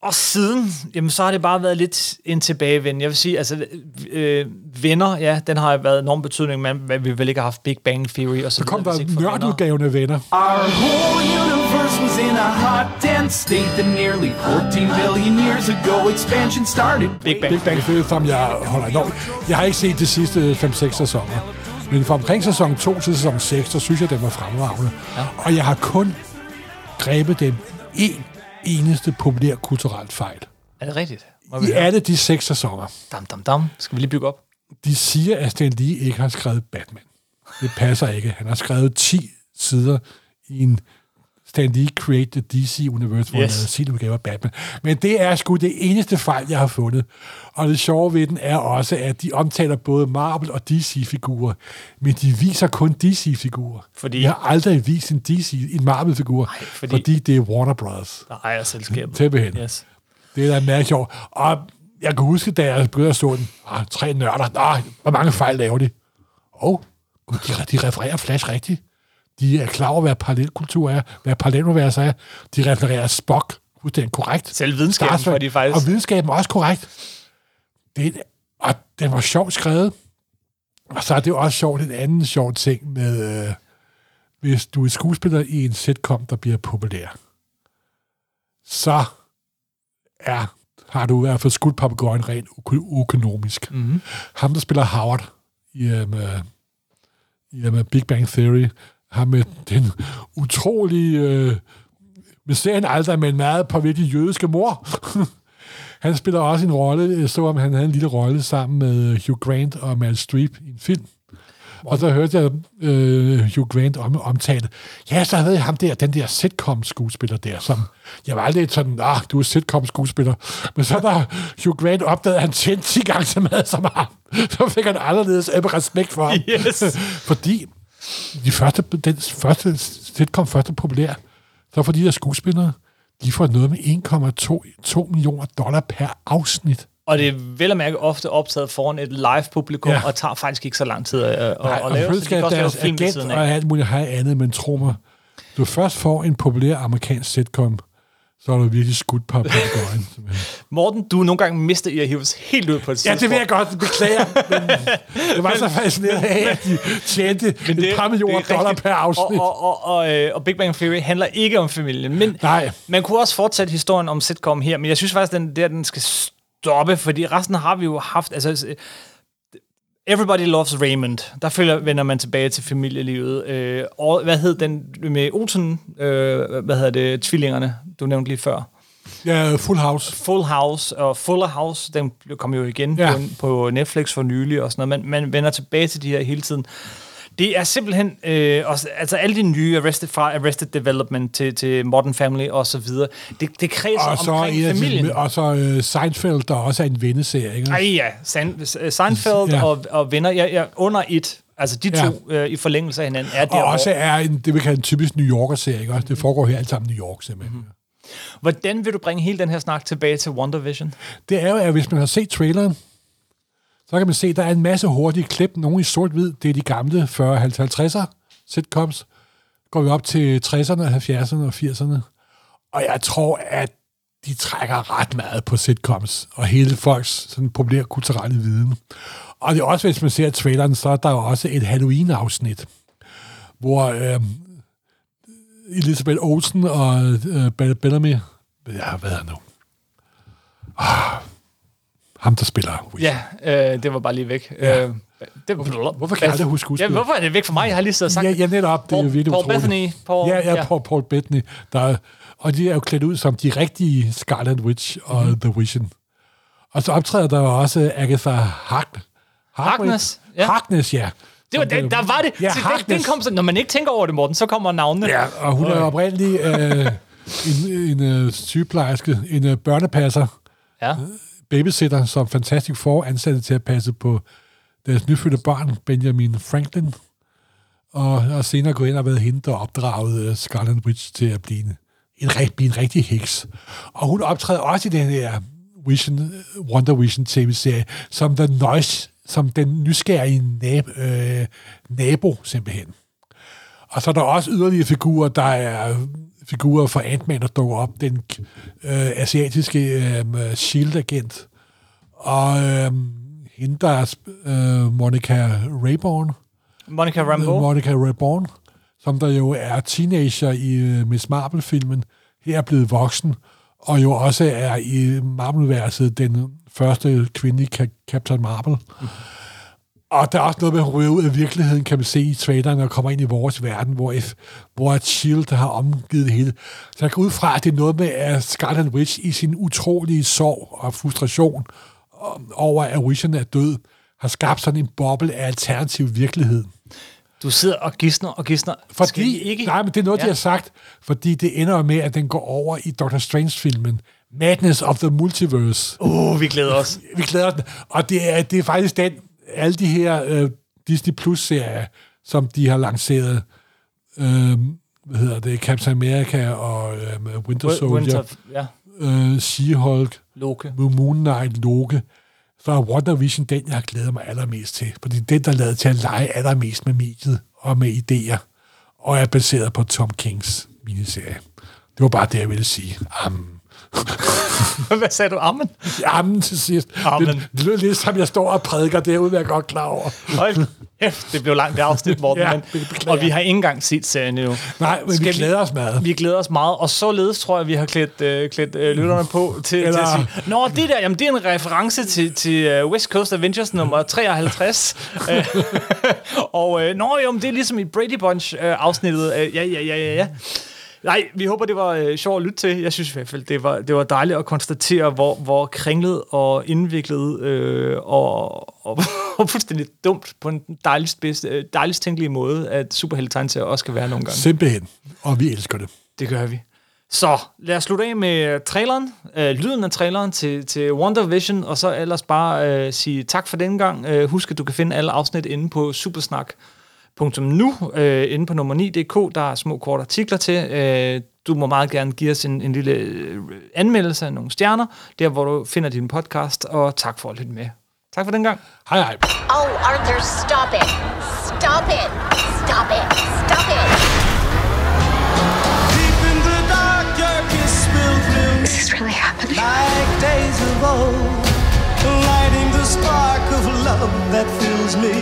Speaker 7: Og siden, jamen så har det bare været lidt en tilbagevend. Jeg vil sige, altså, øh, venner, ja, den har været enorm betydning, men vi vil ikke have haft Big Bang Theory og så,
Speaker 8: Så kom
Speaker 7: videre,
Speaker 8: der
Speaker 7: for venner.
Speaker 8: nørdudgaven af venner.
Speaker 1: Our whole universe was in a hot, dense state that nearly 14 billion years ago expansion started.
Speaker 7: Big Bang.
Speaker 8: Big Bang Theory, som jeg holder enormt. Jeg har ikke set de sidste 5-6 sæsoner. Men fra omkring sæson 2 til sæson 6, så synes jeg, den var fremragende. Ja. Og jeg har kun grebet den en eneste populær kulturelt fejl.
Speaker 7: Er det rigtigt? Må vi
Speaker 8: I
Speaker 7: høre?
Speaker 8: alle de seks sæsoner.
Speaker 7: Dam, dam, dam. Skal vi lige bygge op?
Speaker 8: De siger, at Stan Lee ikke har skrevet Batman. Det passer ikke. Han har skrevet 10 sider i en Stan Lee Create the DC Universe, hvor yes. Han sin udgave af Batman. Men det er sgu det eneste fejl, jeg har fundet. Og det sjove ved den er også, at de omtaler både Marvel og DC-figurer, men de viser kun DC-figurer.
Speaker 7: Fordi-
Speaker 8: De har aldrig vist en DC, en Marvel-figur,
Speaker 7: fordi-
Speaker 8: fordi... fordi det er Warner Brothers.
Speaker 7: Der ejer selskabet.
Speaker 8: Simpelthen.
Speaker 7: Yes.
Speaker 8: Det er da mærkeligt sjovt. Og jeg kan huske, da jeg begyndte at stå den, ah, tre nørder, ah, hvor mange fejl laver de? Åh, oh, de, de refererer Flash rigtigt. De er klar over, hvad parallelkultur er, hvad parallelunivers er. De refererer Spock, det er korrekt.
Speaker 7: Selv videnskaben får de faktisk-
Speaker 8: Og videnskaben er også korrekt. Det, og den var sjovt skrevet. Og så er det jo også sjovt, en anden sjov ting med, øh, hvis du er skuespiller i en sitcom, der bliver populær, så er, har du i hvert fald skudt papagøjen rent øko- økonomisk. Mm-hmm. Ham, der spiller Howard i, um, i um, Big Bang Theory, har med den utrolige øh, med serien aldrig med en meget påvirkelig jødiske mor. han spiller også en rolle, så om han havde en lille rolle sammen med Hugh Grant og Meryl Streep i en film. Og så hørte jeg øh, Hugh Grant om, omtale, ja, så havde jeg ham der, den der sitcom-skuespiller der, som, jeg var aldrig sådan, ah, du er sitcom-skuespiller. Men så da Hugh Grant opdagede, at han tjente 10 gange så meget som ham, så fik han anderledes respekt for ham.
Speaker 7: Yes.
Speaker 8: Fordi de første, den første sitcom første populær, så for de der skuespillere, de får noget med 1,2 millioner dollar per afsnit.
Speaker 7: Og det er vel at mærke ofte optaget foran et live publikum,
Speaker 8: Ja.
Speaker 7: og tager faktisk ikke så lang tid at, at,
Speaker 8: Nej,
Speaker 7: at lave. Så de kan også lave film
Speaker 8: agent og alt muligt have andet, men tro mig, du først får en populær amerikansk sitcom, så er du virkelig skudt på papagøjen. simpelthen.
Speaker 7: Morten, du er nogle gange mistet i at hive os helt ud på et
Speaker 8: ja, det vil jeg godt beklage, men det var så fascinerende af, at de tjente et par millioner
Speaker 7: det
Speaker 8: dollar
Speaker 7: rigtigt.
Speaker 8: per afsnit.
Speaker 7: Og, og, og, og, øh, og Big Bang Theory handler ikke om familien. Men
Speaker 8: Nej.
Speaker 7: man kunne også fortsætte historien om sitcom her, men jeg synes faktisk, den der den skal stoppe, fordi resten har vi jo haft... Altså, Everybody Loves Raymond. Der følger, vender man tilbage til familielivet. Øh, og hvad hed den med Olsen? Øh, hvad hedder det? Tvillingerne, du nævnte lige før.
Speaker 8: Ja, Full House.
Speaker 7: Full House og Fuller House, den kom jo igen
Speaker 8: Ja.
Speaker 7: på, på Netflix for nylig og sådan noget. Man, man vender tilbage til de her hele tiden. Det er simpelthen, øh, også, altså alle de nye Arrested, fra Arrested Development til, til Modern Family og så videre, det, det kredser
Speaker 8: Og så,
Speaker 7: omkring
Speaker 8: af
Speaker 7: familien.
Speaker 8: de, og så uh, Seinfeld, der også er en venneserie. Ikke?
Speaker 7: Ej ja, Sein, Seinfeld
Speaker 8: Ja.
Speaker 7: ja. og, og venner, ja, ja, under et. Altså de
Speaker 8: Ja.
Speaker 7: to øh, i forlængelse af hinanden er
Speaker 8: Og
Speaker 7: der.
Speaker 8: også er en, det vi kalder en typisk New Yorker-serie. Ikke? også? Det foregår her alt sammen i New York, simpelthen. Mm-hmm.
Speaker 7: Hvordan vil du bringe hele den her snak tilbage til WandaVision?
Speaker 8: Det er jo, at hvis man har set traileren, så kan man se, at der er en masse hurtige klip. Nogle i sort-hvid, det er de gamle 40-50'er sitcoms. Går vi op til 60'erne, 70'erne og 80'erne. Og jeg tror, at de trækker ret meget på sitcoms, og hele folks sådan populære kulturelle viden. Og det er også, hvis man ser traileren, så er der jo også et Halloween-afsnit, hvor øh, Elisabeth Olsen og øh, Bellamy, ja, hvad er nu? Ah, ham, der spiller Wish.
Speaker 7: Ja, øh, det var bare lige væk.
Speaker 8: Ja.
Speaker 7: Øh, det, hvorfor,
Speaker 8: hvorfor kan jeg aldrig huske
Speaker 7: Ja, hvorfor er det væk fra mig? Jeg har lige siddet og sagt
Speaker 8: Ja, ja, netop. Det er
Speaker 7: Paul-
Speaker 8: virkelig
Speaker 7: Paul
Speaker 8: utroligt.
Speaker 7: Bettany. Paul,
Speaker 8: ja, ja,
Speaker 7: ja.
Speaker 8: Paul, Paul Bettany. Der er, og de er jo klædt ud som de rigtige Scarlet Witch og
Speaker 7: Mhm.
Speaker 8: mm-hmm. The Vision. Og så optræder der jo også Agatha Hark
Speaker 7: Harkness, ja.
Speaker 8: Harkness, ja.
Speaker 7: Det var, den, der var det.
Speaker 8: Ja,
Speaker 7: Så den, den
Speaker 8: Harkness.
Speaker 7: kom så, når man ikke tænker over det, Morten, så kommer navnene.
Speaker 8: Ja, og hun er jo oprindeligt øh, en, en uh, sygeplejerske, en uh, børnepasser,
Speaker 7: Ja
Speaker 8: babysitter, som Fantastic Four ansatte til at passe på deres nyfødte barn, Benjamin Franklin, og, og senere gå ind og været hende, der opdragede øh, Scarlet Witch til at blive en, en, blive en rigtig heks. Og hun optræder også i den her Vision, øh, Wonder Vision tv-serie, som The Noise, som den nysgerrige nab, øh, nabo, simpelthen. Og så er der også yderligere figurer, der er figurer fra Ant-Man, der dukker op. Den øh, asiatiske øh, S.H.I.E.L.D.-agent. Og øh, hende, der er øh, Monica Rayborn.
Speaker 7: Monica Rambeau.
Speaker 8: Monica Rayborn, som der jo er teenager i øh, Miss Marvel-filmen. Her er blevet voksen, og jo også er i Marvel-verset den første kvindelige Captain Marvel. Mm. Og der er også noget med, at hun ryger ud af virkeligheden, kan man se i traileren, og kommer ind i vores verden, hvor, F, hvor et S.H.I.E.L.D. har omgivet det hele. Så jeg går ud fra, at det er noget med, at Scarlet Witch i sin utrolige sorg og frustration over, at Vision er død, har skabt sådan en boble af alternativ virkelighed.
Speaker 7: Du sidder og gisner og gisner. Skal
Speaker 8: Fordi,
Speaker 7: ikke...
Speaker 8: nej, men det er noget, ja. de har sagt, fordi det ender med, at den går over i Doctor Strange-filmen. Madness of the Multiverse.
Speaker 7: Uh, vi glæder os.
Speaker 8: Vi glæder os. Og det er, det er faktisk den, alle de her øh, Disney Plus-serier, som de har lanceret, øh, hvad hedder det, Captain America og øh, Winter
Speaker 7: Wi-
Speaker 8: Soldier,
Speaker 7: Winter, ja.
Speaker 8: øh, She-Hulk,
Speaker 7: Loke.
Speaker 8: Moon Knight, Loke, så er Vision den, jeg glæder mig allermest til. Fordi det er den, der er lavet til at lege allermest med mediet og med idéer, og er baseret på Tom Kings miniserie. Det var bare det, jeg ville sige. Amen.
Speaker 7: Hvad sagde du? Amen?
Speaker 8: Amen til sidst.
Speaker 7: Amen.
Speaker 8: Det, det lyder lidt som, jeg står og prædiker, det er jeg godt klar over.
Speaker 7: Hold Kæft, det blev langt det afsnit, Morten.
Speaker 8: Ja,
Speaker 7: men, og vi har ikke engang set serien endnu.
Speaker 8: Nej, men
Speaker 7: Skal
Speaker 8: vi glæder os meget.
Speaker 7: Vi glæder os meget, og således tror jeg, vi har klædt, øh, klædt øh, lytterne på til, Eller... til at sige, Nå, det der, jamen, det er en reference til, til uh, West Coast Avengers nummer 53. Øh, og øh, nå, jo, det er ligesom i Brady Bunch-afsnittet. Øh, ja, ja, ja, ja, ja. Nej, vi håber, det var øh, sjovt at lytte til. Jeg synes i hvert fald, det var, det var dejligt at konstatere, hvor, hvor kringlet og indviklet øh, og, og, og fuldstændig dumt på en dejligst, bedste, øh, dejligst tænkelig måde, at superheltetegneserier også kan være nogle gange.
Speaker 8: Simpelthen. Og vi elsker det.
Speaker 7: Det gør vi. Så lad os slutte af med traileren, øh, lyden af traileren til, til Wonder Vision, og så ellers bare øh, sige tak for denne gang. Øh, husk, at du kan finde alle afsnit inde på supersnak.nu, øh, inde på nummer 9.dk. Der er små korte artikler til. Øh, du må meget gerne give os en, en lille øh, anmeldelse af nogle stjerner, der hvor du finder din podcast, og tak for at lytte med. Tak for den gang.
Speaker 8: Hej hej.
Speaker 5: Oh, Arthur, stop it. Stop it. Stop it. Stop it.
Speaker 1: Deep in the dark, your kiss will
Speaker 3: Is this really happening?
Speaker 1: like days of old, lighting the spark of love that fills me.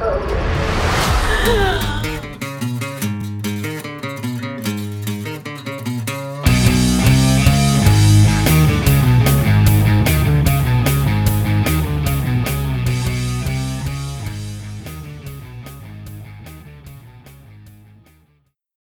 Speaker 1: Oh,